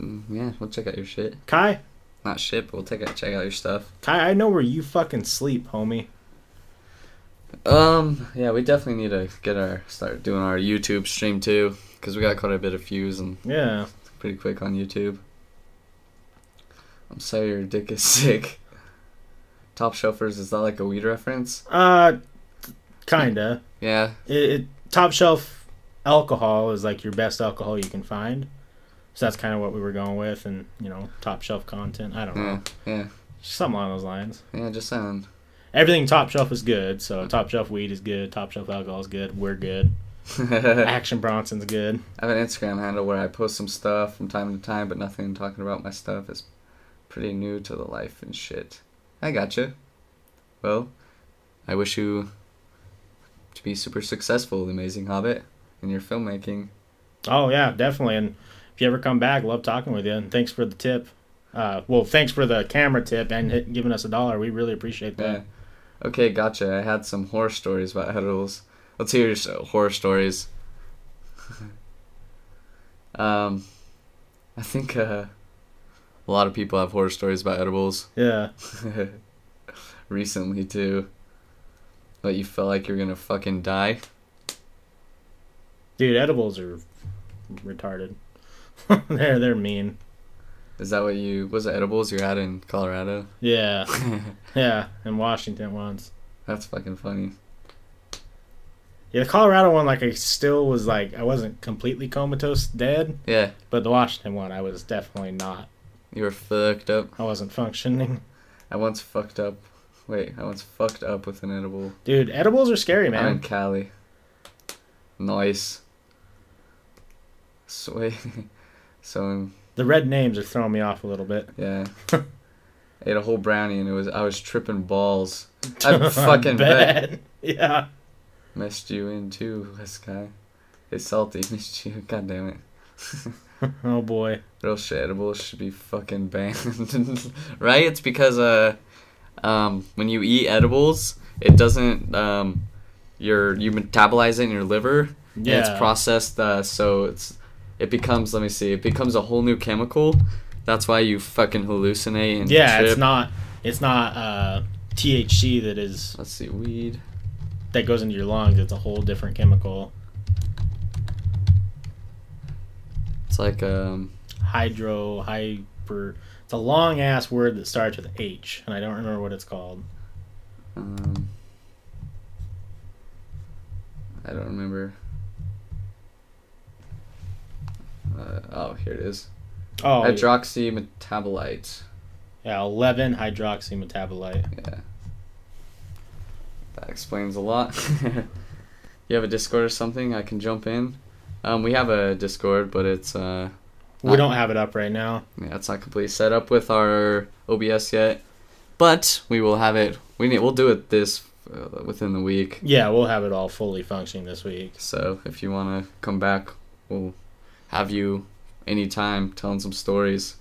mm, yeah, we'll check out your shit. Kai, Not shit, but we'll take out check out your stuff. Kai, I know where you fucking sleep, homie. Um, yeah, we definitely need to get our start doing our YouTube stream too, because we got quite a bit of views and Yeah. pretty quick on YouTube. I'm sorry your dick is sick. Top shelfers, is that like a weed reference? Uh, kinda. Yeah. It, it top shelf alcohol is like your best alcohol you can find. So that's kind of what we were going with, and you know, top shelf content. I don't Yeah. know, Yeah. something along those lines. Yeah, just saying. Everything top shelf is good. So top shelf weed is good. Top shelf alcohol is good. We're good. Action Bronson's good. I have an Instagram handle where I post some stuff from time to time, but nothing talking about my stuff is pretty new to the life and shit. I gotcha. Well, I wish you to be super successful, the amazing Hobbit, in your filmmaking. Oh yeah, definitely. And if you ever come back, love talking with you. And thanks for the tip. Uh, well, thanks for the camera tip and hit, giving us a dollar. We really appreciate that. Yeah. Okay, gotcha. I had some horror stories about edibles. Let's hear your horror stories. um, I think uh, a lot of people have horror stories about edibles Yeah. recently too. But you felt like you're gonna fucking die. Dude, edibles are retarded. they're they're mean. Is that what you was it edibles you had in Colorado? Yeah, yeah. In Washington once. That's fucking funny. Yeah, the Colorado one, like I still was like I wasn't completely comatose dead, Yeah, but the Washington one, I was definitely not. You were fucked up. I wasn't functioning. I once fucked up. Wait, I once fucked up with an edible. Dude, edibles are scary, man. I'm in. Cali. Nice. So, so The red names are throwing me off a little bit. yeah, I ate a whole brownie and it was I was tripping balls. I fucking bet. Yeah. Messed you in too, this guy. It's salty. Missed you. God damn it. Oh boy. Real shit edibles should be fucking banned, right? It's because uh, um, when you eat edibles, it doesn't um, your you metabolize it in your liver. Yeah. it's processed uh, so it's it becomes let me see it becomes a whole new chemical that's why you fucking hallucinate and Yeah, trip. it's not. It's not uh, THC that is let's see weed that goes into your lungs. It's a whole different chemical. Like um Hydro hyper. It's a long ass word that starts with H, and I don't remember what it's called. um i don't remember uh, oh here it is Oh, yeah. hydroxy metabolite yeah, eleven hydroxy metabolite. yeah that explains a lot you have a discord or something i can jump in um we have a discord but it's uh We don't have it up right now. Yeah, it's not completely set up with our OBS yet, but we will have it. We need. We'll do it this uh, within the week. Yeah, we'll have it all fully functioning this week. So if you want to come back, we'll have you anytime telling some stories.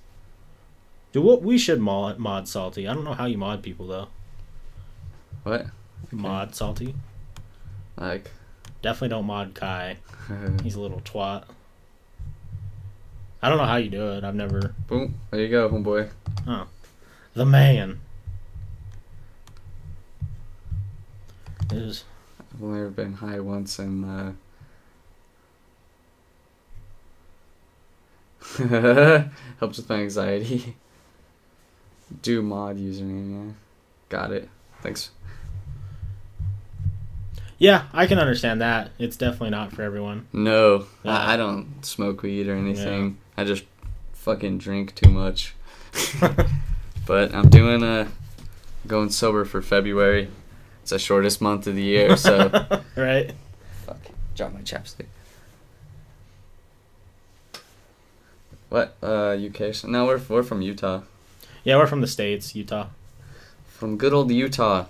Do what we should mod mod salty. I don't know how you mod people though. What? Mod salty. Like, Definitely don't mod Kai. He's a little twat. I don't know how you do it. I've never. Boom. There you go, homeboy. Oh. The man. Is I've only ever been high once and uh helps with my anxiety. Do mod username, yeah. Got it. Thanks. Yeah, I can understand that. It's definitely not for everyone. No, Yeah. I, I don't smoke weed or anything. I just fucking drink too much. but I'm doing a going sober for February. It's the shortest month of the year, so right. fuck. Drop my chapstick. What? Uh, UK? No, we're we're from Utah. Yeah, we're from the states, Utah. From good old Utah,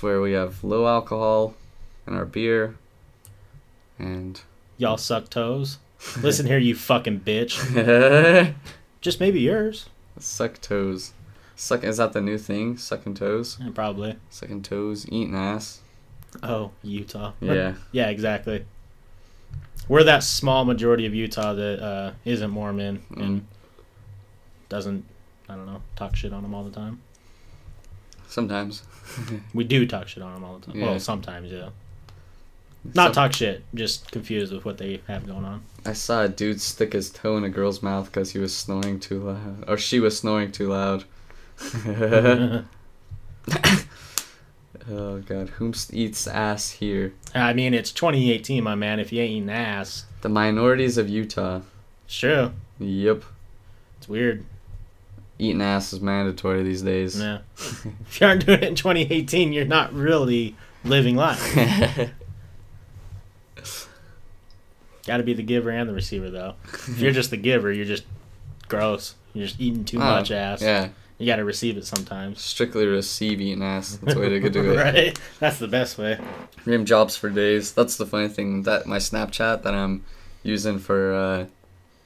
where we have low alcohol in our beer, and Y'all suck toes. Listen here, you fucking bitch. Just maybe yours. suck toes. Suck is that the new thing? Sucking toes, Yeah, probably. sucking toes, eating ass. Oh, Utah. Yeah, Yeah, exactly. We're that small majority of Utah that uh, isn't Mormon and Mm. doesn't, I don't know, talk shit on them all the time. sometimes. We do talk shit on them all the time. Yeah. Well, sometimes, yeah. Not talk shit, just confused with what they have going on. I saw a dude stick his toe in a girl's mouth because he was snoring too loud, or she was snoring too loud. oh god, whom eats ass here? I mean, it's 2018, my man. If you ain't eating ass, The minorities of Utah. Sure. Yep, It's weird. eating ass is mandatory these days. Yeah. if you aren't doing it in 2018, you're not really living life. Got to be the giver and the receiver, though. If you're just the giver, you're just gross. You're just eating too Oh, much ass. yeah, You got to receive it sometimes. strictly receiving ass. That's the way to do it. right? That's the best way. Rim jobs for days. That's the funny thing that my Snapchat that I'm using for uh,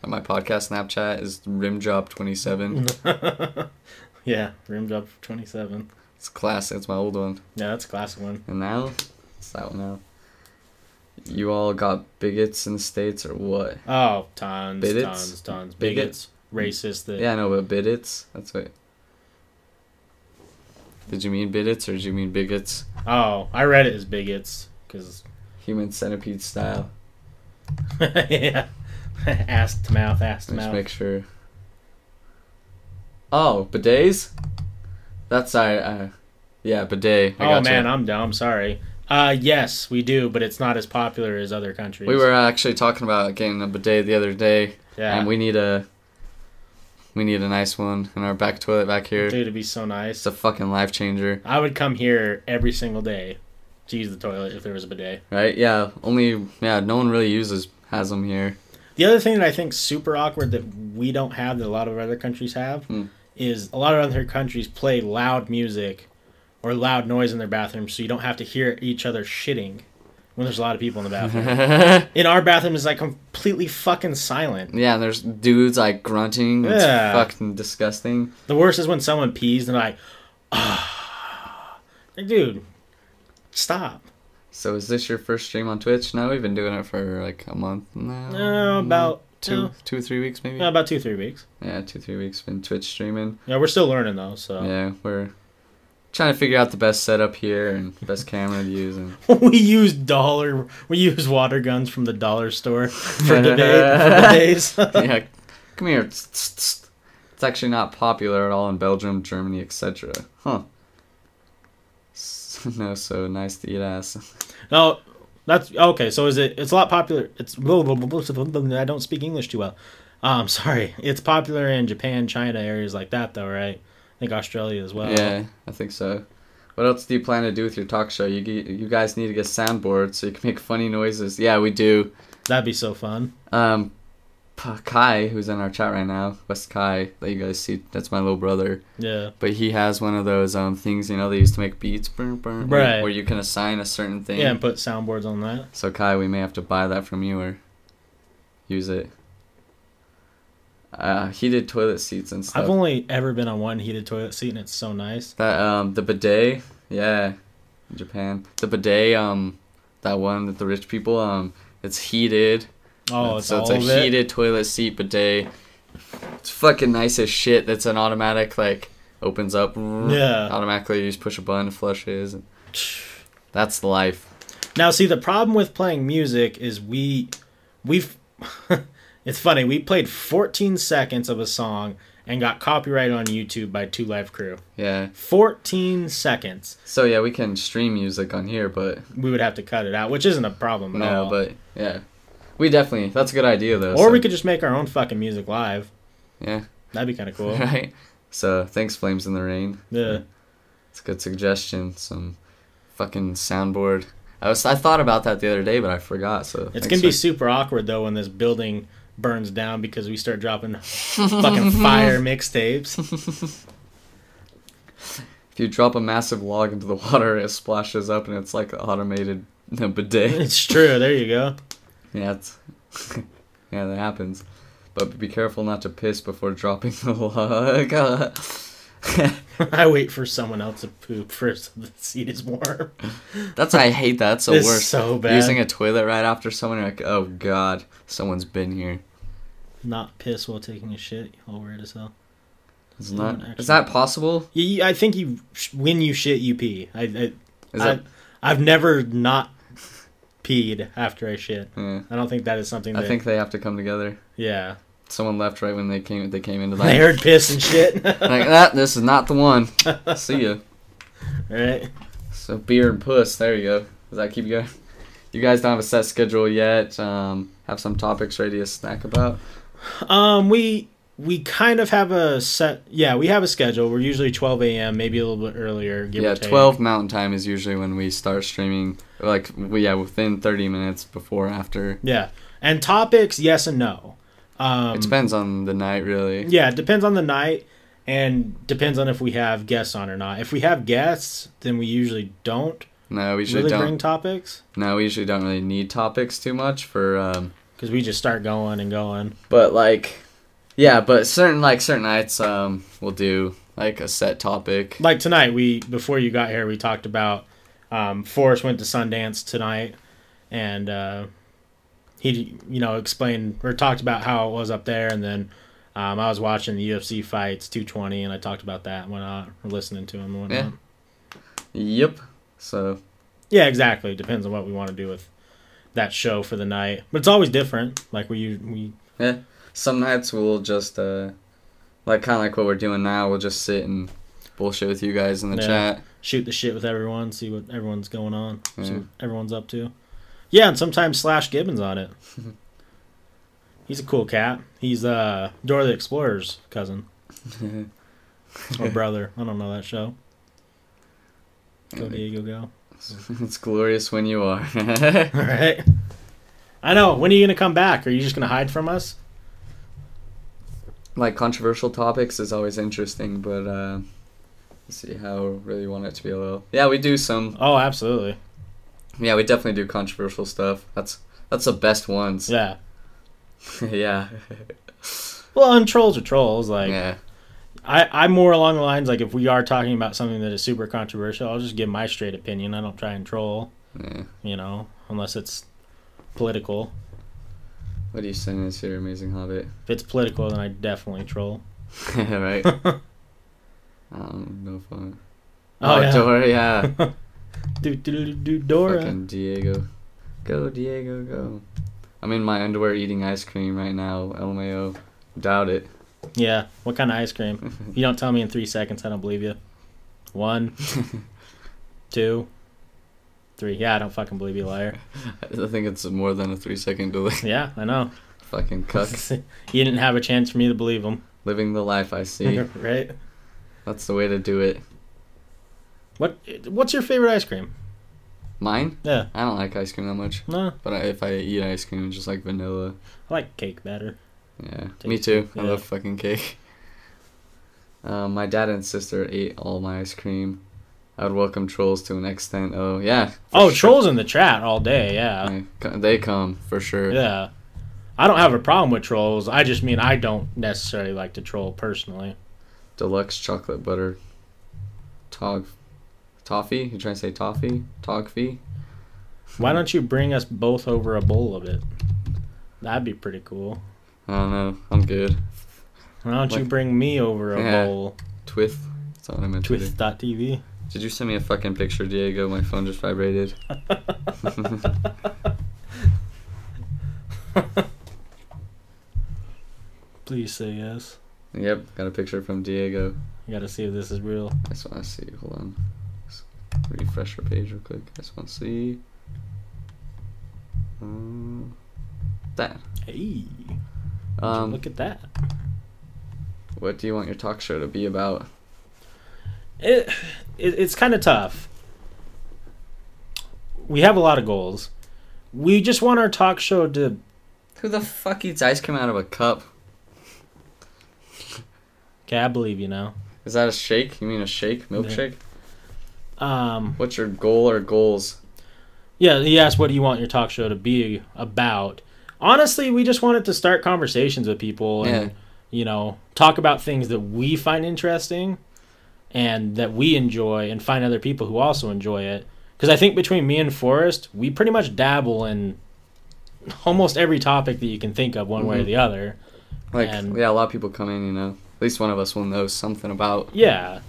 my podcast Snapchat is rimjob27. yeah, rimmed up for 27. It's classic. It's my old one. Yeah, that's a classic one. And now, it's that one now. You all got bigots in the states or what? Oh, tons, Bigots? tons, tons. Bigots? Bigots, racist. That, Yeah, I know, but bigots. That's what. Did you mean bigots or did you mean bigots? Oh, I read it as bigots because Human centipede style. yeah, ass to mouth, ass to Let's mouth. make sure. Oh, bidets? That's I. Uh, yeah, bidet. I oh man, I'm dumb. Sorry. Uh, yes, we do, but it's not as popular as other countries. We were actually talking about getting a bidet the other day, yeah. and we need a. We need a nice one in our back toilet back here. Dude, it'd be so nice. It's a fucking life changer, I would come here every single day to use the toilet if there was a bidet. right? Yeah, only yeah, no one really uses has them here. The other thing that I think super awkward that we don't have that a lot of other countries have Hmm. is a lot of other countries play loud music or loud noise in their bathrooms so you don't have to hear each other shitting when there's a lot of people in the bathroom. in our bathroom is like completely fucking silent. and there's dudes like grunting. It's Yeah. fucking disgusting. The worst is when someone pees and they're like, ah. Like, dude, stop. So is this your first stream on Twitch? No, we've been doing it for like a month now. Uh, about two, uh, two, three weeks maybe. uh, about two, three weeks. Yeah, two, three weeks. Been Twitch streaming. Yeah, we're still learning though, so Yeah, we're trying to figure out the best setup here and best camera to use. And we use dollar, we use water guns from the dollar store for bidet for days. yeah, come here. It's actually not popular at all in Belgium, Germany, etc. Huh. No, so nice to eat ass. no, that's okay. So is it? It's a lot popular. It's I don't speak English too well. Um, sorry. It's popular in Japan, China, areas like that, though, right? I think Australia as well. Yeah, I think so. What else do you plan to do with your talk show? You you guys need to get soundboards so you can make funny noises. Yeah, we do. That'd be so fun. Um, Kai, who's in our chat right now, West Kai, that you guys see, that's my little brother. Yeah. But he has one of those um things, you know, they used to make beats, burn, burn, Right. where you can assign a certain thing. Yeah, and put soundboards on that. So Kai, we may have to buy that from you or use it. Uh, heated toilet seats and stuff. I've only ever been on one heated toilet seat, and it's so nice. That um the bidet, yeah, in Japan. The bidet um that one that the rich people. Um, it's heated. Oh, it's so it's a it? heated toilet seat bidet. It's fucking nice as shit. That's an automatic like opens up. Yeah. Automatically, you just push a button, flushes. And that's the life. Now, see, the problem with playing music is we, we've, it's funny. We played 14 seconds of a song and got copyrighted on YouTube by Two Live Crew. Yeah. 14 seconds. So yeah, we can stream music on here, but We would have to cut it out, which isn't a problem at no, all. but yeah, we definitely. That's a good idea though. or so- we could just make our own fucking music live. Yeah. That'd be kind of cool. Right. So thanks, Flames in the Rain. Yeah. It's a good suggestion. Some fucking soundboard. I was I thought about that the other day, but I forgot. So It's gonna be super awkward though when this building burns down because we start dropping fucking fire mixtapes. if you drop a massive log into the water, it splashes up, and it's like an automated bidet. It's true. There you go. yeah, it's yeah, that happens. But be careful not to piss before dropping the log. I wait for someone else to poop first so the seat is warm. That's I hate that. That's the It's worst. so bad. Using a toilet right after someone, you're like, oh god, someone's been here. Not piss while taking a shit. All weird as hell. It's not. Is that possible? You- I think you when you shit you pee. I, I Is I, that? I've never not peed after I shit. Yeah. I don't think that is something that. I think they have to come together. yeah. Someone left right when they came. They came into I that. heard piss and shit. like that. This is not the one. See ya. right. So beer and puss. There you go. Does that keep you going? You guys don't have a set schedule yet. Um, have some topics ready to snack about. Um, we we kind of have a set. Yeah, we have a schedule. We're usually 12 a.m. Maybe a little bit earlier. Give yeah, or take. twelve Mountain Time is usually when we start streaming. Like we yeah, within thirty minutes before after. Yeah, and topics, yes and no. Um, it depends on the night, really. Yeah, it depends on the night and depends on if we have guests on or not. If we have guests, then we usually don't No, we usually really don't. bring topics no, we usually don't really need topics too much for. Um, because we just start going and going. but like, yeah, but certain like certain nights, um, we'll do like a set topic. Like tonight, we before you got here, we talked about um, Forrest went to Sundance tonight, and uh, he you know explained or talked about how it was up there, and then. Um, I was watching the UFC fights 220, and I talked about that when I was listening to him and whatnot. Yeah. Yep. So Yeah, exactly. Depends on what we want to do with that show for the night, but it's always different. Like we we yeah, some nights we'll just uh, like kind of like what we're doing now. We'll just sit and bullshit with you guys in the Yeah. chat. shoot the shit with everyone, see what everyone's going on, see what everyone's up to. Yeah, and sometimes Slash Gibbons on it. He's a cool cat. He's uh Dora the Explorer's cousin or brother. I don't know that show. Go Diego, go! it's glorious when you are. All right. I know. When are you gonna come back? Are you just gonna hide from us? like controversial topics is always interesting, but uh, let's see how really want it to be a little. Yeah, we do some. Oh, absolutely. Yeah, we definitely do controversial stuff. That's that's the best ones. Yeah. yeah. Well, and trolls are trolls. Like yeah. I, I'm more along the lines like if we are talking about something that is super controversial, I'll just give my straight opinion. I don't try and troll, Yeah. you know, unless it's political. What are you saying is your amazing hobbit? If it's political, then I definitely troll. right. Um, no fun. Oh, Oh, yeah. Dora, yeah. Do do do do Dora. Fucking Diego. Go, Diego, go. I'm in my underwear eating ice cream right now, LMAO. Doubt it. Yeah. What kind of ice cream? You don't tell me in three seconds, I don't believe you. One, two, three. Yeah, I don't fucking believe you, liar. I think it's more than a three second delay. Yeah, I know. Fucking cuck. you didn't have a chance for me to believe him, Living the life I see. right? That's the way to do it. What What's your favorite ice cream? Mine? Yeah. I don't like ice cream that much. No, But I, if I eat ice cream, it's just like vanilla. I like cake better. Yeah, Tasty, me too. I love fucking cake. Um, my dad and sister ate all my ice cream. I would welcome trolls to an extent. Oh yeah. Oh, sure. trolls in the chat all day. Yeah. They They come for sure. Yeah. I don't have a problem with trolls. I just mean I don't necessarily like to troll personally. Deluxe chocolate butter. Tog, toffee. You trying to say toffee? Togfee. Why don't you bring us both over a bowl of it? That'd be pretty cool. I don't know. I'm good. Why don't you bring me over a Yeah. bowl? Twith. That's what I meant to do. Twist.tv. Did you send me a fucking picture, Diego? My phone just vibrated. Please say yes. Yep, got a picture from Diego. You gotta see if this is real. I just want to see. Hold on. Refresh our page real quick. I just want to see. Um, that. Hey, Um, look at that. what do you want your talk show to be about? It, it it's kind of tough. We have a lot of goals. We just want our talk show to Who the fuck eats ice cream out of a cup? Okay, I believe you now. Is that a shake? You mean a shake? Milkshake? Um, What's your goal or goals? yeah, he asked, "What do you want your talk show to be about?" Honestly, we just wanted to start conversations with people and Yeah. you know talk about things that we find interesting and that we enjoy, and find other people who also enjoy it. Because I think between me and Forrest, we pretty much dabble in almost every topic that you can think of, one way or Mhm. the other. Like, And- yeah, a lot of people come in, you know. At least one of us will know something about. Yeah,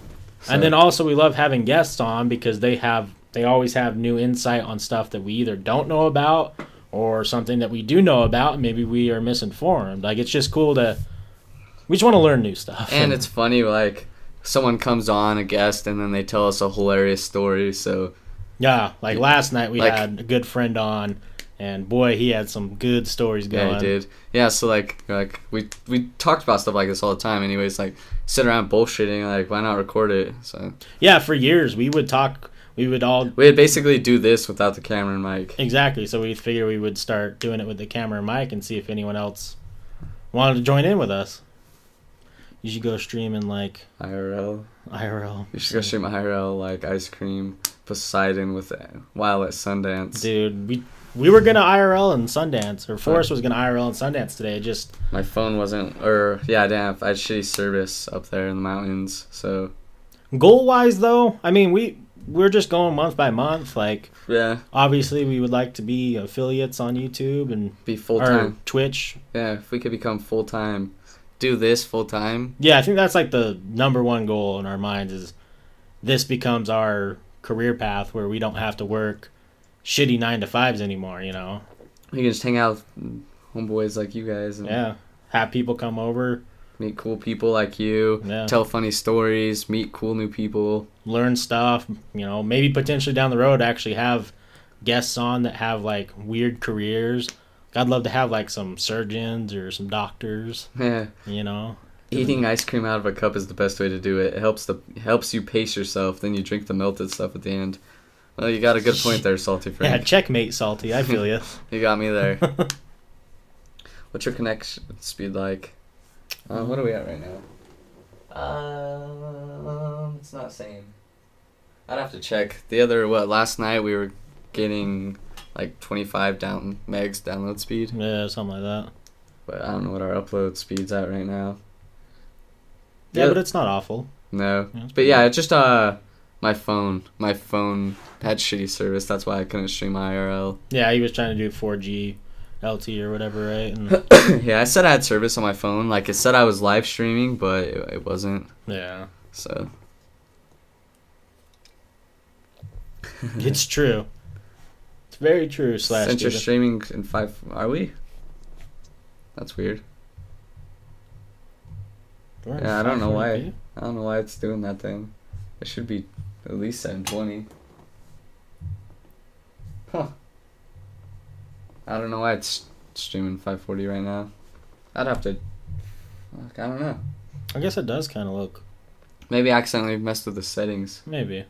so- And then also we love having guests on because they have they always have new insight on stuff that we either don't know about or something that we do know about and maybe we are misinformed. Like it's just cool to we just want to learn new stuff. and it's funny, like, someone comes on, a guest, and then they tell us a hilarious story. So, yeah, like last night we Like- had a good friend on and boy, he had some good stories going. yeah, I did. Yeah, so, like, like we we talked about stuff like this all the time. Anyways, like, sit around bullshitting, like, why not record it? So, Yeah, for years we would talk we would all we'd basically do this without the camera and mic. Exactly. So we figured we would start doing it with the camera and mic and see if anyone else wanted to join in with us. You should go streaming like IRL. IRL. You should go stream IRL, like, ice cream, Poseidon with while at Sundance. Dude, we we were gonna IRL and Sundance, or Forrest was gonna IRL and Sundance today. Just My phone wasn't, or yeah, I didn't have, I had shitty service up there in the mountains, so goal wise though, I mean we we're just going month by month. Like yeah, obviously we would like to be affiliates on YouTube and be full time Twitch. Yeah, if we could become full time, do this full time. Yeah, I think that's like the number one goal in our minds is this becomes our career path where we don't have to work shitty nine to fives anymore, you know. you can just hang out with homeboys like you guys and Yeah. Have people come over, meet cool people like you, Yeah. tell funny stories, meet cool new people. learn stuff, you know, maybe potentially down the road actually have guests on that have like weird careers. I'd love to have like some surgeons or some doctors, Yeah. you know. Eating ice cream out of a cup is the best way to do it. It helps the it helps you pace yourself. Then you drink the melted stuff at the end. Well, you got a good point there, Salty Yeah, Frank. checkmate, salty. I feel you. You got me there. What's your connection speed like? Uh, what are we at right now? Um, it's not saying. I'd have to check. The other what? Last night we were getting like 25 down megs download speed, yeah, something like that. but I don't know what our upload speed's at right now. Yeah, Yeah. but it's not awful. No, Yeah, but yeah, it's just uh my phone. My phone had shitty service. That's why I couldn't stream IRL. Yeah, he was trying to do 4G LT or whatever, right? And yeah, I said I had service on my phone. Like it said I was live streaming, but it, it wasn't. yeah, So it's true. It's very true. Slash, since you're streaming in five, are we? That's weird. We're Yeah, I don't know why. I don't know why it's doing that thing. It should be at least 720. Huh. I don't know why it's streaming 540 right now. I'd have to. Fuck, I don't know. I guess it does kind of look Maybe I accidentally messed with the settings. maybe.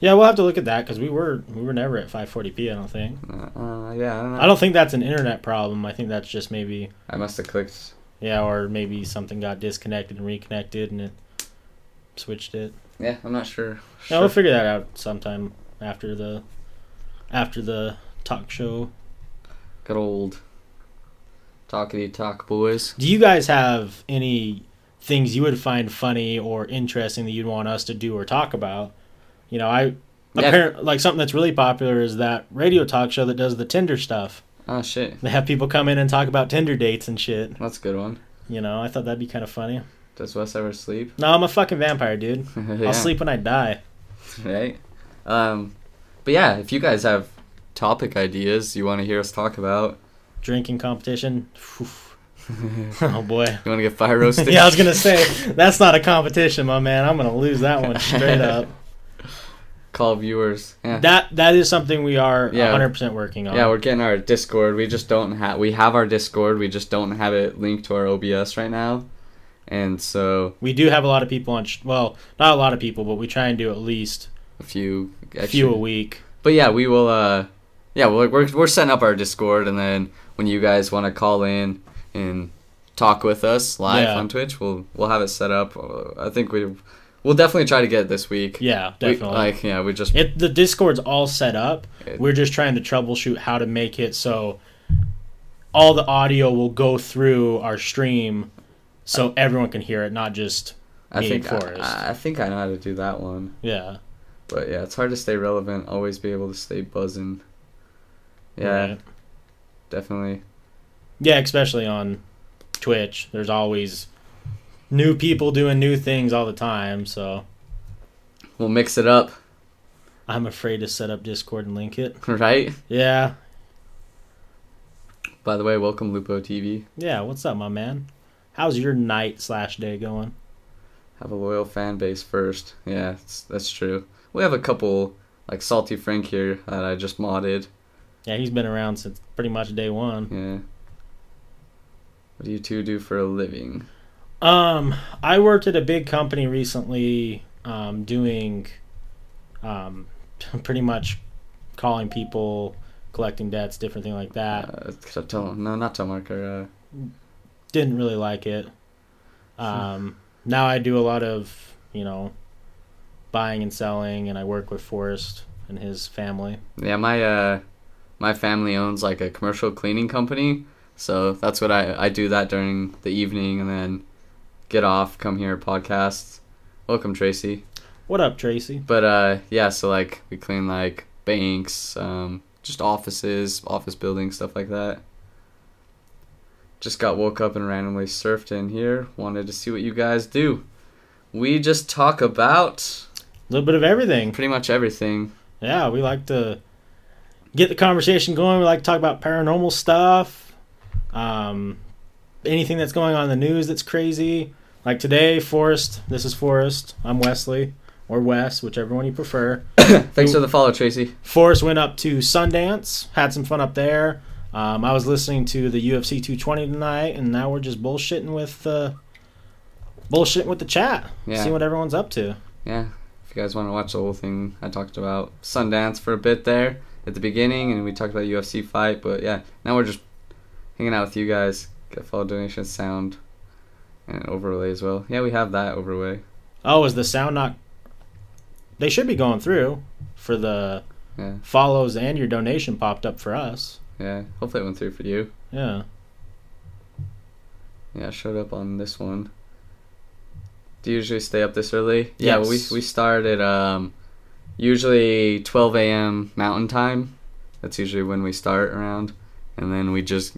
Yeah, we'll have to look at that because we were we were never at 540p. I don't think. Uh, uh, yeah, I don't know. I don't think that's an internet problem. I think that's just maybe I must have clicked. yeah, or maybe something got disconnected and reconnected and it switched it. Yeah, I'm not sure. Yeah, we'll figure that out sometime after the after the talk show. Good old talkity talk boys. Do you guys have any things you would find funny or interesting that you'd want us to do or talk about? You know, I Yeah. Apparent, like something that's really popular is that radio talk show that does the Tinder stuff. Oh shit, They have people come in and talk about Tinder dates and shit. that's a good one. You know, I thought that'd be kind of funny. Does Wes ever sleep? No, I'm a fucking vampire, dude. Yeah. I'll sleep when I die. right? Um, but yeah, if you guys have topic ideas you want to hear us talk about, Drinking competition. Oh boy. you want to get fire roasted? yeah, I was gonna say that's not a competition, my man. I'm gonna lose that one straight up. call viewers. Yeah, That that is something we are Yeah. 100 percent working on. yeah, we're getting our Discord. We just don't have. We have our Discord. We just don't have it linked to our OBS right now, and so we do have a lot of people on. Sh- well, not a lot of people, but we try and do at least a few. a Extra. few a week. But yeah, we will. Uh, yeah, we're we're we're setting up our Discord, and then when you guys want to call in and talk with us live Yeah. on Twitch, we'll we'll have it set up. I think we we'll definitely try to get it this week. Yeah, We- definitely. like yeah, we just it the Discord's all set up. It- We're just trying to troubleshoot how to make it so all the audio will go through our stream, so everyone can hear it, not just I me think and Forrest. I, I think I know how to do that one. yeah. But yeah, it's hard to stay relevant. Always be able to stay buzzing. Yeah, right. definitely. Yeah, especially on Twitch. There's always new people doing new things all the time, so We'll mix it up, I'm afraid to set up Discord and link it. right? Yeah. By the way, welcome Lupo TV. Yeah, what's up, my man? How's your night slash day going? Have a loyal fan base first. Yeah, it's, that's true. We have a couple like Salty Frank here that I just modded. Yeah, he's been around since pretty much day one. Yeah. What do you two do for a living? Um, I worked at a big company recently, um, doing, um, pretty much calling people, collecting debts, different thing like that. Uh, tell, no, not telemarketer. Uh, Didn't really like it. Um, now I do a lot of, you know, buying and selling, and I work with Forrest and his family. Yeah, my uh my family owns like a commercial cleaning company, so that's what I I do that during the evening and then get off, come here podcast. Welcome Tracy. What up, Tracy? But uh yeah, so like we clean like banks, um just offices, office buildings, stuff like that. Just got woke up and randomly surfed in here. Wanted to see what you guys do. We just talk about A little bit of everything. pretty much everything. Yeah, we like to get the conversation going. We like to talk about paranormal stuff, um, anything that's going on in the news that's crazy. Like today, Forrest. This is Forrest. I'm Wesley or Wes, whichever one you prefer. Thanks for the follow, Tracy. Forrest went up to Sundance, had some fun up there. Um, I was listening to the UFC 220 tonight, and now we're just bullshitting with uh, bullshitting with the chat. Yeah. See what everyone's up to. yeah, if you guys want to watch the whole thing, I talked about Sundance for a bit there at the beginning, and we talked about UFC fight. But yeah, now we're just hanging out with you guys. Get follow donation sound and overlay as well. Yeah, we have that overlay. Oh, is the sound not? They should be going through for the Yeah, follows and your donation popped up for us. Yeah. Hopefully it went through for you. Yeah. Yeah, I showed up on this one. Do you usually stay up this early? Yeah, we we start at um usually 12 a.m. Mountain Time. That's usually when we start around, and then we just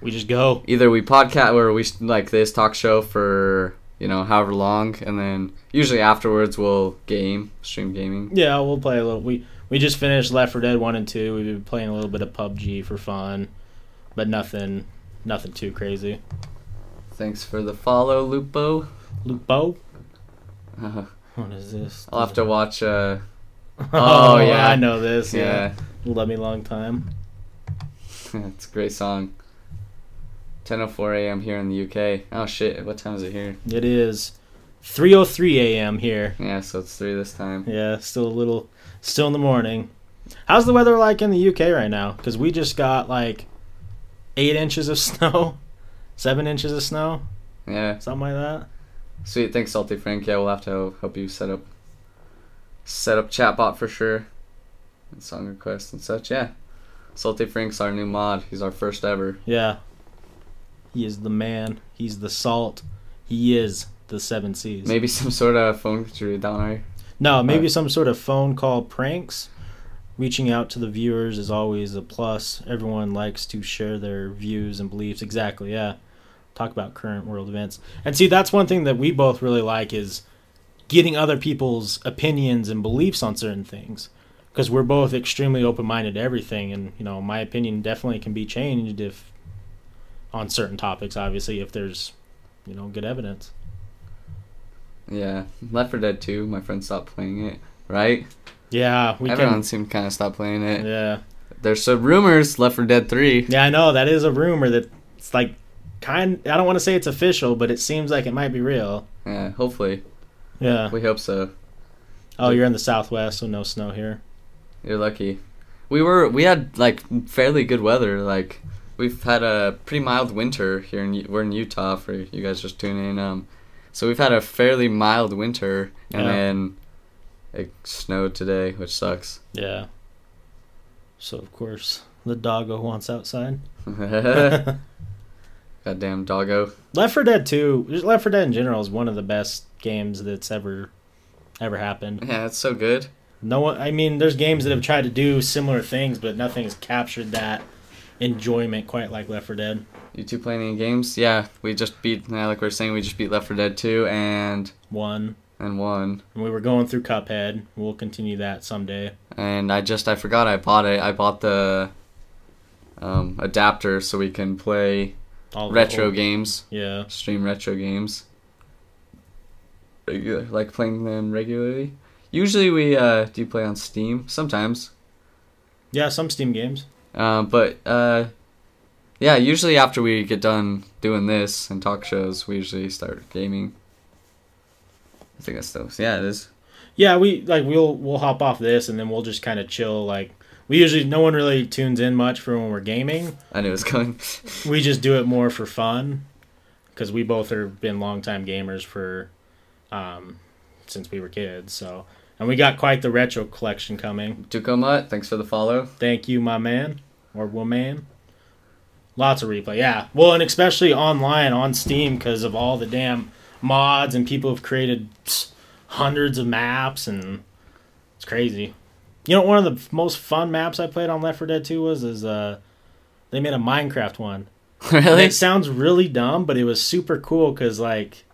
We just go. either we podcast or we like this talk show for you know however long, and then usually afterwards we'll game stream gaming. Yeah, we'll play a little. We we just finished Left 4 Dead one and two. We've been playing a little bit of PUBG for fun, but nothing nothing too crazy. Thanks for the follow, Lupo. Lupo. Uh, What is this? I'll have to watch. Uh, Oh, Oh, yeah. I know this. yeah, Yeah, love me long time. it's a great song. 10:04 a.m. here in the UK. Oh shit! What time is it here? It is 3:03 a.m. here. Yeah, so it's three this time. Yeah, still a little, still in the morning. How's the weather like in the UK right now? Because we just got like eight inches of snow, seven inches of snow, Yeah, something like that. sweet. Thanks, Salty Frank. Yeah, we'll have to help you set up set up chatbot for sure, and song requests and such. Yeah, Salty Frank's our new mod. He's our first ever. Yeah. He is the man. He's the salt. He is the seven seas. Maybe some sort of phone tree down there. No, maybe Uh, some sort of phone call pranks. Reaching out to the viewers is always a plus. Everyone likes to share their views and beliefs. Exactly, yeah. Talk about current world events. And see, that's one thing that we both really like is getting other people's opinions and beliefs on certain things. Because we're both extremely open minded to everything. And, you know, my opinion definitely can be changed if, on certain topics, obviously, if there's, you know, good evidence. Yeah, Left 4 Dead 2. My friend stopped playing it. Right? Yeah, we Everyone can. seemed kind of stop playing it. Yeah. There's some rumors. Left 4 Dead 3. Yeah, I know that is a rumor that it's like kind. I don't want to say it's official, but it seems like it might be real. Yeah, hopefully. Yeah. We hope so. Oh, you're in the Southwest, so no snow here. You're lucky. We were we had like fairly good weather. Like we've had a pretty mild winter here in we're in Utah for you guys just tuning in. Um, so we've had a fairly mild winter, and Yeah. then it snowed today, which sucks. Yeah. So of course the doggo wants outside. Goddamn doggo. Left 4 Dead 2, Left 4 Dead in general is one of the best games that's ever ever happened. Yeah, it's so good. No one I mean there's games that have tried to do similar things but nothing's captured that enjoyment quite like Left 4 Dead. You two playing any games? Yeah, we just beat. Like we are saying, we just beat Left 4 Dead 2 and 1 and one. and we were going through Cuphead. We'll continue that someday. And I just I forgot I bought it. I bought the um, adapter so we can play All retro old- games, Yeah. stream retro games. Regular, like playing them regularly. Usually we uh, do play on Steam sometimes, Yeah, some Steam games. uh, but uh, yeah, usually after we get done doing this and talk shows, we usually start gaming. I think that's those. Yeah, it is. Yeah, we like we'll we'll hop off this and then we'll just kind of chill. Like we usually no one really tunes in much for when we're gaming. I knew it was coming. We just do it more for fun because we both have been longtime gamers for um since we were kids. So and we got quite the retro collection coming. Duco Mutt, thanks for the follow. Thank you, my man or woman. Lots of replay, yeah. Well, and especially online on Steam because of all the damn mods and people have created pss, hundreds of maps and it's crazy. You know, one of the most fun maps I played on Left 4 Dead 2 was is uh they made a Minecraft one. And really? It sounds really dumb, but it was super cool because like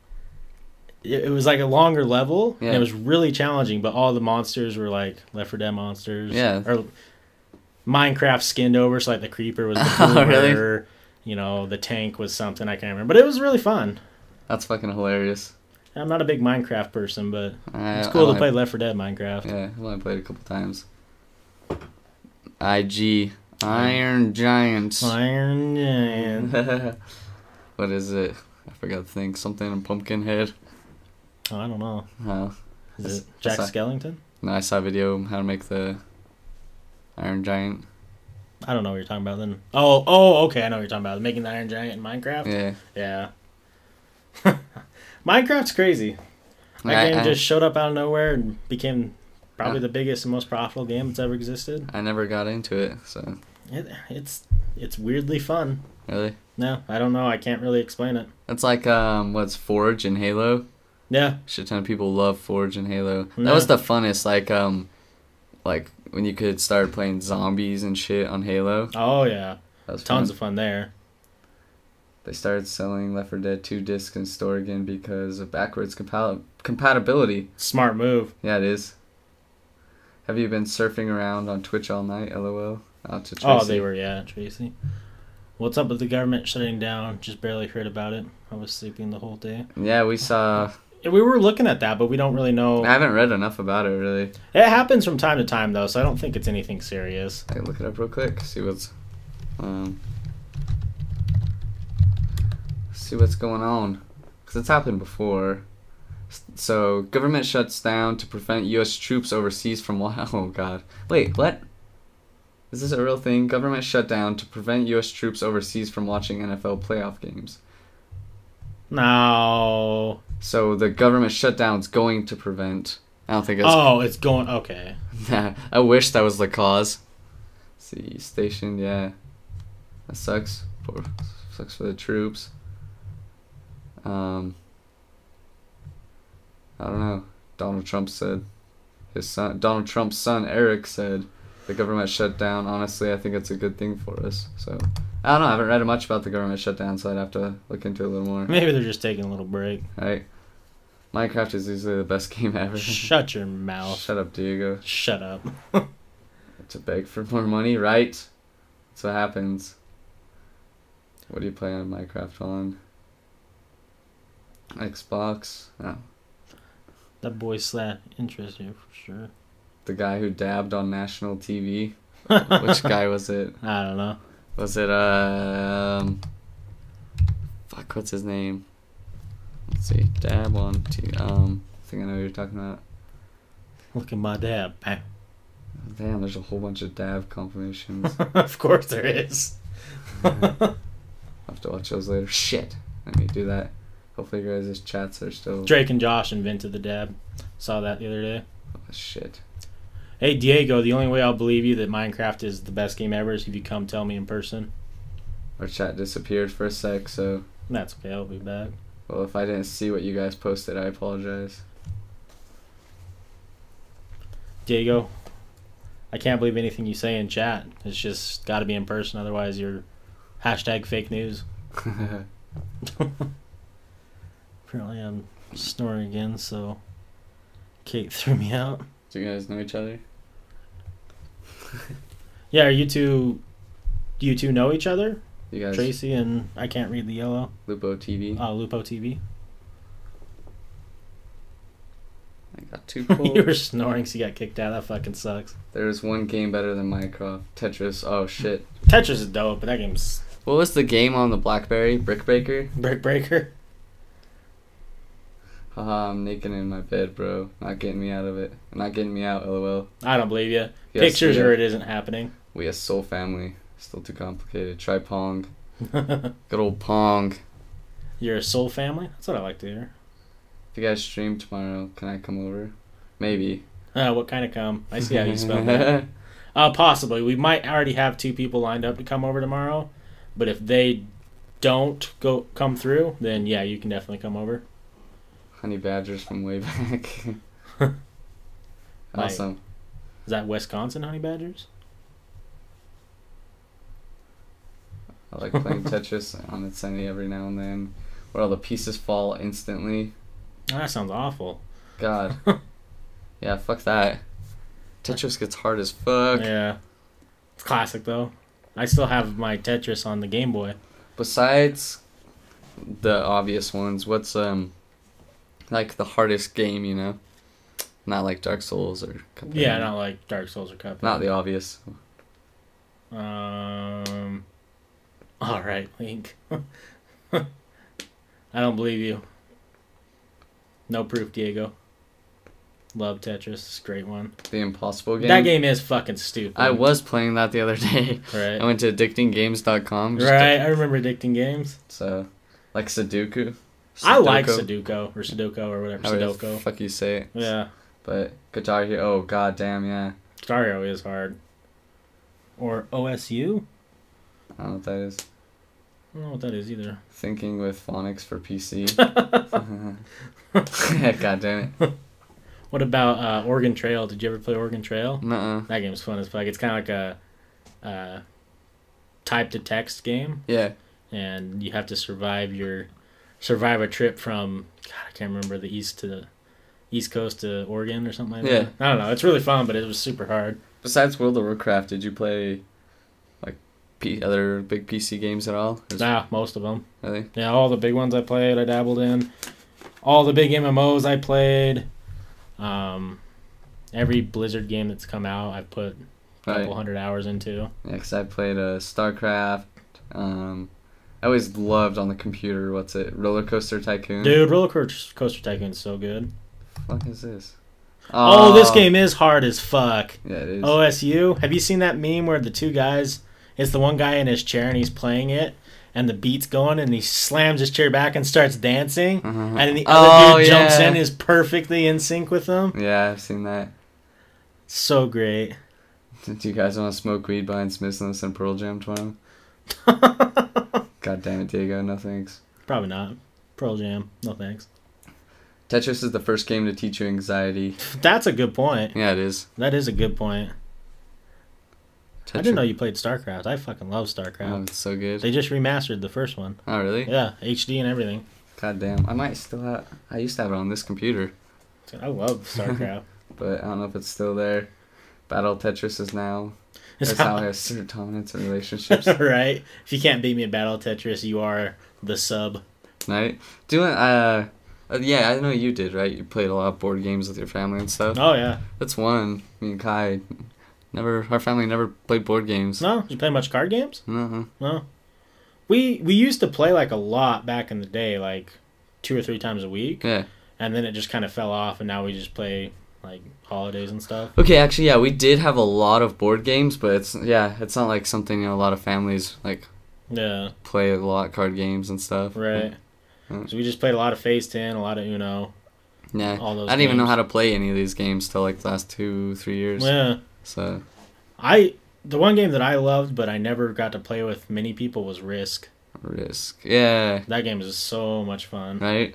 it, it was like a longer level and it was really challenging. But all the monsters were like Left 4 Dead monsters. Yeah. Or Minecraft skinned over, so like the creeper was the Oh, really? You know, the tank was something I can't remember, but it was really fun. That's fucking hilarious. I'm not a big Minecraft person, but I, it's cool I to play Left 4 Dead Minecraft. Yeah, I've only played a couple times. IG Iron Giants. Iron Giant. what is it? I forgot the thing. Something in Pumpkinhead. Oh, I don't know. Oh, Is it Jack that's Skellington? no, I saw a video on how to make the Iron Giant. I don't know what you're talking about then. Oh, oh, okay, I know what you're talking about. Making the Iron Giant in Minecraft. Yeah. Yeah. Minecraft's crazy. That I, game I, just showed up out of nowhere and became probably Yeah. the biggest and most profitable game that's ever existed. I never got into it, so It, it's it's weirdly fun. really. No, I don't know. I can't really explain it. It's like um, what's Forge in Halo? Yeah, Shit ton of people love Forge in Halo. Yeah. That was the funnest. Like um, like when you could start playing zombies and shit on Halo. Oh yeah, That was tons fun. of fun there. They started selling Left 4 Dead 2 discs in store again because of backwards compa- compatibility. Smart move. Yeah, it is. Have you been surfing around on Twitch all night? LOL. Out to oh, Tracy. Oh, they were yeah, Tracy. What's up with the government shutting down? Just barely heard about it. I was sleeping the whole day. Yeah, we saw. We were looking at that, but we don't really know. I haven't read enough about it really. It happens from time to time though, so I don't think it's anything serious. I can look it up real quick. See what's. Um. See what's going on, because it's happened before. So government shuts down to prevent U.S. troops overseas from. Oh God! Wait, what? Is this a real thing? Government shut down to prevent U.S. troops overseas from watching NFL playoff games. No. So the government shutdown is going to prevent. I don't think it's. Oh, it's going okay. I wish that was the cause. see, station, yeah. That sucks. For, sucks for the troops. Um. I don't know. Donald Trump said his son, Donald Trump's son, Eric, said the government shutdown. Honestly, I think it's a good thing for us. So I don't know. I haven't read much about the government shutdown, so I'd have to look into it a little more. Maybe they're just taking a little break. Right? Minecraft is easily the best game ever. Shut your mouth. Shut up, Diego. Shut up. To beg for more money, right? That's what happens. What do you play on Minecraft on? Xbox? No. That boy that interest here for sure. The guy who dabbed on national TV. Which guy was it? I don't know. Was it um? Fuck, what's his name? Let's see. Dab one T. Um, I think I know who you're talking about. Look at my dab. Damn, there's a whole bunch of dab compilations. of course there is. I'll have to watch those later. Shit, Let me do that. Hopefully, your guys' chats are still. Drake and Josh invented the dab. Saw that the other day. Oh, shit. Hey Diego, the only way I'll believe you that Minecraft is the best game ever is if you come tell me in person. Our chat disappeared for a sec, so That's okay. I'll be back. well, if I didn't see what you guys posted, I apologize. Diego, I can't believe anything you say in chat. It's just got to be in person, otherwise you're hashtag fake news. Apparently I'm snoring again, so Kate threw me out. Do you guys know each other? Yeah, are you two? Do you two know each other? You guys, Tracy and I can't read the yellow. Lupo TV. Uh, Lupo TV. I got two too you cold. were snoring, so you got kicked out. That fucking sucks. There's one game better than Minecraft. Tetris. Oh shit. Tetris is dope, but that game's What was the game on the BlackBerry? Brick Breaker? brick breaker. Haha, I'm naked in my bed, bro. Not getting me out of it. Not getting me out, lol. I don't believe you. Yes, Pictures or it isn't happening. We a soul family. Still too complicated. Try Pong. Good old Pong. You're a soul family. That's what I like to hear. If you guys stream tomorrow, can I come over? Maybe. Uh, what kind of come? I see how you spell that. Uh, possibly. We might already have two people lined up to come over tomorrow, but if they don't go come through, then yeah, you can definitely come over. Honey badgers from way back. Like- awesome. Is that Wisconsin honey badgers? I like playing Tetris on Insanity every now and then, where all the pieces fall instantly. Oh, that sounds awful. God. yeah, fuck that. Tetris gets hard as fuck. Yeah, it's classic though. I still have my Tetris on the Game Boy. Besides the obvious ones, what's um like the hardest game, you know? Not like Dark Souls or Cuphead. Yeah, not like Dark Souls or Cuphead. not the obvious. Um. All right, Link. I don't believe you. No proof, Diego. Love Tetris. It's a great one. The Impossible game. That game is fucking stupid. I was playing that the other day. Right. I went to addictinggames.com. Right. to- I remember addicting games. so, like Sudoku. I like Sudoku, Sudoku or Sudoku or whatever. The Sudoku. fuck you say it. Yeah. But Guitar Hero. Oh god damn yeah. Guitar Hero is hard. Or OSU? I don't know what that is. I don't know what that is either. Thinking with phonics for PC. god damn it. What about uh, Oregon Trail? Did you ever play Oregon Trail? Nuh-uh. That game's fun as fuck. It's kind of like a uh, type to text game, Yeah. and you have to survive your survive a trip from God, I can't remember the east to the east coast to Oregon or something like Yeah. that. I don't know. It's really fun, but it was super hard. Besides World of Warcraft, did you play like P- other big PC games at all? Or Nah, most of them. Really? Yeah, all the big ones I played, I dabbled in. All the big MMOs I played. Um, every Blizzard game that's come out, I've put a couple Right. hundred hours into. Yeah, because I played uh, StarCraft. Um, I always loved on the computer. What's it? Roller Coaster Tycoon. Dude, Roller Coaster Coaster Tycoon's so good. fuck is this? Oh, this game is hard as fuck. Yeah, it is. OSU. Have you seen that meme where the two guys? It's the one guy in his chair and he's playing it, and the beat's going, and he slams his chair back and starts dancing, Uh-huh. and then the other Oh, dude jumps yeah. in, is perfectly in sync with them. Yeah, I've seen that. So great. Do you guys want to smoke weed behind Smithson's and Pearl Jam tomorrow? God damn it, Diego. No thanks. Probably not. Pearl Jam. No thanks. Tetris is the first game to teach you anxiety. That's a good point. Yeah, it is. That is a good point. I didn't know you played StarCraft. I fucking love Oh, StarCraft. it's so good. They just remastered the first one. Oh, really? Yeah, HD and everything. God damn. I might still have. I used to have it on this computer, I love StarCraft. but I don't know if it's still there. Battle Tetris is now. That's how I certain dominance in relationships. right? If you can't beat me at Battle Tetris, you are the sub. right? Doing uh, uh, yeah, I know you did, right? You played a lot of board games with your family and stuff. Oh yeah. That's one. Me and Kai never. Our family never played board games. No, did you play much card games? No. No. We we used to play like a lot back in the day, like two or three times a week, Yeah. and then it just kind of fell off, and now we just play like holidays and stuff. Okay, actually, yeah, we did have a lot of board games, but it's yeah, it's not like something you know a lot of families like Yeah, play a lot card games and stuff. right. Mm. So we just played a lot of Phase Ten, a lot of Uno, Yeah. all those. I didn't even know how to play any of these games till like the last two, three years. Yeah, So I the one game that I loved, but I never got to play with many people was Risk. risk. Yeah. That game is so much fun. Right.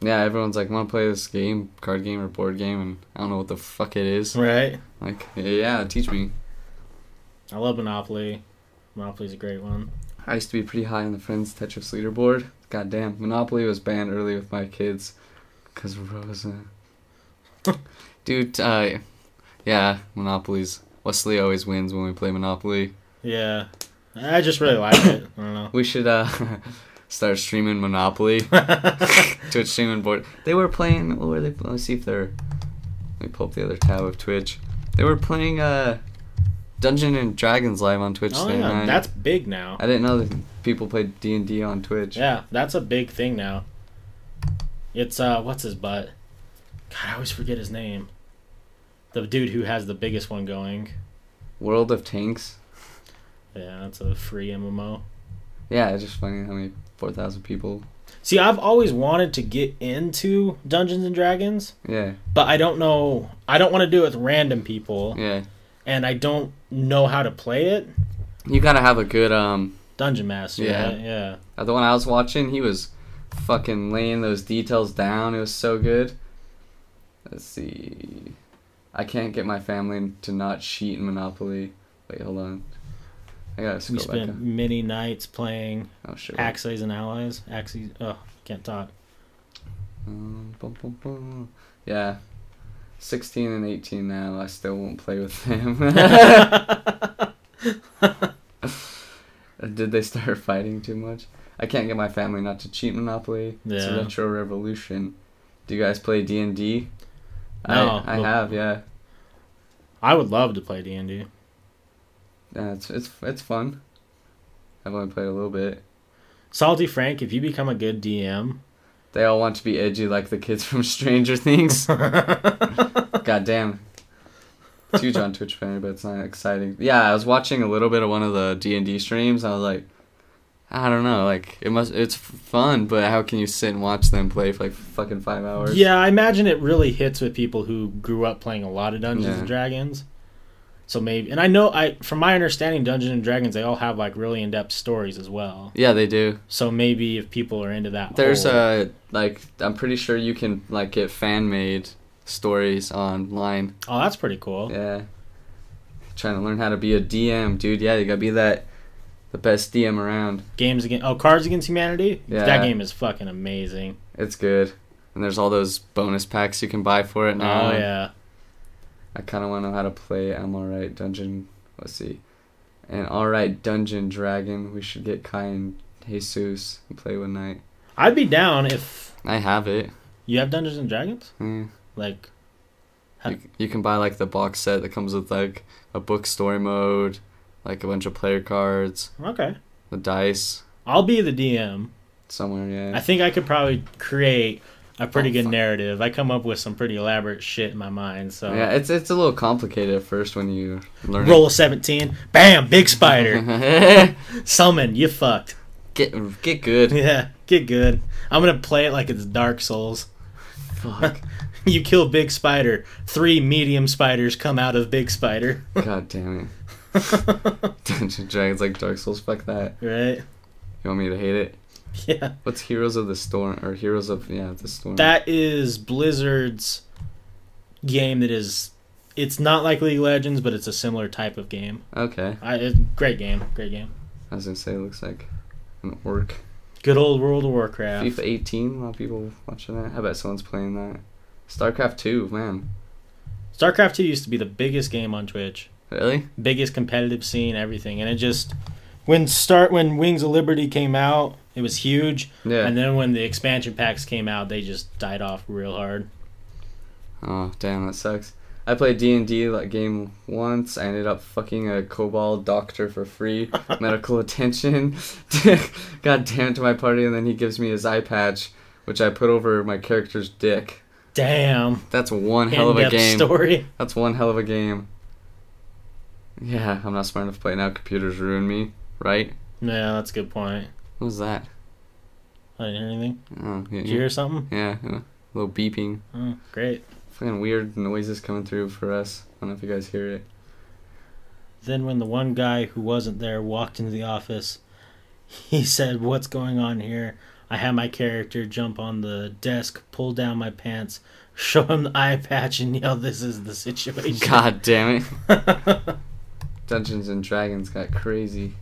Yeah, everyone's like, want to play this game, card game or board game, and I don't know what the fuck it is. Right. Like, yeah, teach me. I love Monopoly. Monopoly's a great one. I used to be pretty high on the Friends Tetris leaderboard. God damn, Monopoly was banned early with my kids because Rosa. Dude, uh, yeah, Monopoly's. Wesley always wins when we play Monopoly. Yeah, I just really like it. I don't know. We should uh start streaming Monopoly. Twitch streaming board. They were playing. What were they? Let's see if they're. Let me pull up the other tab of Twitch. They were playing uh, Dungeon and Dragons live on Twitch. Oh yeah, night. that's big now. I didn't know that people played D and D on Twitch. Yeah, that's a big thing now. It's uh, what's his butt? God, I always forget his name. The dude who has the biggest one going. World of Tanks. Yeah, that's a free MMO. Yeah, it's just funny how many four thousand people. See, I've always wanted to get into Dungeons and Dragons, Yeah, but I don't know. I don't want to do it with random people, yeah. and I don't know how to play it. You gotta have a good um. Dungeon Master. Yeah. right? yeah. uh, The one I was watching, he was fucking laying those details down. It was so good. Let's see. I can't get my family to not cheat in Monopoly. Wait, hold on. I gotta We back. spent up. many nights playing Oh shit. Axis and Allies. Axis. Oh, can't talk. Um. Yeah. 16 and 18 now. I still won't play with them. Did they start fighting too much? I can't get my family not to cheat Monopoly. It's Yeah. Retro Revolution. Do you guys play D and D? No, I, I have. Yeah. I would love to play D and D. Yeah, it's it's it's fun. I've only played a little bit. Salty Frank, if you become a good DM, They all want to be edgy like the kids from Stranger Things. God damn. It's huge on Twitch fan, but it's not exciting. Yeah, I was watching a little bit of one of the D and D streams. I was like, I don't know, like it must. It's fun, but how can you sit and watch them play for like fucking five hours? yeah, I imagine it really hits with people who grew up playing a lot of Dungeons Yeah. and Dragons. So maybe, and I know, I from my understanding, Dungeons and Dragons they all have like really in depth stories as well. Yeah, they do. So maybe if people are into that, There's whole- a like I'm pretty sure you can like get fan made stories online. oh, that's pretty cool. Yeah. Trying to learn how to be a DM, dude. Yeah, you gotta be that the best DM around. Games against oh, Cards Against Humanity. Yeah. That game is fucking amazing. It's good. And there's all those bonus packs you can buy for it now. Oh yeah, I kind of want to know how to play I'm Alright Dungeon. Let's see. And Alright Dungeon Dragon. We should get Kai and Jesus and play one night. I'd be down if I have it. you have Dungeons and Dragons. Yeah. Like, You, you can buy like the box set that comes with like a book story mode, like a bunch of player cards, okay, the dice I'll be the DM. somewhere. Yeah. I think I could probably create a pretty Oh, good fuck. narrative. I come up with some pretty elaborate shit in my mind. So yeah, it's it's a little complicated at first when you learn. roll a seventeen, bam, big spider, summon. You fucked. get get good. Yeah, get good. I'm gonna play it like it's Dark Souls. Fuck. You kill big spider. Three medium spiders come out of big spider. God damn it. Dungeon Dragons like Dark Souls. Fuck that. right? You want me to hate it? Yeah. What's Heroes of the Storm or Heroes of yeah the Storm? That is Blizzard's game that is it's not like League of Legends, but it's a similar type of game. okay. I it's great game, great game. I was gonna say it looks like an orc. Good old World of Warcraft. FIFA 18. A lot of people watching that. I bet someone's playing that. StarCraft 2. Man, StarCraft 2 used to be the biggest game on Twitch. really? Biggest competitive scene, everything. And it just when start when Wings of Liberty came out, it was huge. Yeah. And then when the expansion packs came out, they just died off real hard. Oh damn, that sucks. I played D and D like game once. I ended up fucking a kobold doctor for free, medical attention. God damn to my party, and then he gives me his eye patch, which I put over my character's dick. Damn. That's one hell of a game. story. That's one hell of a game. Yeah, I'm not smart enough to play now. Computers ruin me, right? Yeah, that's a good point. What was that? I didn't hear anything. Oh, yeah, Did you hear something? yeah, yeah, a little beeping. Oh, great. Fucking weird noises coming through for us. I don't know if you guys hear it. Then when the one guy who wasn't there walked into the office, he said, "What's going on here?" I had my character jump on the desk, pull down my pants, show him the eye patch, and yell, "This is the situation." God damn it. Dungeons and Dragons got crazy.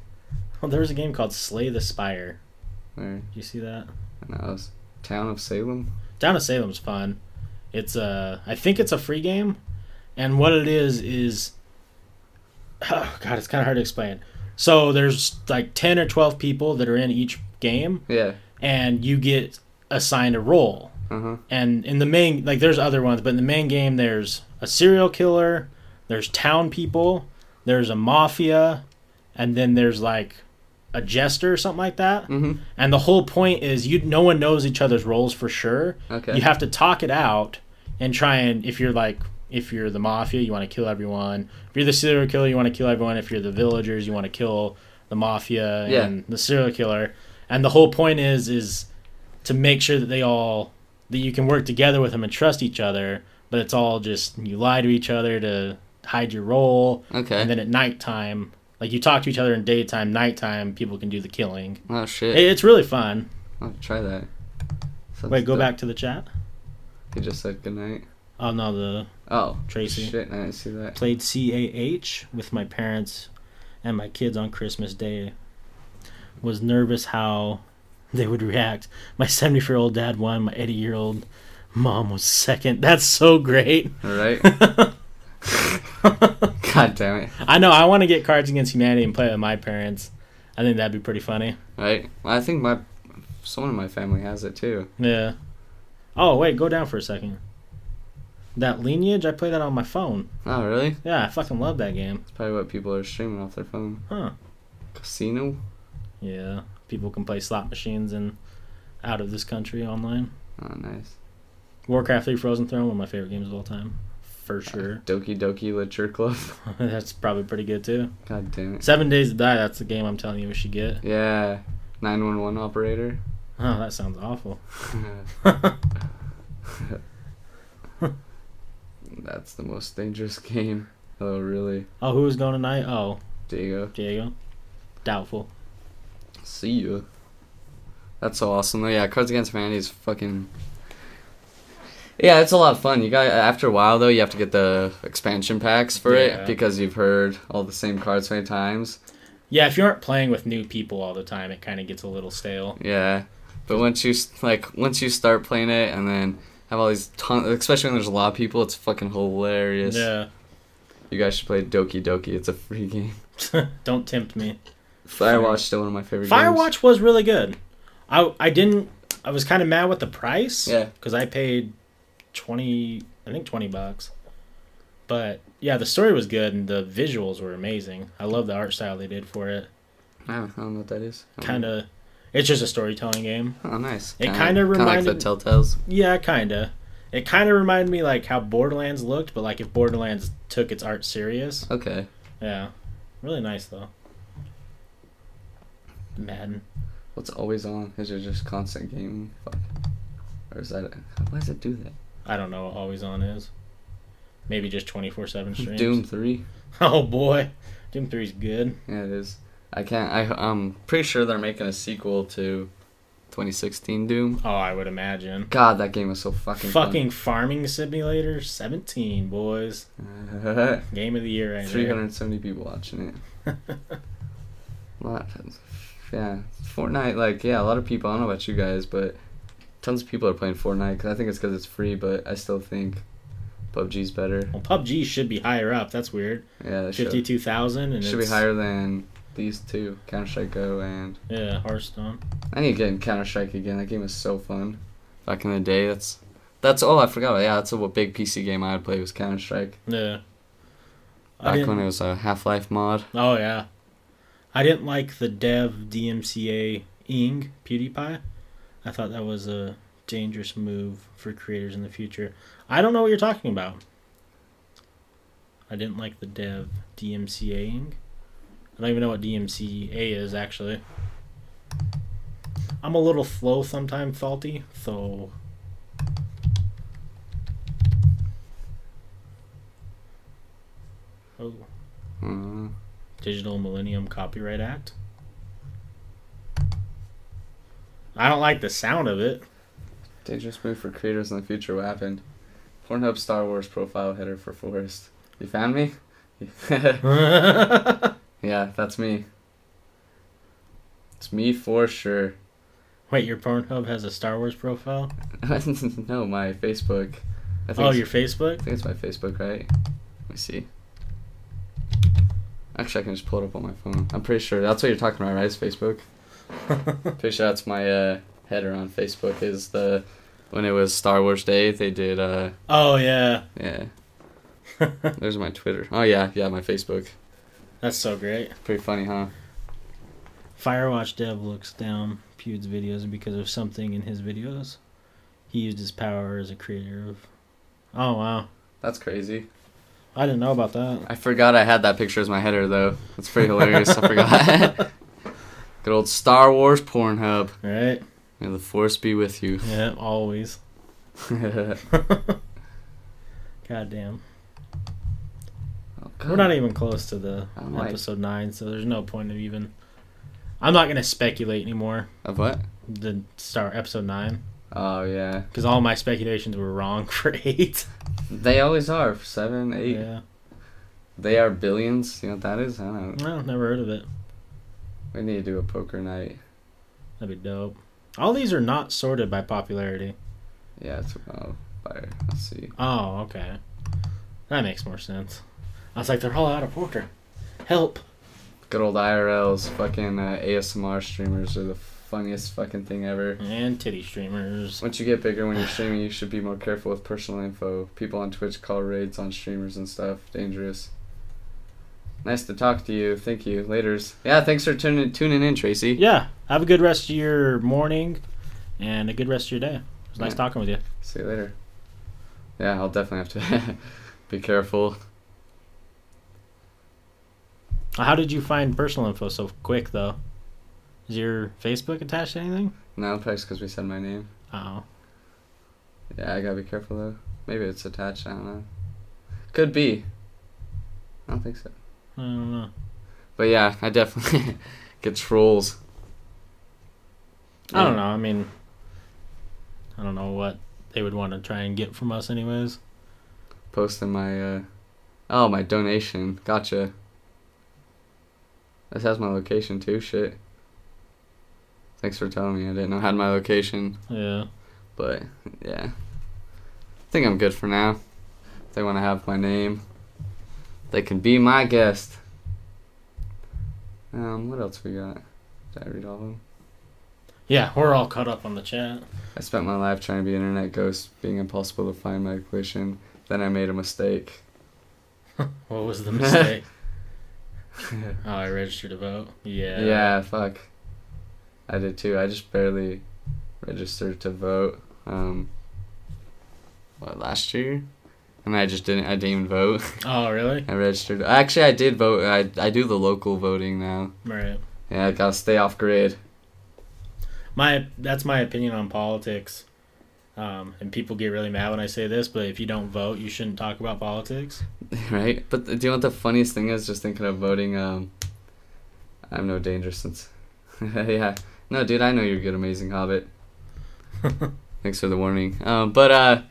Well, there was a game called Slay the Spire. Where You see that? that was Town of Salem. Town of Salem's fun. It's uh, I think it's a free game, and what it is is, oh god, it's kind of hard to explain. So there's like ten or twelve people that are in each game, Yeah. and you get assigned a role. Uh huh. And in the main, like, there's other ones, but in the main game, there's a serial killer, there's town people, there's a mafia, and then there's like a jester or something like that. Mm-hmm. And the whole point is, you no one knows each other's roles for sure. Okay. You have to talk it out and try and if you're like if you're the mafia, you want to kill everyone. If you're the serial killer, you want to kill everyone. If you're the villagers, you want to kill the mafia Yeah. and the serial killer. And the whole point is is to make sure that they all that you can work together with them and trust each other. But it's all just you lie to each other to hide your role, okay. and then at nighttime, like you talk to each other in daytime, nighttime people can do the killing. oh shit. It- It's really fun. I'll try that. Sounds Wait, go dope. back to the chat. He just said goodnight. Oh no, the Oh. Tracy. Shit, I didn't see that. played CAH with my parents and my kids on Christmas Day. Was nervous how they would react. My 74 year old dad won, my 80 year old mom was second. That's so great. Alright. God damn it. I know, I want to get Cards Against Humanity and play with my parents. I think that'd be pretty funny. Right? Well, I think my someone in my family has it too. Yeah. Oh, wait, go down for a second. That Lineage, I play that on my phone. Oh really? Yeah, I fucking love that game. It's probably what people are streaming off their phone. Huh. Casino? Yeah. People can play slot machines and out of this country online. Oh nice. Warcraft 3 Frozen Throne, one of my favorite games of all time. For sure. Doki Doki Literature Club. that's probably pretty good too. God damn it. Seven Days to Die, that's the game I'm telling you we should get. Yeah. 911 operator. Oh, that sounds awful. That's the most dangerous game. Oh, really? oh, who was going tonight? Oh, Diego. Diego. Doubtful. See you. That's so awesome. though. Yeah, Cards Against Humanity is fucking. Yeah, it's a lot of fun. You got after a while though, you have to get the expansion packs for Yeah. it because you've heard all the same cards many times. Yeah, if you aren't playing with new people all the time, it kind of gets a little stale. Yeah, but once you like once you start playing it and then have all these ton, especially when there's a lot of people, it's fucking hilarious. Yeah. You guys should play Doki Doki. It's a free game. Don't tempt me. Firewatch still one of my favorite games. Firewatch was really good. I I didn't. I was kind of mad with the price. Yeah. Because I paid twenty. I think twenty bucks. But yeah, the story was good and the visuals were amazing. I love the art style they did for it. I don't, I don't know what that is. Kind of. It's just a storytelling game. Oh, nice. It kind of like reminded- the Telltales. Yeah, kind of. It kind of reminded me like how Borderlands looked, but like if Borderlands took its art serious. Okay. Yeah. Really nice though. Madden. What's always on? Is it just constant gaming? Fuck. Or is that? Why does it do that? I don't know what Always On is. Maybe just 24 7 streams. Doom three. Oh boy. Doom 3 is good. Yeah, it is. I can't. I I'm pretty sure they're making a sequel to 2016 Doom. Oh, I would imagine. God, that game was so fucking Fucking farming simulator 17, boys. Game of the year right 370 people watching it. lot. Yeah, Fortnite. Like, yeah, a lot of people. I don't know about you guys, but tons of people are playing Fortnite. Cause I think it's because it's free, but I still think PUBG's better. Well, PUBG should be higher up. That's weird. Yeah, they 52,000 and Should be higher than these two, Counter Strike Go and Yeah, Hearthstone. I need to get in Counter Strike again. That game was so fun. Back in the day, that's that's all I forgot. About. Yeah, that's a what big PC game I would play was Counter Strike. Yeah. Back when it was a Half Life mod. Oh yeah. I didn't like the dev DMCA ing PewDiePie. I thought that was a dangerous move for creators in the future. I don't know what you're talking about. I didn't like the dev DMCAing. I don't even know what DMCA is actually. I'm a little flow sometime faulty, so Oh, Uh, Digital Millennium Copyright Act. I don't like the sound of it. dangerous move for creators in the future. What happened? Pornhub Star Wars profile header for Forrest. You found me? yeah, that's me. It's me for sure. Wait, your Pornhub has a Star Wars profile? no, my Facebook. I think Oh, your Facebook? I think it's my Facebook, right? Let me see. Actually, I can just pull it up on my phone. I'm pretty sure that's what you're talking about, right? Is Facebook? Pretty sure that's my uh, header on Facebook. Is the when it was Star Wars Day, they did. uh oh yeah, Yeah. There's my Twitter. Oh yeah, yeah, my Facebook. that's so great. Pretty funny, huh? Firewatch Dev looks down Pewd's videos because of something in his videos. He used his power as a creator of. Oh wow, That's crazy. I didn't know about that. I forgot I had that picture as my header though. That's pretty hilarious. I forgot. Good old Star Wars Pornhub. Right? May the force be with you. Yeah, always. Goddamn. Oh, we're not even close to the like- episode nine, so there's no point of even. I'm not gonna speculate anymore. Of what? The star episode nine Oh yeah. because all my speculations were wrong for eight. They always are. Seven, eight. Yeah, They are billions. You know what that is? I don't know. well, never heard of it. We need to do a poker night. That'd be dope. All these are not sorted by popularity. Yeah, it's oh, fire. Let's see. Oh, okay, that makes more sense. I was like, they're all out of poker. Help! Good old IRLs. Fucking uh, ASMR streamers are the funniest fucking thing ever. And titty streamers. Once you get bigger when you're streaming, you should be more careful with personal info. People on Twitch call raids on streamers and stuff. Dangerous. Nice to talk to you. Thank you. Laters. Yeah, thanks for tuning tuning in, Tracy. Yeah, have a good rest of your morning, and a good rest of your day. It was nice Yeah. talking with you. See you later. Yeah, I'll definitely have to be careful. How did you find personal info so quick, though? Is your Facebook attached to anything? No, probably because we said my name. Oh, Yeah, I gotta be careful though. Maybe it's attached. I don't know. Could be. I don't think so. I don't know. But yeah, I definitely get trolls. I don't know. I mean, I don't know what they would want to try and get from us, anyways. Posting my uh oh my donation. Gotcha. This has my location too. Shit. Thanks for telling me. I didn't know I had my location, Yeah. but yeah. I think I'm good for now. If they want to have my name, they can be my guest. Um, what else we got? Did I read all of them? Yeah, we're all caught up on the chat. I spent my life trying to be an internet ghost, being impossible to find my location. Then I made a mistake. What was the mistake? oh, I registered to vote. Yeah. Yeah, fuck. I did too. I just barely registered to vote. Um, what last year? And I just didn't. I didn't even vote. Oh, really? I registered. Actually, I did vote. I I do the local voting now. Right. Yeah, I gotta stay off grid. My that's my opinion on politics. Um, and people get really mad when I say this, but if you don't vote, you shouldn't talk about politics. right? But do you know what the funniest thing is? Just thinking of voting. Um, I'm no danger since. yeah. No, dude, I know you're a good, Amazing Hobbit. Thanks for the warning. Um, but uh,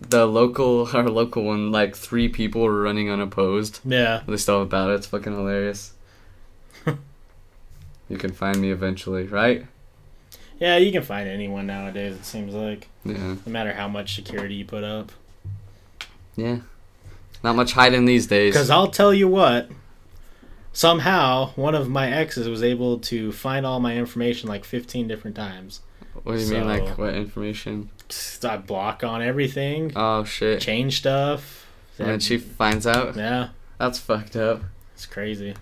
the local, our local one, like three people were running unopposed. yeah. They still have a. It's fucking hilarious. you can find me eventually, right? Yeah, you can find anyone nowadays, it seems like. Yeah. No matter how much security you put up. Yeah. Not much hiding these days. Because I'll tell you what, somehow one of my exes was able to find all my information like 15 different times. What do you mean, like what information? I block on everything, Oh shit! change stuff. And then she finds out. Yeah, That's fucked up. it's crazy.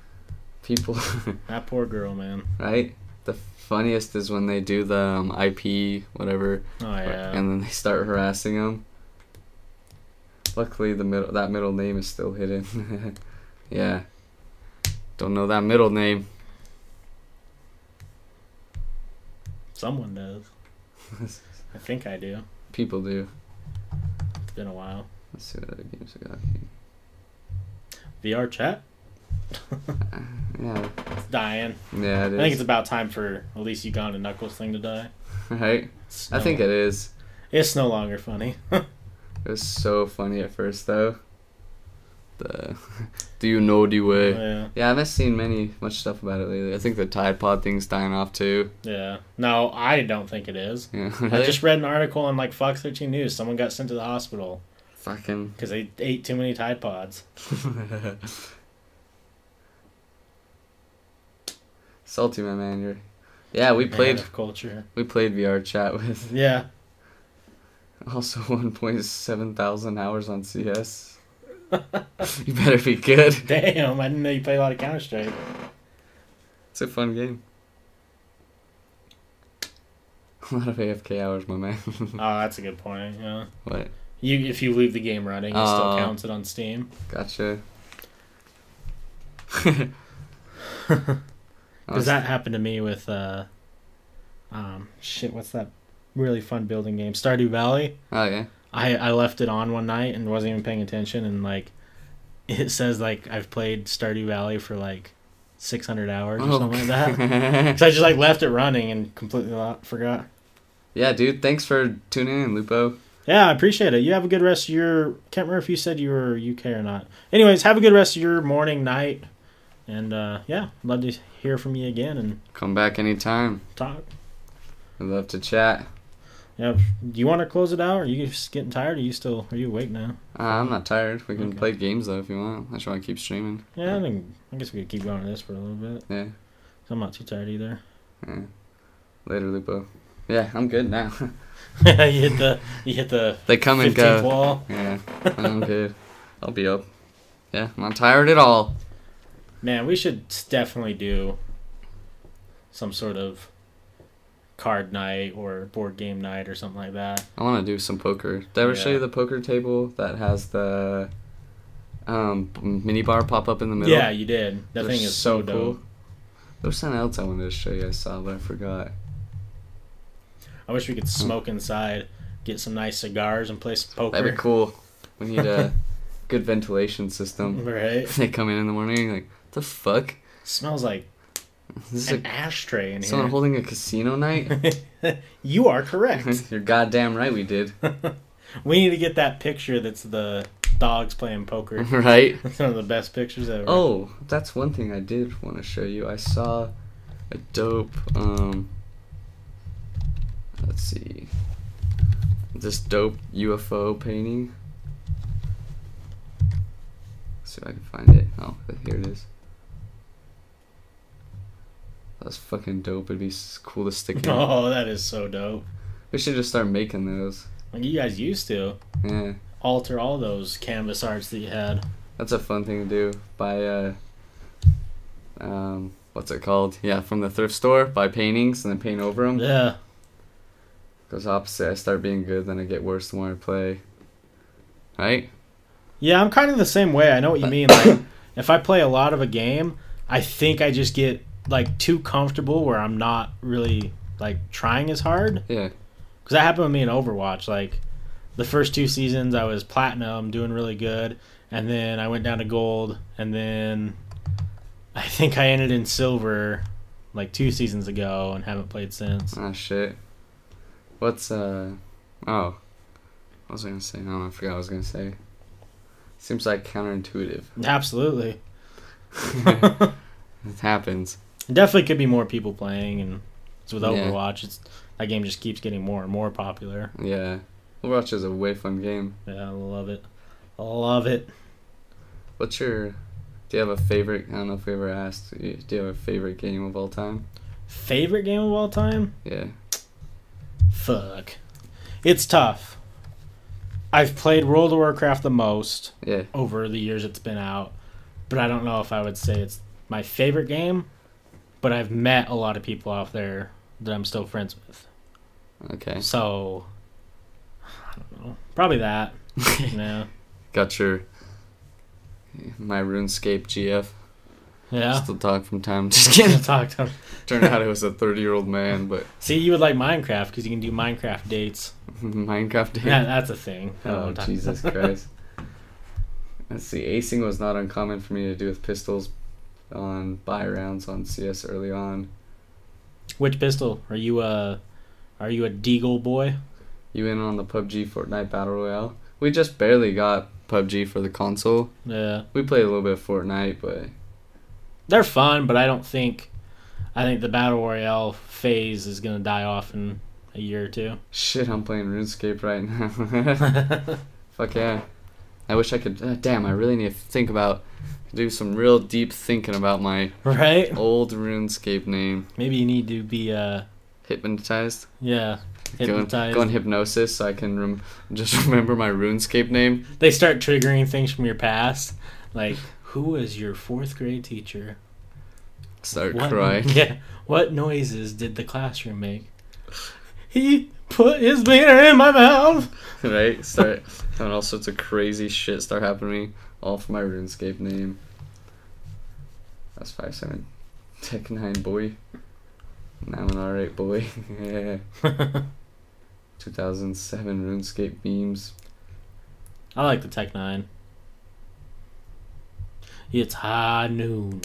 People, That poor girl, man. right? The funniest is when they do the um, IP whatever, Oh, yeah. and then they start harassing them. Luckily, the middle that middle name is still hidden. yeah. Don't know that middle name. Someone does. I think I do. People do. It's been a while. Let's see what other games I got here. VR chat? Yeah. It's dying. Yeah, it I think it's about time for at least Uganda Knuckles thing to die. Right? It's I no- think it is. It's no longer funny. It was so funny at first, though. The do you know the way? Oh, yeah. Yeah, I haven't seen many much stuff about it lately. I think the Tide Pod thing's dying off too. Yeah. No, I don't think it is. Yeah, I just read an article on like Fox 13 News. Someone got sent to the hospital fucking. because they ate too many Tide Pods. Salty, my man. You're. Yeah, we played. culture. We played VR chat with Yeah. also 1.7 thousand hours on CS. you better be good. Damn, I didn't know you play a lot of Counter Strike. It's a fun game. A lot of AFK hours, my man. Oh, that's a good point. Yeah. what? You if you leave the game running, it still Oh. counts it on Steam. Gotcha. Because that happened to me with uh, um, shit. What's that really fun building game? Stardew Valley. Oh yeah. I I left it on one night and wasn't even paying attention, and like, it says like I've played Stardew Valley for like six hundred hours or something like that. So I just like left it running and completely forgot. yeah, dude. Thanks for tuning in, Lupo. Yeah, I appreciate it. You have a good rest of your. Can't remember if you said you were UK or not. Anyways, have a good rest of your morning, night, and uh, yeah, love to hear from you again and Come back anytime. talk. I'd love to chat. Yeah, do you want to close it out? Or are you just getting tired? Or are you still? Are you awake now? Uh, I'm not tired. We can Okay. play games though if you want. I just want to keep streaming. Yeah, I think I guess we could keep going with this for a little bit. Yeah. I'm not too tired either. yeah. Later, Lupo. Yeah, I'm good now. you hit the you hit the they come and go. wall. Yeah, I'm good. I'll be up. Yeah, I'm not tired at all. Man, we should definitely do some sort of card night or board game night or something like that. I want to do some poker. Did I ever show you the poker table that has the um mini bar pop up in the middle? Yeah, you did. That They're thing is so, dope. There was something else I wanted to show you. I saw, but I forgot. I wish we could smoke inside, get some nice cigars, and play some poker. That'd be cool. We need a good ventilation system. Right? They come in in the morning like, the fuck? Smells like This is an a, ashtray in someone here. holding a casino night? you are correct. You're goddamn right we did. we need to get that picture that's the dogs playing poker. right? That's one of the best pictures ever. Oh, that's one thing I did want to show you. I saw a dope um let's see. This dope UFO painting. Let's see if I can find it. Oh, here it is. That's fucking dope. It'd be cool to stick in. Oh, that is so dope. We should just start making those. Like you guys used to Yeah. alter all those canvas arts that you had. That's a fun thing to do. Buy uh um what's it called? Yeah, from the thrift store. Buy paintings and then paint over them. Yeah. Goes opposite. I start being good, then I get worse the more I play. Right? Yeah, I'm kind of the same way. I know what you mean. Like, if I play a lot of a game, I think I just get like too comfortable where I'm not really like trying as hard. Yeah. Because that happened with me in Overwatch. Like, the first two seasons, I was platinum, doing really good, and then I went down to gold, and then I think I ended in silver like two seasons ago and haven't played since. Ah shit. What's uh oh. What was I gonna say? I don't No, I forgot what I was gonna say. Seems like counterintuitive. Absolutely. It happens. Definitely could be more people playing, and it's with Yeah. Overwatch. It's that game just keeps getting more and more popular. Yeah. Overwatch is a way fun game. Yeah, I love it. I love it. What's your do you have a favorite I don't know if we ever asked do you have a favorite game of all time? Favorite game of all time? Yeah. Fuck. It's tough. I've played World of Warcraft the most Yeah. over the years it's been out, but I don't know if I would say it's my favorite game. But I've met a lot of people out there that I'm still friends with. Okay. So, I don't know. Probably that. yeah. Got your my RuneScape GF. Yeah. Still talk from time to time. Just can't talk to him. Turned out it was a 30 year old man, but See, you would like Minecraft because you can do Minecraft dates. Minecraft did. Yeah, that's a thing. I don't know Oh, what I'm talking- Jesus Christ. Let's see. Acing was not uncommon for me to do with pistols on buy rounds on CS early on. Which pistol are you? A, are you a Deagle boy? You in on the PUBG Fortnite Battle Royale? We just barely got PUBG for the console. Yeah, We played a little bit of Fortnite, but they're fun, but I don't think. I think the battle royale phase is gonna die off in a year or two. shit, I'm playing RuneScape right now. Fuck yeah. I wish I could. Uh, damn, I really need to think about. Do some real deep thinking about my right? old RuneScape name. Maybe you need to be uh Hypnotized? yeah hypnotized. go in hypnosis so I can rem- just remember my RuneScape name. They start triggering things from your past, like who was your fourth grade teacher? Start What, crying. Yeah. What noises did the classroom make? He put his wiener in my mouth. right? Start having all sorts of crazy shit start happening to me, all for my RuneScape name. That's five seven. Tech nine boy. Now an R eight boy. yeah. Two thousand seven RuneScape beams. I like the Tech Nine. It's high noon.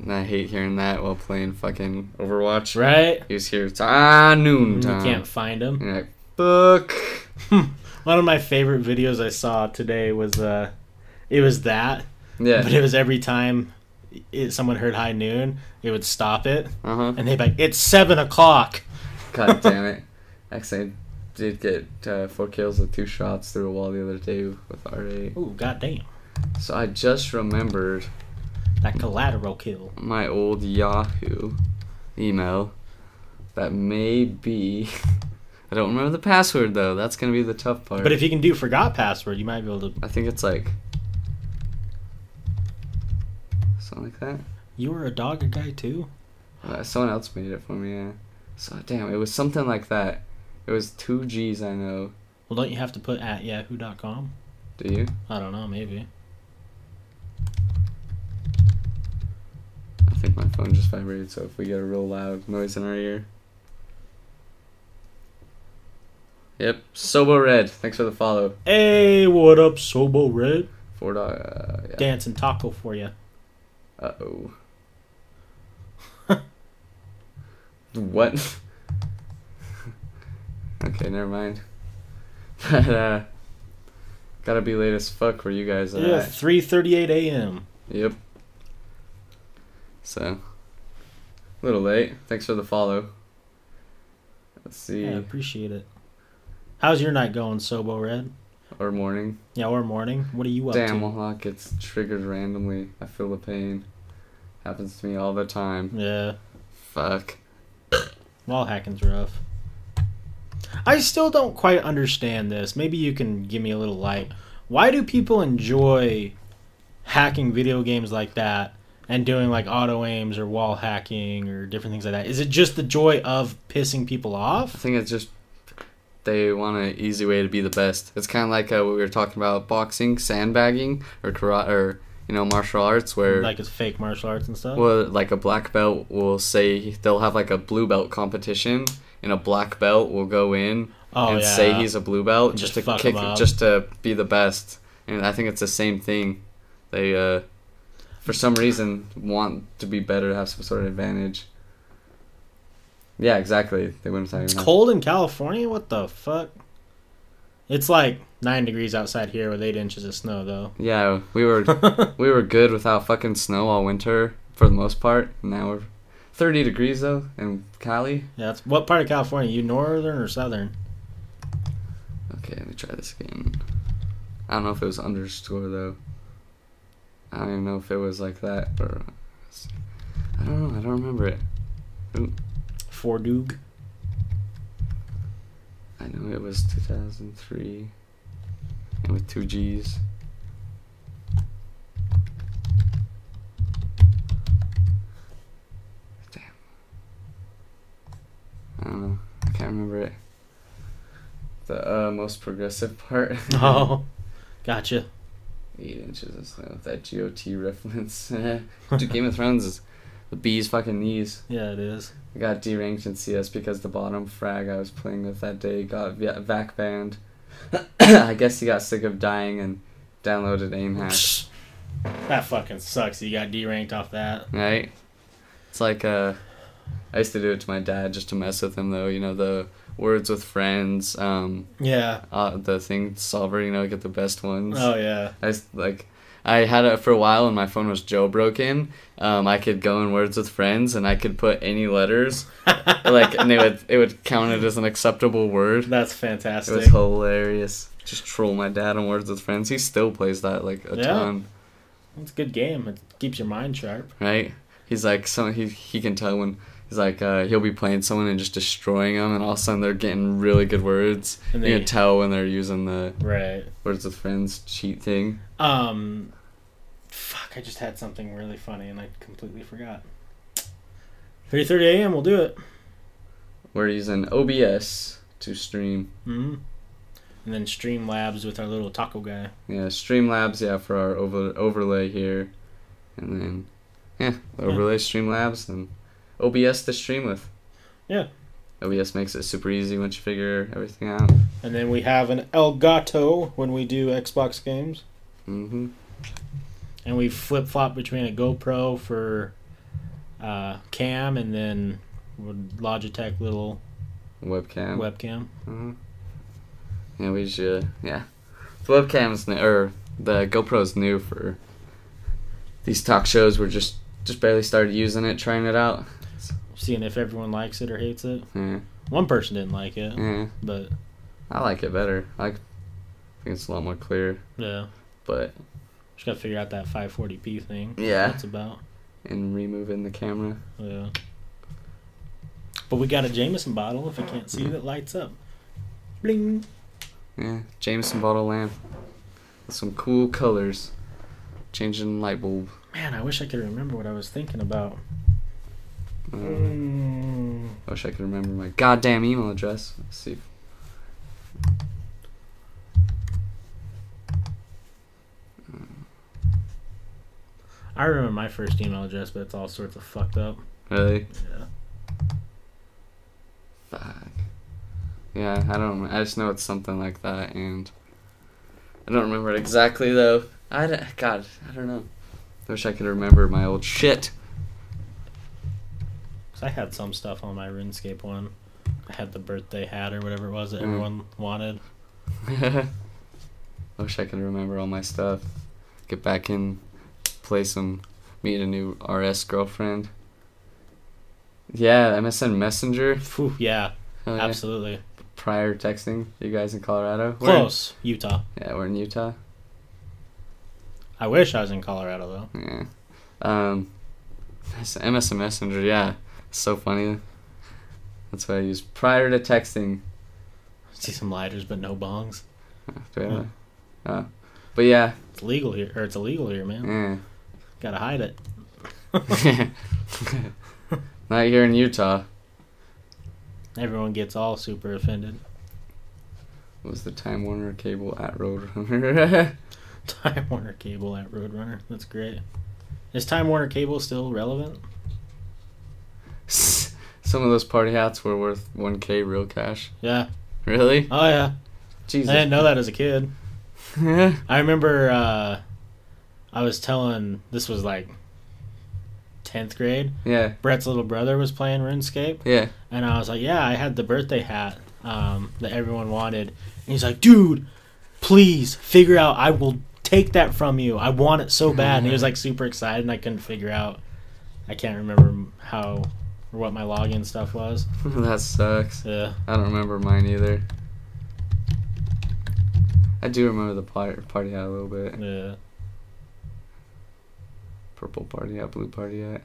and I hate hearing that while playing fucking Overwatch. Right? He's here. it's ah noon time. You can't find him. And you're like, fuck. One of my favorite videos I saw today was uh, it was that, Yeah. but it was every time it, someone heard high noon, it would stop it, Uh huh. and they'd be like, "It's seven o'clock." God damn it. Actually, I did get uh, four kills with two shots through a wall the other day with R8. Ooh, goddamn, So I just remembered that collateral kill. my old Yahoo email that may be. I don't remember the password though. That's gonna be the tough part. But if you can do forgot password, you might be able to. I think it's like something like that. You were a dog guy too. Uh, someone else made it for me. Yeah. So damn, it was something like that. It was two G's. I know. Well, don't you have to put at yahoo.com? Do you? I don't know, maybe. I think my phone just vibrated, so if we get a real loud noise in our ear. Yep, Sobo Red. Thanks for the follow. Hey, what up, Sobo Red? Four dog. Uh, yeah. Dancing taco for you. Uh oh. what? okay, never mind. But uh, gotta be late as fuck where you guys are Yeah, at. 3:38 a.m. Yep. So, a little late. Thanks for the follow. Let's see. Yeah, appreciate it. How's your night going, Sobo Red? Or morning. Yeah, or morning. What are you up Damn, to? lot gets triggered randomly. I feel the pain. Happens to me all the time. Yeah, Fuck. wall hacking's rough. I still don't quite understand this. Maybe you can give me a little light. Why do people enjoy hacking video games like that and doing like auto aims or wall hacking or different things like that? Is it just the joy of pissing people off? I think it's just they want an easy way to be the best. It's kind of like uh, what we were talking about boxing, sandbagging, or karate, or you know martial arts, where Like it's fake martial arts and stuff? well, like a black belt will say they'll have like a blue belt competition, and a black belt will go in oh, and yeah. say he's a blue belt just, just to kick, just to be the best. And I think it's the same thing. They uh, for some reason want to be better, have some sort of advantage. Yeah, exactly. They wouldn't. It's not- cold in California. What the fuck? It's like nine degrees outside here with eight inches of snow, though. Yeah, we were we were good without fucking snow all winter for the most part. Now we're 30 degrees though in Cali. Yeah, that's what part of California? You northern or southern? Okay, let me try this again. I don't know if it was underscore though. I don't even know if it was like that or. I don't know. I don't remember it. Fort Doug. I know it was 2003, and with two G's. Damn. I don't know. I can't remember it. The uh, most progressive part. Oh, gotcha. Eight inches of snow. That GOT reference. Dude, Game of Thrones is the bee's fucking knees. Yeah, it is. I got deranked in CS because the bottom frag I was playing with that day got va- vac banned. I guess he got sick of dying and downloaded aim hack. That fucking sucks. You got deranked off that. Right? It's like uh, I used to do it to my dad just to mess with him though. You know the words with friends, um, Yeah. uh, the thing solver. You know, get the best ones. Oh yeah. I like I had it for a while and my phone was jailbroken. Um, I could go in words with friends and I could put any letters like and they would it would count it as an acceptable word. That's fantastic. It was hilarious. Just troll my dad on words with friends. He still plays that like a Yeah. ton, It's a good game. It keeps your mind sharp. right? He's like some he he can tell when he's like uh, he'll be playing someone and just destroying them, and all of a sudden they're getting really good words. And you can tell when they're using the right. words with friends cheat thing. Um, fuck. I just had something really funny and I completely forgot. Three thirty a.m. We'll do it. We're using OBS to stream. hmm And then Streamlabs with our little taco guy. Yeah, Streamlabs, yeah, for our over, overlay here. And then, yeah, overlay Streamlabs and OBS to stream with. Yeah. OBS makes it super easy once you figure everything out. And then we have an Elgato when we do Xbox games. hmm And we flip flop between a GoPro for uh, cam and then Logitech little Webcam. webcam. hmm Yeah, we should, yeah. The webcam's new, or the GoPro's new for these talk shows. We're just, just barely started using it, trying it out. Seeing if everyone likes it or hates it. Yeah, One person didn't like it, yeah. but I like it better. I think it's a lot more clear, yeah. but Just gotta figure out that 540p thing. Yeah. That's about. and removing the camera. Yeah. But we got a Jameson bottle, if I can't see, Mm-hmm. that lights up. Bling. Yeah, Jameson bottle lamp with some cool colors. Changing light bulb. Man, I wish I could remember what I was thinking about. Uh, Mm. I wish I could remember my goddamn email address. Let's see. I remember my first email address, but it's all sorts of fucked up. Really? Yeah. Fuck. Yeah, I don't. I just know it's something like that, and I don't remember it exactly though. I d- God, I don't know. I wish I could remember my old shit. Cause I had some stuff on my RuneScape one. I had the birthday hat or whatever it was that Mm. everyone wanted. I wish I could remember all my stuff. Get back in, play some, meet a new RS girlfriend. Yeah, MSN Messenger. Phew, yeah, yeah. absolutely. Prior texting, you guys in Colorado? In- Close, Utah. yeah, we're in Utah. I wish I was in Colorado though. Yeah. Um, MSN Messenger. Yeah, so funny. That's what I use prior to texting. See some lighters, but no bongs. Do I have a- uh, but yeah, It's legal here, or it's illegal here, man. yeah. Gotta hide it. Not here in Utah. Everyone gets all super offended. was the Time Warner cable at Roadrunner. Time Warner Cable at Roadrunner. That's great. Is Time Warner Cable still relevant? Some of those party hats were worth 1k real cash. Yeah. Really? Oh yeah. Jesus. I didn't know that as a kid. I remember uh, I was telling this was like tenth grade. Yeah. Brett's little brother was playing RuneScape, Yeah. and I was like, "Yeah, I had the birthday hat um, that everyone wanted." And he's like, "Dude, please figure out. I will take that from you. I want it so bad." And he was like super excited, and I couldn't figure out. I can't remember how or what my login stuff was. that sucks. Yeah, I don't remember mine either. I do remember the party, party hat a little bit. yeah. Purple party hat, blue party hat.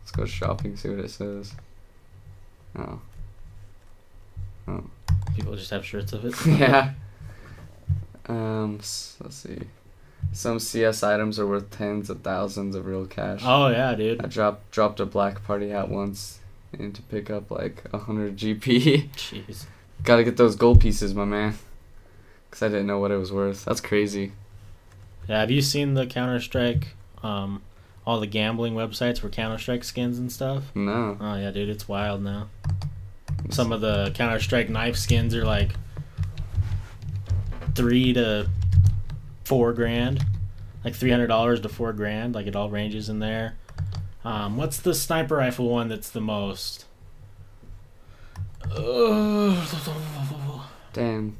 Let's go shopping, see what it says. Oh. Oh. People just have shirts of it. yeah. Um, let's see. Some CS items are worth tens of thousands of real cash. Oh yeah, dude. I dropped dropped a black party hat once and to pick up like a hundred GP. Jeez. Gotta get those gold pieces, my man. Cause I didn't know what it was worth. That's crazy. Yeah, have you seen the Counter Strike? Um, all the gambling websites for Counter Strike skins and stuff. No. Oh yeah, dude, it's wild now. Some of the Counter Strike knife skins are like three to four grand, like three hundred dollars to four grand. Like it all ranges in there. Um, what's the sniper rifle one that's the most? Damn.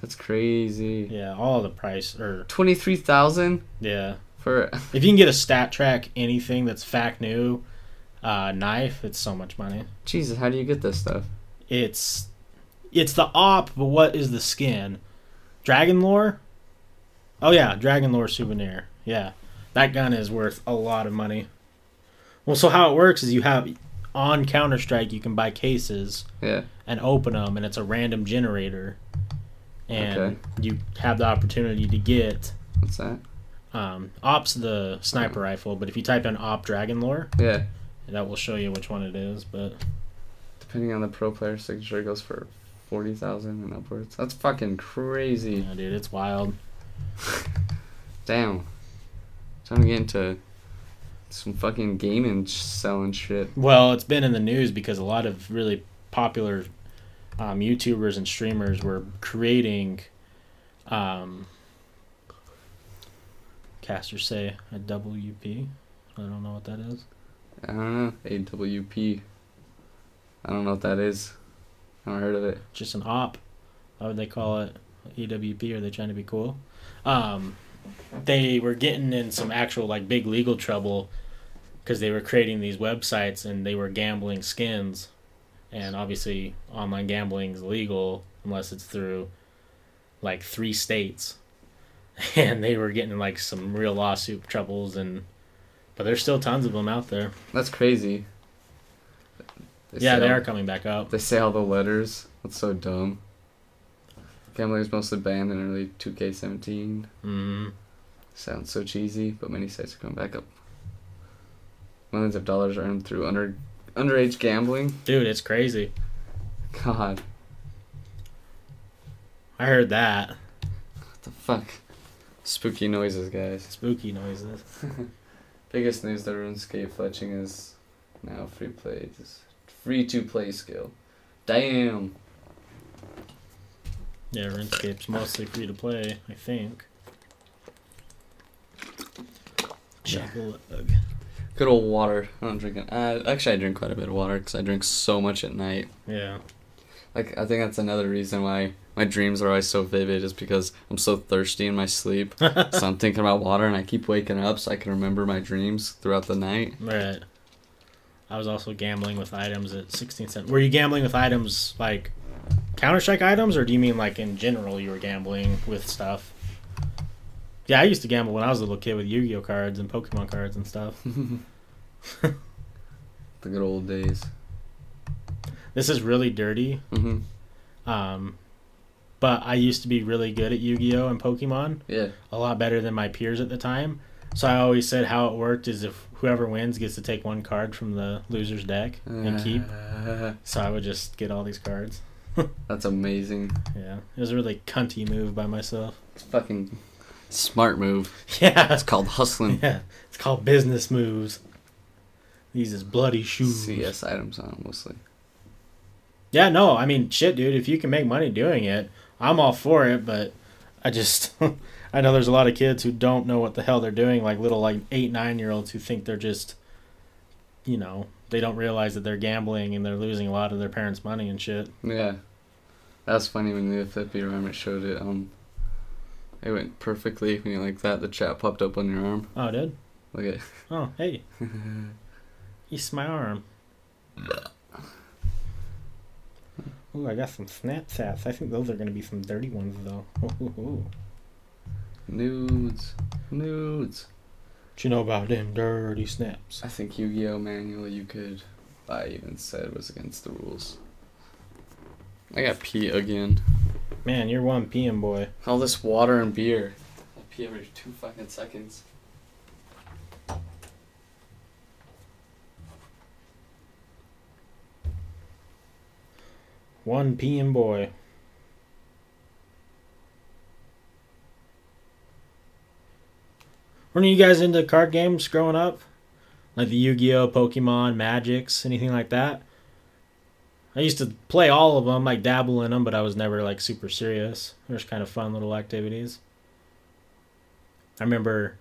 That's crazy. yeah, all the price or Twenty three thousand yeah. for If you can get a StatTrak anything that's fact new uh, knife, it's so much money. Jesus. How do you get this stuff? It's it's the op, but what is the skin? Dragon lore? Oh yeah, dragon lore souvenir. Yeah. That gun is worth a lot of money. Well, so how it works is you have on Counter Strike you can buy cases Yeah. and open them and it's a random generator. And Okay. you have the opportunity to get What's that? um, Op's the sniper rifle, but if you type in Op Dragon Lore, Yeah. that will show you which one it is. But Depending on the pro player signature, it goes for forty thousand and upwards. That's fucking crazy. yeah, dude, it's wild. Damn. Time to get into some fucking gaming selling shit. Well, it's been in the news because a lot of really popular um, YouTubers and streamers were creating, um, casters say a WP. I don't know what that is. I don't know. AWP. I don't know what that is. I heard of it. Just an op. Why would they call it AWP? Are they trying to be cool? Um, they were getting in some actual like big legal trouble because they were creating these websites and they were gambling skins, and obviously online gambling is legal unless it's through like three states, and they were getting like some real lawsuit troubles and. But there's still tons of them out there. That's crazy. They yeah, they are coming back up. They say all the letters. That's so dumb. Gambling is mostly banned in early 2K17. hmm Sounds so cheesy, but many sites are coming back up. Millions of dollars earned through under underage gambling. Dude, it's crazy. God, I heard that. what the fuck? Spooky noises, guys. Spooky noises. Biggest news that RuneScape fletching is now free play. Just free to play skill. Damn. Yeah, RuneScape's mostly free to play, I think. Check a. Good old water. I don't drink it. Uh, actually, I drink quite a bit of water because I drink so much at night. Yeah. Like I think that's another reason why my dreams are always so vivid is because I'm so thirsty in my sleep. so I'm thinking about water and I keep waking up so I can remember my dreams throughout the night. Right. I was also gambling with items at 16 cents. Were you gambling with items like Counter Strike items, or do you mean like in general you were gambling with stuff? Yeah, I used to gamble when I was a little kid with Yu Gi Oh cards and Pokemon cards and stuff. The good old days. This is really dirty, hmm um, but I used to be really good at Yu Gi Oh and Pokemon. Yeah. a lot better than my peers at the time. So I always said how it worked is if whoever wins gets to take one card from the loser's deck and keep. Uh, So I would just get all these cards. that's amazing. Yeah, it was a really cunty move by myself. It's fucking smart move. Yeah, It's called hustling. yeah, it's called business moves. These is bloody shoes. CS items on mostly. Yeah, no, I mean, shit, dude. If you can make money doing it, I'm all for it. But I just I know there's a lot of kids who don't know what the hell they're doing, like little like eight nine year olds who think they're just, you know, they don't realize that they're gambling and they're losing a lot of their parents' money and shit. Yeah. That's funny when the flippy arm showed it. Um, it went perfectly when you like that. The chat popped up on your arm. Oh, it did. Look at. Oh, hey, eats my arm. Oh, I got some Snapchats. I think those are gonna be some dirty ones though. What Nudes. Nudes. What you know about them dirty snaps? I think Yu-Gi-Oh manual you could I even said was against the rules. I got pee again. Man, you're one PM boy. All this water and beer. I pee every two fucking seconds. One PM boy. Weren't you guys into card games growing up? Like the Yu Gi Oh!, Pokemon, Magics, anything like that? I used to play all of them, like dabble in them, but I was never like super serious. There's kind of fun little activities. I remember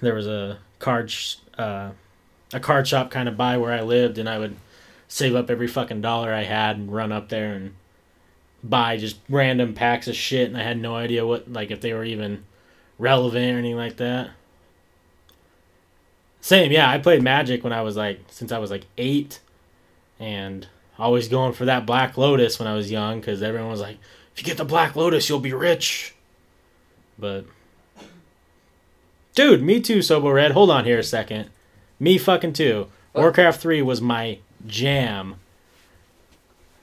there was a card sh- uh, a card shop kind of by where I lived, and I would save up every fucking dollar I had and run up there and buy just random packs of shit, and I had no idea what like if they were even relevant or anything like that. Same, yeah. I played Magic when I was like since I was like eight, and always going for that Black Lotus when I was young because everyone was like, "If you get the Black Lotus, you'll be rich." But, dude, me too, Sobo Red. Hold on here a second. Me fucking too. What? Warcraft three was my jam.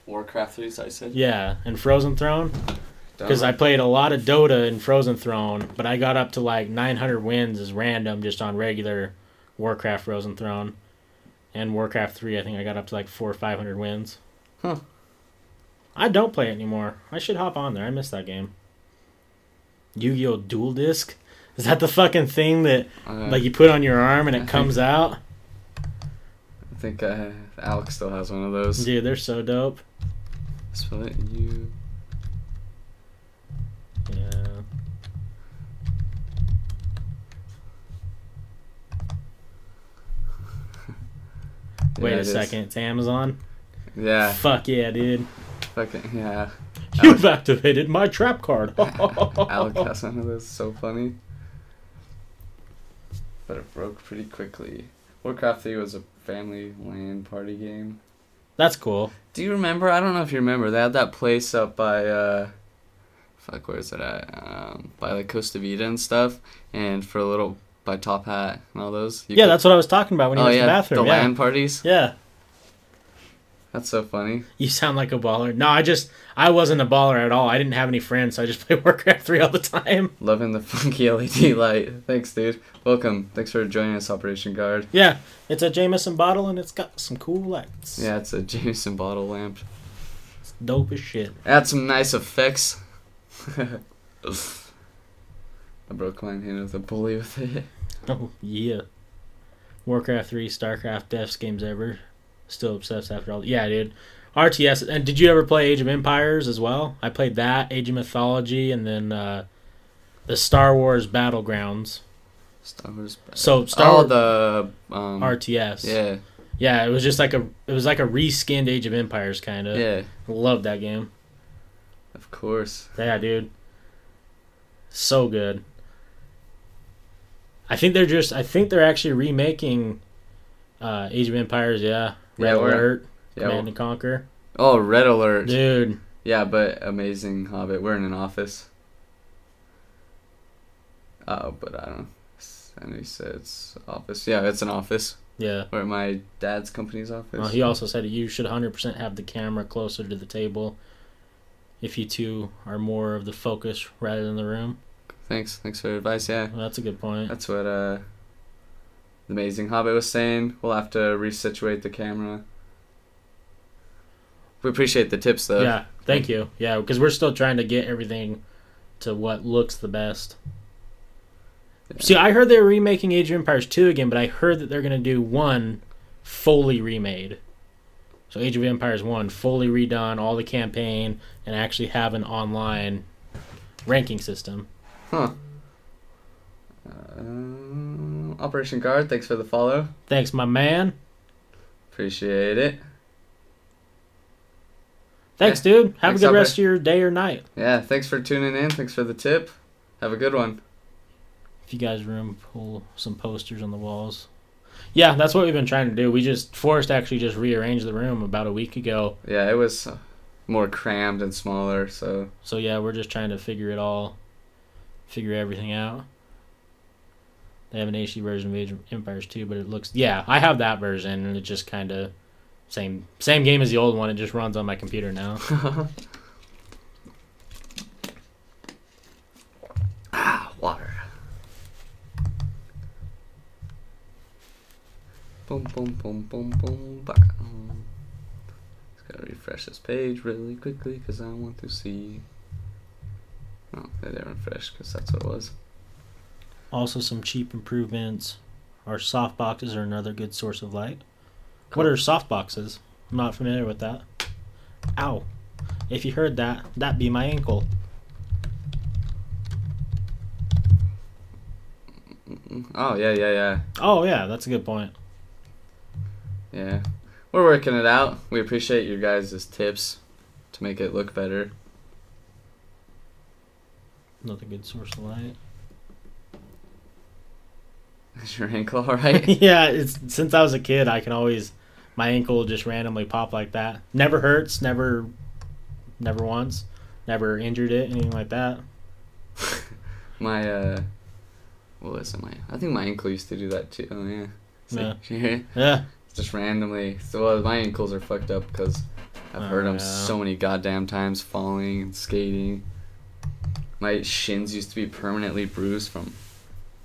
Warcraft 3, I said. Yeah, and Frozen Throne because I played a lot of Dota in Frozen Throne, but I got up to like 900 wins as random just on regular Warcraft Frozen Throne, and Warcraft 3. I think I got up to like four or 500 wins. Huh. I don't play it anymore. I should hop on there. I miss that game. Yu-Gi-Oh! Duel Disk. Is that the fucking thing that Uh, like you put on your arm and I it think- comes out? I think uh, Alex still has one of those. Dude, they're so dope. Spell it U. Yeah. Wait Yeah, a it is. second, it's Amazon. Yeah. Fuck yeah, dude. Fucking yeah. You've activated my trap card. Alec of those. So funny. But it broke pretty quickly. Warcraft 3 was a family LAN party game. That's cool. Do you remember? I don't know if you remember. They had that place up by, uh, fuck, where's it at? Um, by like Costa Vida and stuff. And for a little, by Top Hat and all those. You yeah, could- that's what I was talking about when you oh went yeah, to the bathroom. the yeah. LAN parties. yeah. That's so funny. You sound like a baller. No, I just I wasn't a baller at all. I didn't have any friends, so I just played Warcraft 3 all the time. Loving the funky LED light. Thanks, dude. Welcome. Thanks for joining us, Operation Guard. Yeah, it's a Jameson bottle and it's got some cool lights. Yeah, it's a Jameson bottle lamp. It's dope as shit. Add some nice effects. I broke mine hand with a bully with it. Oh, yeah. Warcraft 3, StarCraft, best games ever. Still obsessed after all. Yeah, dude. RTS. And did you ever play Age of Empires as well? I played that, Age of Mythology, and then uh, the Star Wars Battlegrounds. Star Wars. So Star oh, the um, RTS. Yeah, Yeah, it was just like a it was like a reskinned Age of Empires kind of. yeah, Loved that game. of course. Yeah, dude. So good. I think they're just I think they're actually remaking uh Age of Empires, yeah. Red Yeah, Alert, Yeah. Command and Conquer. oh, Red Alert. Dude, Yeah, but amazing Hobbit. We're in an office. Oh, but I don't know you said it's office. Yeah, it's an office. yeah. At my dad's company's office. Uh, he also said you should 100% have the camera closer to the table if you two are more of the focus rather than the room. Thanks. Thanks for advice. Yeah. Well, that's a good point. That's what uh, the amazing Hobbit was saying. We'll have to resituate the camera. We appreciate the tips, though. yeah, thank you. Yeah, because we're still trying to get everything to what looks the best. Yeah. See, I heard they're remaking Age of Empires 2 again, but I heard that they're going to do one fully remade. So Age of Empires 1 fully redone, all the campaign, and actually have an online ranking system. Huh. Uh, Operation Guard, thanks for the follow. Thanks, my man. Appreciate it. Thanks, dude. Have Thanks, a good rest of your day or night. Yeah, thanks for tuning in. Thanks for the tip. Have a good one. If you guys room, pull some posters on the walls. Yeah, that's what we've been trying to do. We just Forrest actually just rearranged the room about a week ago. Yeah, it was more crammed and smaller, so So yeah, we're just trying to figure it all, figure everything out. They have an HD version of Age of Empires too, but it looks yeah, I have that version and it just kind of same same game as the old one. It just runs on my computer now. ah, water. Boom, boom, boom, boom, boom. Bah. Just gotta refresh this page really quickly because I want to see. Oh, they didn't refresh because that's what it was. Also, some cheap improvements. Our soft boxes are another good source of light. What are soft boxes? I'm not familiar with that. Ow. If you heard that, that be my ankle. Oh yeah, yeah, yeah, Oh yeah, that's a good point. yeah. We're working it out. We appreciate your guys' tips to make it look better. Another good source of light. Is your ankle alright? yeah, it's since I was a kid, I can always my ankle will just randomly pop like that. Never hurts, never never once, never injured it, anything like that. my uh, what was it? My I think my ankle used to do that too. Oh yeah. Yeah. yeah. Yeah. Just randomly. So well, my ankles are fucked up because I've Oh, heard them yeah. so many goddamn times falling and skating. My shins used to be permanently bruised from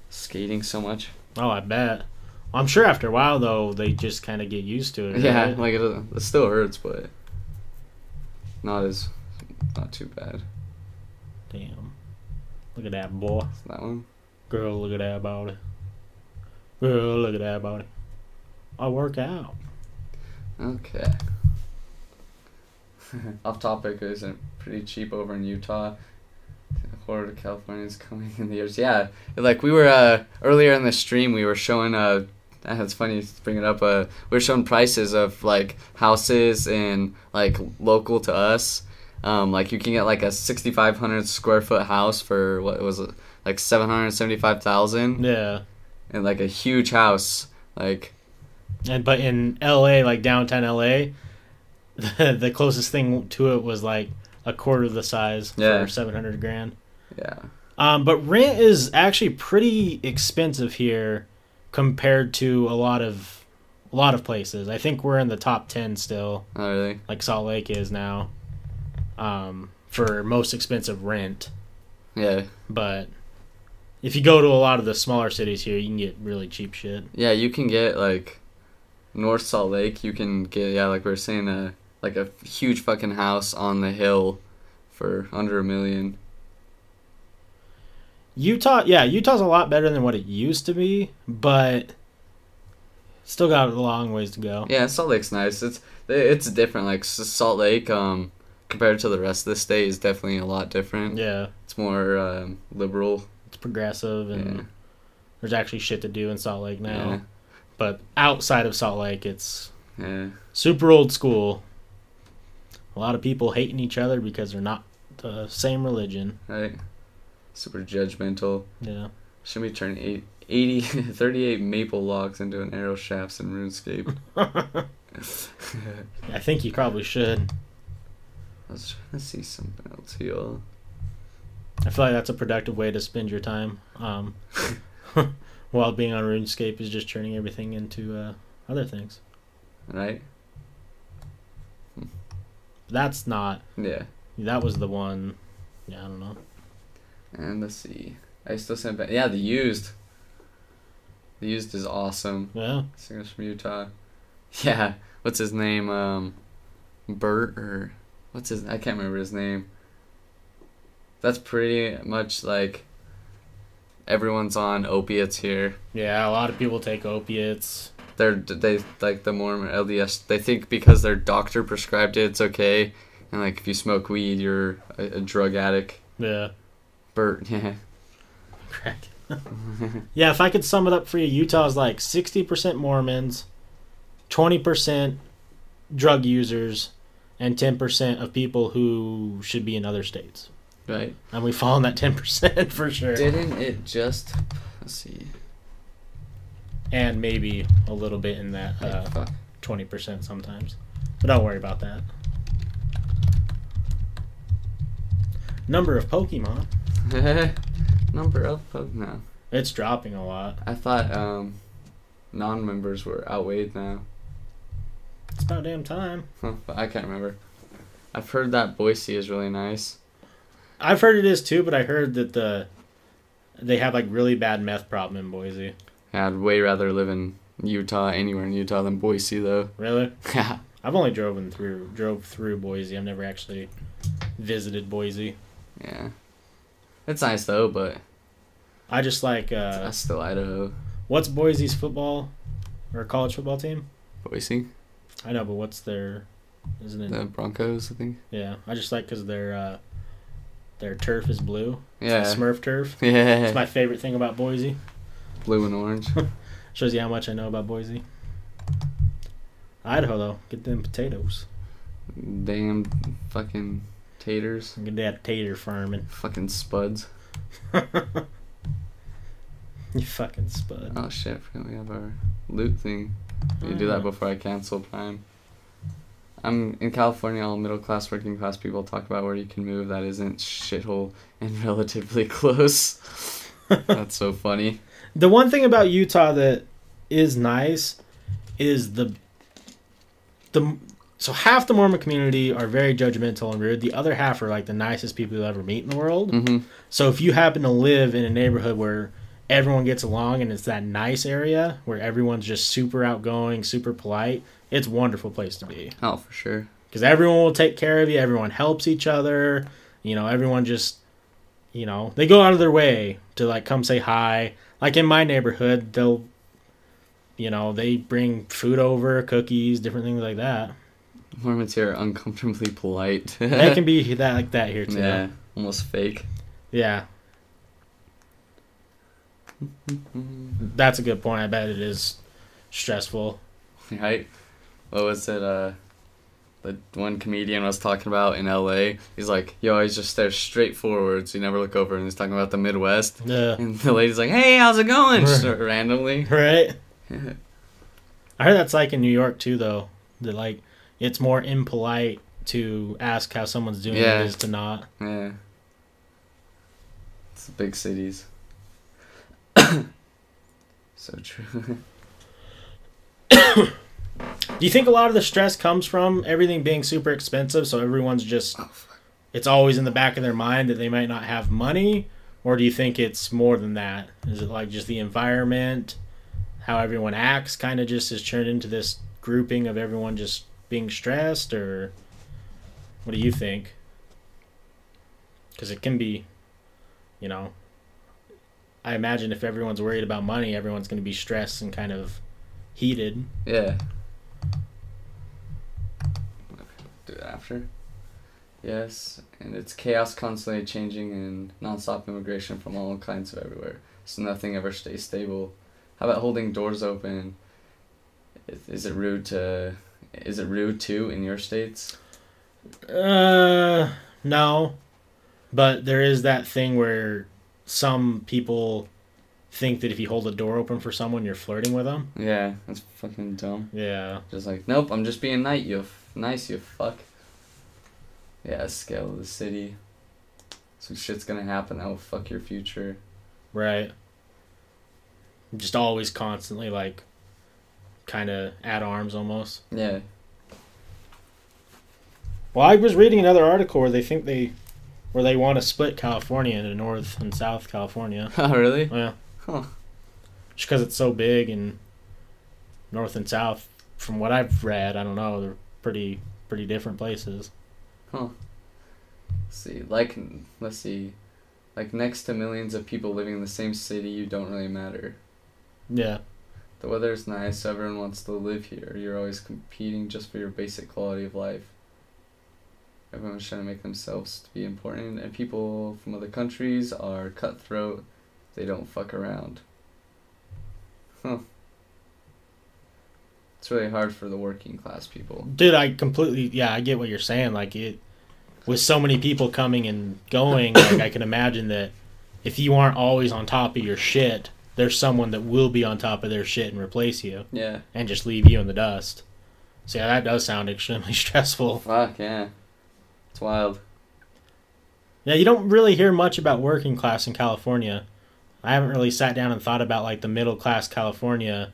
skating so much. Oh, I bet. I'm sure after a while though, they just kind of get used to it. Yeah, right? like it, it still hurts, but not as not too bad. Damn. Look at that boy. That one. Girl, look at that body. Girl, look at that body. I work out. Okay. Off topic, isn't pretty cheap over in Utah. Florida, California is coming in the years. Yeah, like we were uh, earlier in the stream, we were showing. Uh, it's funny to bring it up. Uh, we were showing prices of like houses and like local to us. Um, like you can get like a sixty five hundred square foot house for what was it like seven hundred seventy five thousand, Yeah. and like a huge house like And but in LA, like downtown LA, the, the closest thing to it was like a quarter of the size Yeah. for 700 grand. Yeah Um, but rent is actually pretty expensive here compared to a lot of a lot of places. I think we're in the top 10 still, oh really like Salt Lake is now. Um, for most expensive rent, yeah but if you go to a lot of the smaller cities here, you can get really cheap shit. Yeah, you can get like North Salt Lake. You can get yeah, like we are saying, a like a huge fucking house on the hill for under a million. Utah, yeah, Utah's a lot better than what it used to be, but still got a long ways to go. Yeah, Salt Lake's nice. It's it's different. Like Salt Lake, um, compared to the rest of the state, is definitely a lot different. Yeah, It's more um, liberal. it's progressive and Yeah. there's actually shit to do in Salt Lake now. Yeah. But outside of Salt Lake, it's Yeah, super old school. A lot of people hating each other because they're not the same religion. right. Super judgmental. Yeah. Should be turning eight, 80, 38 maple logs into an arrow shafts in RuneScape. I think you probably should. Let's let's see something else here. I feel like that's a productive way to spend your time. Um, while being on RuneScape is just turning everything into uh, other things. Right? That's not. Yeah. That was the one. Yeah, I don't know. And let's see. I still sent back. Yeah, the used. The used is awesome. Yeah. Singer's from Utah. Yeah. What's his name? Um, Bert or what's his? I can't remember his name. That's pretty much like everyone's on opiates here. Yeah, a lot of people take opiates. They're they like the Mormon LDS. They think because their doctor prescribed it, it's okay. And like if you smoke weed, you're a, a drug addict. Yeah. Bert, yeah. Crack. yeah, if I could sum it up for you, Utah's like 60% Mormons, 20% drug users, and 10% of people who should be in other states. Right. And we fall in that 10% for sure. Didn't it just let's see. And maybe a little bit in that uh, 20% sometimes. But don't worry about that. Number of Pokemon. Number of po- no. It's dropping a lot. I thought um non members were outweighed now. It's about damn time. Huh, but I can't remember. I've heard that Boise is really nice. I've heard it is too, but I heard that the they have like really bad meth problem in Boise. Yeah, I'd way rather live in Utah, anywhere in Utah than Boise though. Really? Yeah. I've only driven through drove through Boise. I've never actually visited Boise. yeah. It's nice though, but I just like uh that's still Idaho. what's Boise's football or college football team? Boise. I know, but what's their isn't it? The Broncos, I think. Yeah, I just like because their uh, their turf is blue. Yeah. Smurf turf. Yeah. It's my favorite thing about Boise. Blue and orange. Shows you how much I know about Boise. Idaho though, get them potatoes. Damn fucking taters. Get that tater farming. Fucking spuds. You fucking spud. Oh shit, forgot we have our loot thing. You do that mm-hmm. before I cancel Prime. I'm in California. All middle class, working class people talk about where you can move that isn't shithole and relatively close. That's so funny. The one thing about Utah that is nice is the the so half the Mormon community are very judgmental and rude. The other half are like the nicest people you'll ever meet in the world. hmm So if you happen to live in a neighborhood where everyone gets along and it's that nice area where everyone's just super outgoing, super polite, it's a wonderful place to be. Oh, for sure. Because everyone will take care of you, everyone helps each other, you know, everyone just you know, they go out of their way to like come say hi. Like in my neighborhood, they'll you know, they bring food over, cookies, different things like that. Mormons here are uncomfortably polite. They can be that like that here too. yeah, almost fake. Yeah. That's a good point. I bet it is stressful. Right? What was it? Uh, the one comedian I was talking about in L.A. He's like, "Yo, he's just there straight forwards. You never look over." And he's talking about the Midwest. Yeah. And the lady's like, "Hey, how's it going?" Just randomly. Right? I heard that's like in New York too though. That like it's more impolite to ask how someone's doing Yeah. than it is to not. Yeah. It's the big cities. so true. Do you think a lot of the stress comes from everything being super expensive so everyone's just oh, it's always in the back of their mind that they might not have money or do you think it's more than that? Is it like just the environment, how everyone acts kind of just is turned into this grouping of everyone just being stressed or what do you think? Cuz it can be you know I imagine if everyone's worried about money, everyone's going to be stressed and kind of heated. Yeah. Do it after. Yes, and it's chaos constantly changing and nonstop immigration from all kinds of everywhere. So nothing ever stays stable. How about holding doors open? Is, is it rude to? Is it rude too in your states? Uh, no. But there is that thing where some people think that if you hold a door open for someone, you're flirting with them. Yeah, that's fucking dumb. Yeah. Just like, nope, I'm just being nice, you f- nice, you fuck. Yeah, scale of the city. Some shit's gonna happen that will fuck your future. Right. Just always constantly like kind of at arms almost. Yeah. Well, I was reading another article where they think they where they want to split California into North and South California. Oh, really? Yeah. Huh. Just because it's so big and North and South, from what I've read, I don't know, they're pretty pretty different places. Huh. Let's see, like, let's see, like next to millions of people living in the same city, you don't really matter. Yeah. The weather's nice, so everyone wants to live here. You're always competing just for your basic quality of life. Everyone's trying to make themselves to be important, and people from other countries are cutthroat. They don't fuck around. Huh. It's really hard for the working class people. Dude, I completely yeah, I get what you're saying. Like it with so many people coming and going, like I can imagine that if you aren't always on top of your shit, there's someone that will be on top of their shit and replace you Yeah. and just leave you in the dust. So yeah, that does sound extremely stressful. Fuck yeah. It's wild. Yeah, you don't really hear much about working class in California. I haven't really sat down and thought about like the middle class California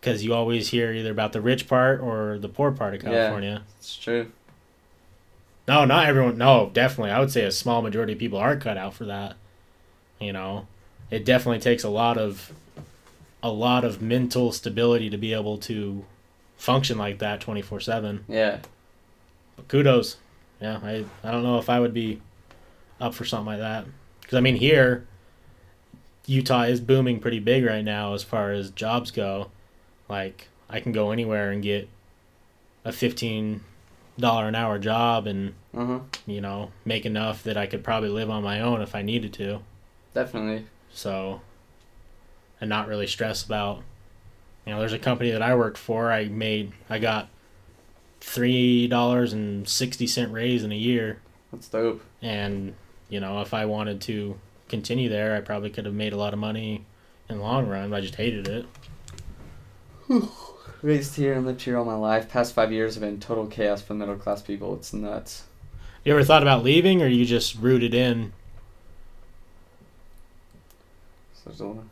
because you always hear either about the rich part or the poor part of California. Yeah. It's true. No, not everyone. No, definitely. I would say a small majority of people are cut out for that. You know, it definitely takes a lot of a lot of mental stability to be able to function like that 24/7. Yeah. But kudos. Yeah, I I don't know if I would be up for something like that. Cuz I mean here Utah is booming pretty big right now as far as jobs go. Like I can go anywhere and get a 15 dollar an hour job and huh. you know, make enough that I could probably live on my own if I needed to. Definitely. So, and not really stress about, you know, there's a company that I worked for. I made, I got three dollars and sixty cent raise in a year, That's dope. and you know, if I wanted to continue there, I probably could have made a lot of money in the long run. But I just hated it. Raised here and lived here all my life. Past five years have been total chaos for middle class people. It's nuts. You ever thought about leaving, or you just rooted in? So there's a lot.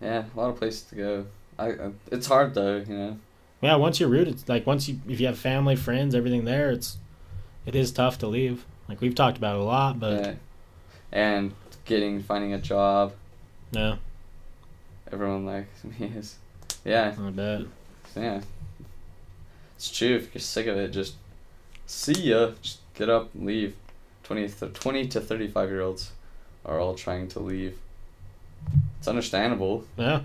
Yeah, a lot of places to go. I, I it's hard though, you know. Yeah, once you're rooted, like once you, if you have family, friends, everything there, it's, it is tough to leave. Like we've talked about it a lot, but yeah. And getting finding a job. Yeah. Everyone likes me is. Yeah, I bet. yeah. It's true. If you're sick of it, just see ya. Just get up, and leave. 20, th- 20 to thirty five year olds are all trying to leave. It's understandable. Yeah.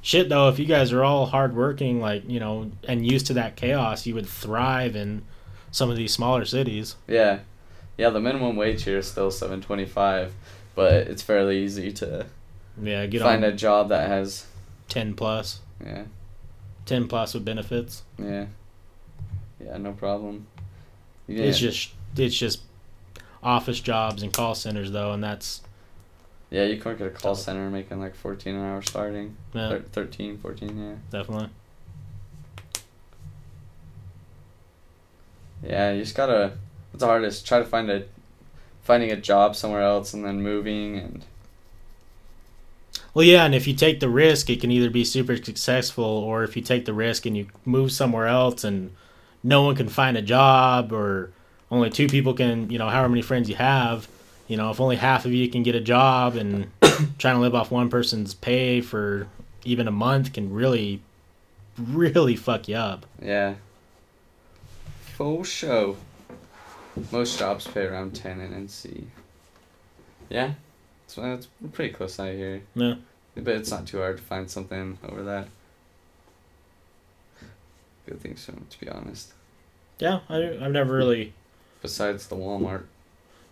Shit though, if you guys are all hardworking, like you know, and used to that chaos, you would thrive in some of these smaller cities. Yeah, yeah. The minimum wage here is still seven twenty five, but it's fairly easy to Yeah, get find a job that has. ten plus, Yeah, ten plus with benefits. yeah, yeah. No problem. Yeah. It's just it's just office jobs and call centers though, and that's yeah. You can't get a call center making like fourteen an hour starting. yeah, Thir- 13, 14, Yeah. definitely. Yeah. You just gotta. It's the hardest. Try to find a, finding a job somewhere else and then moving and. Well, yeah, and if you take the risk, it can either be super successful, or if you take the risk and you move somewhere else and no one can find a job, or only two people can, you know, however many friends you have, you know, if only half of you can get a job and trying to live off one person's pay for even a month can really, really fuck you up. Yeah. Full show. Most jobs pay around 10 in NC. Yeah. So that's pretty close out here. Yeah. But it's not too hard to find something over that. Good thing so, to be honest. Yeah, I, I've never really, Besides the Walmart.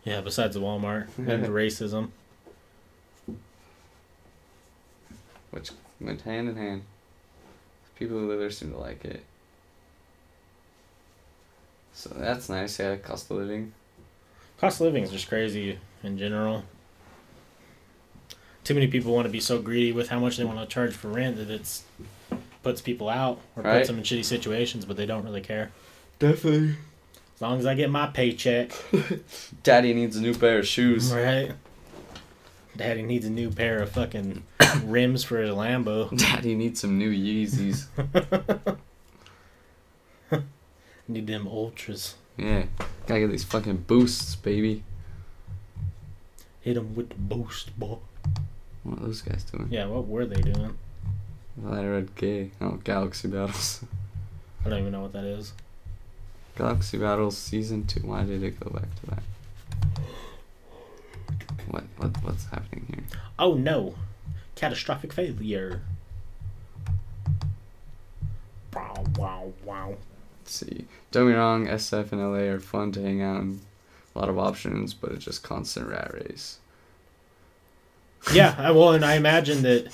Yeah, besides the Walmart and the racism. Which went hand in hand. People who live there seem to like it. So that's nice, yeah, cost of living. Cost of living is just crazy in general. Too many people want to be so greedy with how much they want to charge for rent that it's puts people out or Right. puts them in shitty situations, but they don't really care. Definitely. As long as I get my paycheck, Daddy needs a new pair of shoes. right? Daddy needs a new pair of fucking rims for his Lambo. Daddy needs some new Yeezys. Need them ultras. Yeah. Gotta get these fucking boosts, baby. Hit them with the boost, boy. What are those guys doing? Yeah, what were they doing? I read gay. Oh, Galaxy Battles. I don't even know what that is. Galaxy Battles season two. Why did it go back to that? What what what's happening here? Oh no! Catastrophic failure. Wow, wow, wow. Let's see. Don't be wrong, SF and LA are fun to hang out and a lot of options, but it's just constant rat race. Yeah, I well, and I imagine that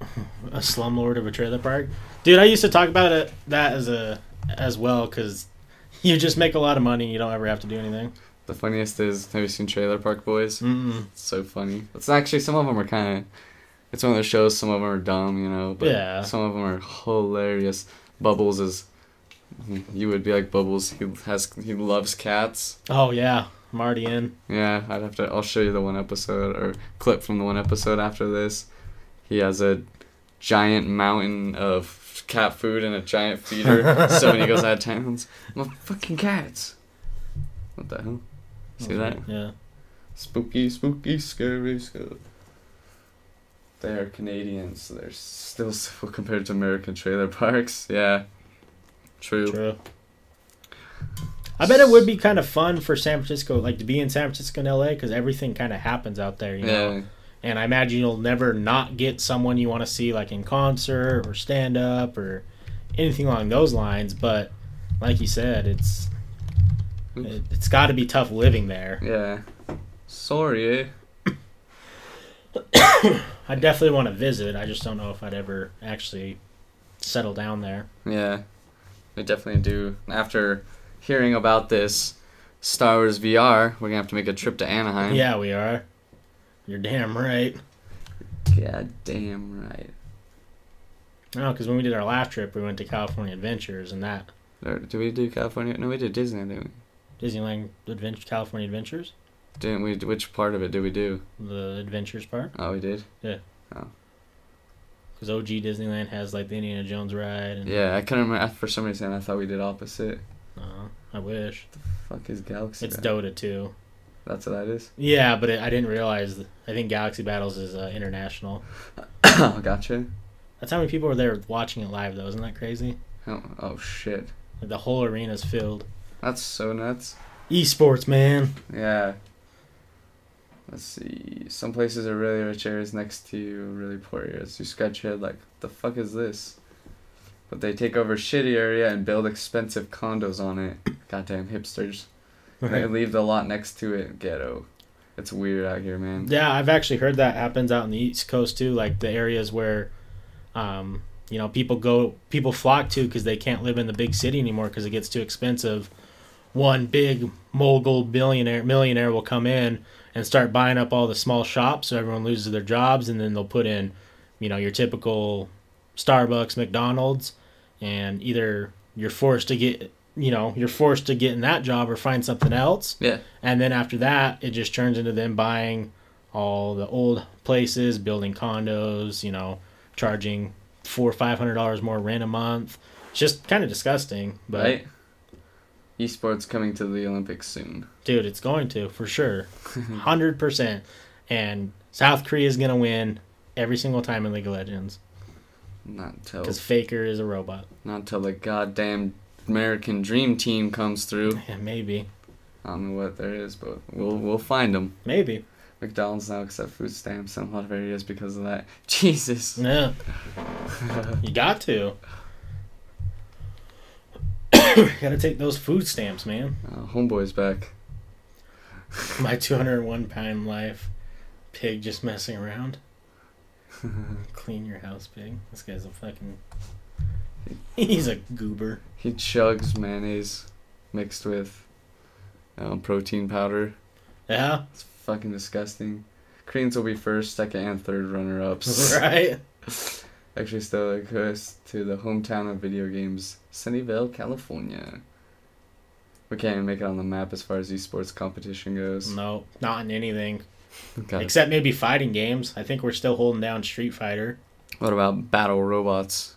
a slumlord of a trailer park, dude. I used to talk about it that as a as well because you just make a lot of money. You don't ever have to do anything. The funniest is, have you seen Trailer Park Boys? Mm-mm. It's so funny. It's actually some of them are kind of. It's one of those shows. Some of them are dumb, you know, but Yeah. some of them are hilarious. Bubbles is. You would be like Bubbles. He has he loves cats. Oh yeah, I'm already in. Yeah, I'd have to. I'll show you the one episode or clip from the one episode after this. He has a giant mountain of cat food and a giant feeder. so when he goes out of town, it's, "My fucking cats. What the hell? See that? Yeah. Spooky, spooky, scary, scary. They are Canadians, so they're still so compared to American trailer parks. Yeah, true. True. I bet it would be kind of fun for San Francisco, like to be in San Francisco and LA, because everything kind of happens out there, you know. And I imagine you'll never not get someone you want to see, like in concert or stand up or anything along those lines. But like you said, it's it, it's got to be tough living there. yeah. Sorry. Eh? I definitely want to visit. I just don't know if I'd ever actually settle down there. Yeah, we definitely do. After hearing about this Star Wars VR, we're gonna have to make a trip to Anaheim. Yeah, we are. You're damn right. God damn right. No, because when we did our last trip, we went to California Adventures and that Or, did we do California? No, we did Disneyland, didn't we? Disneyland Adventure, California Adventures, Didn't we? Which part of it did we do? the Adventures part. Oh, we did. Yeah. Oh. Because OG Disneyland has like the Indiana Jones ride. And, Yeah, I couldn't remember. For some reason, I thought we did opposite. Uh, I wish. Fuck is Galaxy? It's Battle? Dota 2. That's what that is. Yeah, but it, I didn't realize. I think Galaxy Battles is uh, international. gotcha. That's how many people were there watching it live, though. Isn't that crazy? Oh, oh shit. Like, the whole arena's filled. That's so nuts. Esports, man. Yeah. Let's see. Some places are really rich areas next to you, really poor areas. You scratch your head like, the fuck is this? But they take over shitty area and build expensive condos on it. Goddamn hipsters. They leave the lot next to it ghetto. It's weird out here, man. Yeah, I've actually heard that happens out in the East Coast too, like the areas where, um, you know, people go, people flock to because they can't live in the big city anymore because it gets too expensive. One big mogul billionaire millionaire will come in and start buying up all the small shops, so everyone loses their jobs, and then they'll put in, you know, your typical Starbucks, McDonald's, and either you're forced to get, you know, you're forced to get in that job or find something else. Yeah. And then after that, it just turns into them buying all the old places, building condos, you know, charging four or five hundred dollars more rent a month. It's just kind of disgusting, but Right? Esports coming to the Olympics soon. dude, it's going to for sure, hundred percent. And South Korea is gonna win every single time in League of Legends Not until because Faker is a robot. not until the goddamn American Dream Team comes through. Yeah, maybe, I don't know what there is, but we'll we'll find them. maybe. McDonald's now accept food stamps in a lot of areas because of that. Jesus. Yeah, you got to. Gotta take those food stamps, man. Uh, homeboy's back. My 201 pound life. Pig just messing around. Clean your house, pig. This guy's a fucking. He's a goober. He chugs mayonnaise mixed with um, protein powder. Yeah, It's fucking disgusting. Koreans will be first, second, and third runner ups. right? Actually, still a goes to the hometown of video games, Sunnyvale, California. We can't even make it on the map as far as esports competition goes. No, not in anything. It. Except maybe fighting games. I think we're still holding down Street Fighter. What about battle robots?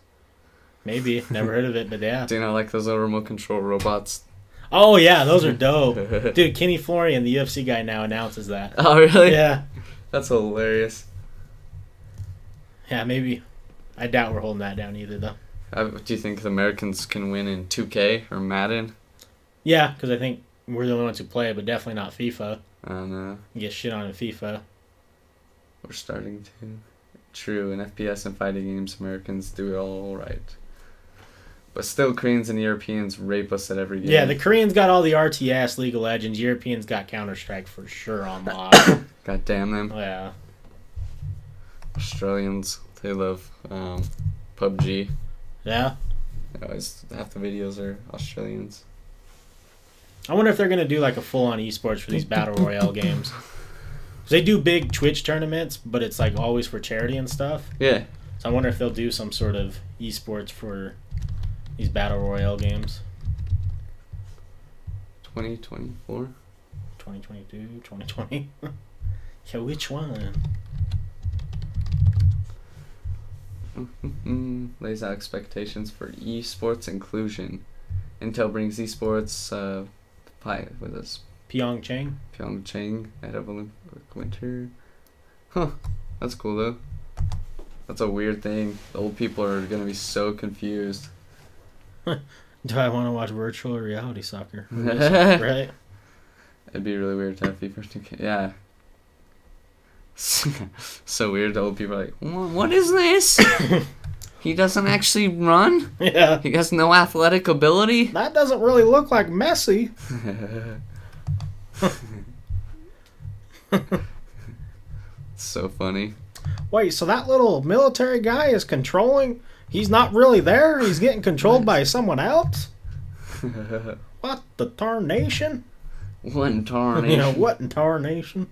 Maybe. Never heard of it, but yeah. Do you know like those little remote control robots? Oh, yeah, those are dope. Dude, Kenny Florian, the UFC guy, now announces that. oh really? Yeah. That's hilarious. Yeah, maybe. I doubt we're holding that down either, though. Uh, do you think the Americans can win in 2K or Madden? Yeah, because I think we're the only ones who play, it, but definitely not FIFA. I don't know. Get shit on in FIFA. We're starting to. True, in FPS and fighting games, Americans do it all right. But still, Koreans and Europeans rape us at every game. Yeah, the Koreans got all the RTS League of Legends. Europeans got Counter Strike for sure on lock. God damn them. yeah. Australians, they love um, PUBG. Yeah. Always half the videos are Australians. I wonder if they're gonna do like a full on esports for these battle royale games. They do big Twitch tournaments, but it's like always for charity and stuff. Yeah, So I wonder if they'll do some sort of esports for these battle royale games. 2024. 2022, 2020. yeah, which one? Lays out expectations for esports inclusion. Intel brings esports uh, pi- with us Pyeongchang. Pyeongchang ahead of Olympic Winter. Huh, that's cool though. That's a weird thing. The old people are gonna be so confused. Do I want to watch virtual reality soccer? right? It'd be really weird to have FIFA 2K. Yeah. so weird. The old people are like, "Wha- what is this? he doesn't actually run. Yeah. He has no athletic ability. That doesn't really look like Messi. so funny. Wait, so that little military guy is controlling? He's not really there. He's getting controlled by someone else. What the tarnation? One tarnation. You know what in tarnation?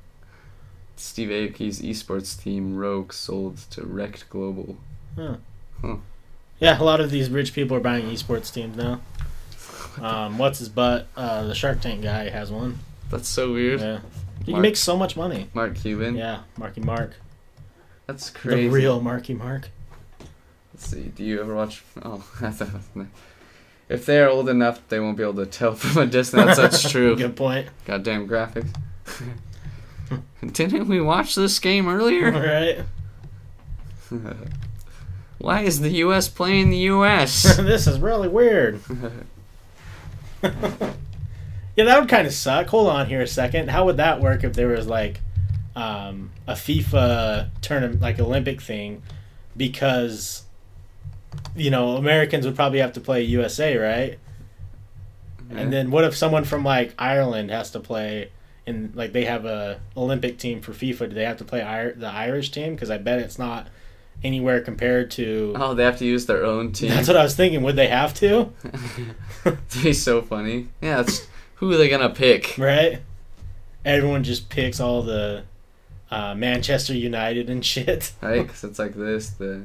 Steve Aoki's esports team Rogue sold to ReKTGlobal. Huh. Yeah, a lot of these rich people are buying esports teams now. Um, what's his butt? Uh, the Shark Tank guy has one. That's so weird. Yeah, he Mark- makes so much money. Mark Cuban. Yeah, Marky Mark, That's crazy. the real Marky Mark. Let's see. Do you ever watch? Oh, if they're old enough, they won't be able to tell from a distance. That's true. Good point. Goddamn graphics. Didn't we watch this game earlier? right, Why is the U.S. playing the U.S.? this is really weird. Yeah, that would kind of suck. Hold on here a second. How would that work if there was like um, a FIFA tournament, like Olympic thing? Because you know Americans would probably have to play USA, right? And then what if someone from like Ireland has to play? And like they have a Olympic team for FIFA, do they have to play Ir- the Irish team? Because I bet it's not anywhere compared to. oh, they have to use their own team. That's what I was thinking. Would they have to? It'd be so funny. Yeah, it's who are they gonna pick? right? Everyone just picks all the uh, Manchester United and shit. Right? Because it's like this. The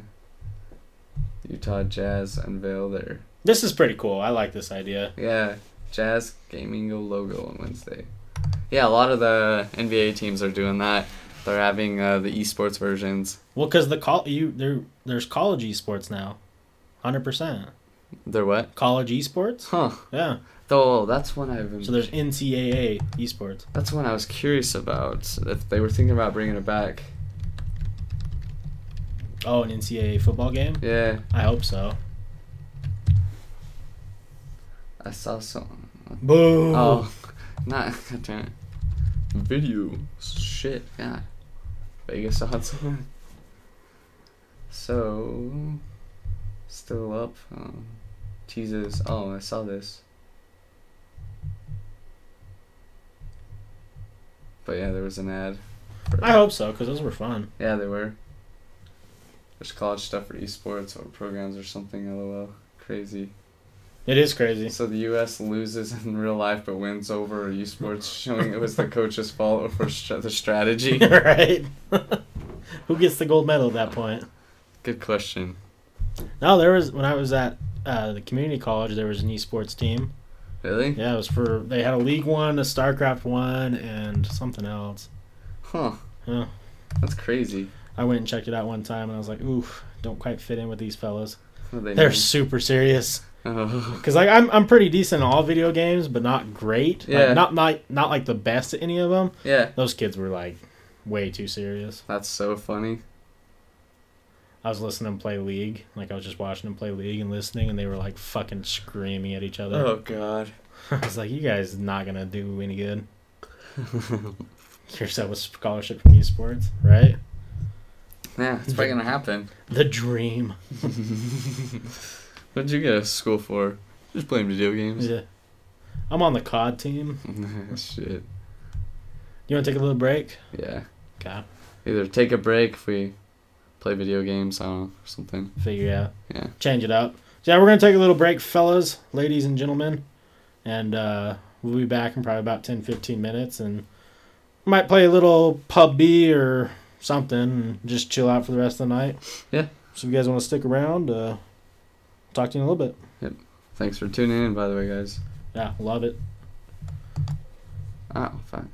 Utah Jazz unveil their This is pretty cool. I like this idea. yeah Jazz Gaming logo on Wednesday. Yeah, a lot of the NBA teams are doing that. They're having uh, the esports versions. Well, because the col- you there there's college esports now, hundred percent They're what? college esports. Huh. Yeah. Though that's one I've been. So there's NCAA esports. That's one I was curious about. If they were thinking about bringing it back. Oh, an NCAA football game. Yeah, I hope so. I saw some. Boo. Oh, not. God damn it. Video. Shit. Yeah. Vegas odds. so. Still up. Um, teases. Oh, I saw this. But yeah, there was an ad. I hope so because those were fun. Yeah, they were. There's college stuff for esports or programs or something. LOL. Crazy. It is crazy. So the U.S. loses in real life but wins over esports, showing it was the coach's fault for stra- the strategy. right. Who gets the gold medal at that point? Good question. No, there was when I was at uh, the community college. There was an esports team. Really? Yeah, it was for they had a League One, a StarCraft One, and something else. Huh. Yeah. That's crazy. I went and checked it out one time, and I was like, "Oof, don't quite fit in with these fellas. They They're mean? super serious." Oh. Because like I'm I'm pretty decent in all video games, but not great. Like, Yeah. not not not like the best at any of them. Yeah. Those kids were like way too serious. That's so funny. I was listening to them play League. Like I was just watching them play League and listening, and they were like fucking screaming at each other. Oh God. I was like, "You guys not gonna do any good." Yourself a scholarship from esports, right? Yeah, it's probably gonna happen. The dream. What'd you get out of school for? Just playing video games. Yeah. I'm on the COD team. Shit. You want to take a little break? Yeah. Okay. Either take a break if we play video games, I don't know, or something. Figure it out. Yeah. Change it up. So yeah, we're gonna take a little break, fellas, ladies and gentlemen, and uh, we'll be back in probably about 10, 15 minutes, and might play a little PUBG or something, and just chill out for the rest of the night. Yeah. So if you guys want to stick around, uh, talk to you in a little bit. Yep. Thanks for tuning in, by the way, guys. Yeah, love it. Oh, fuck.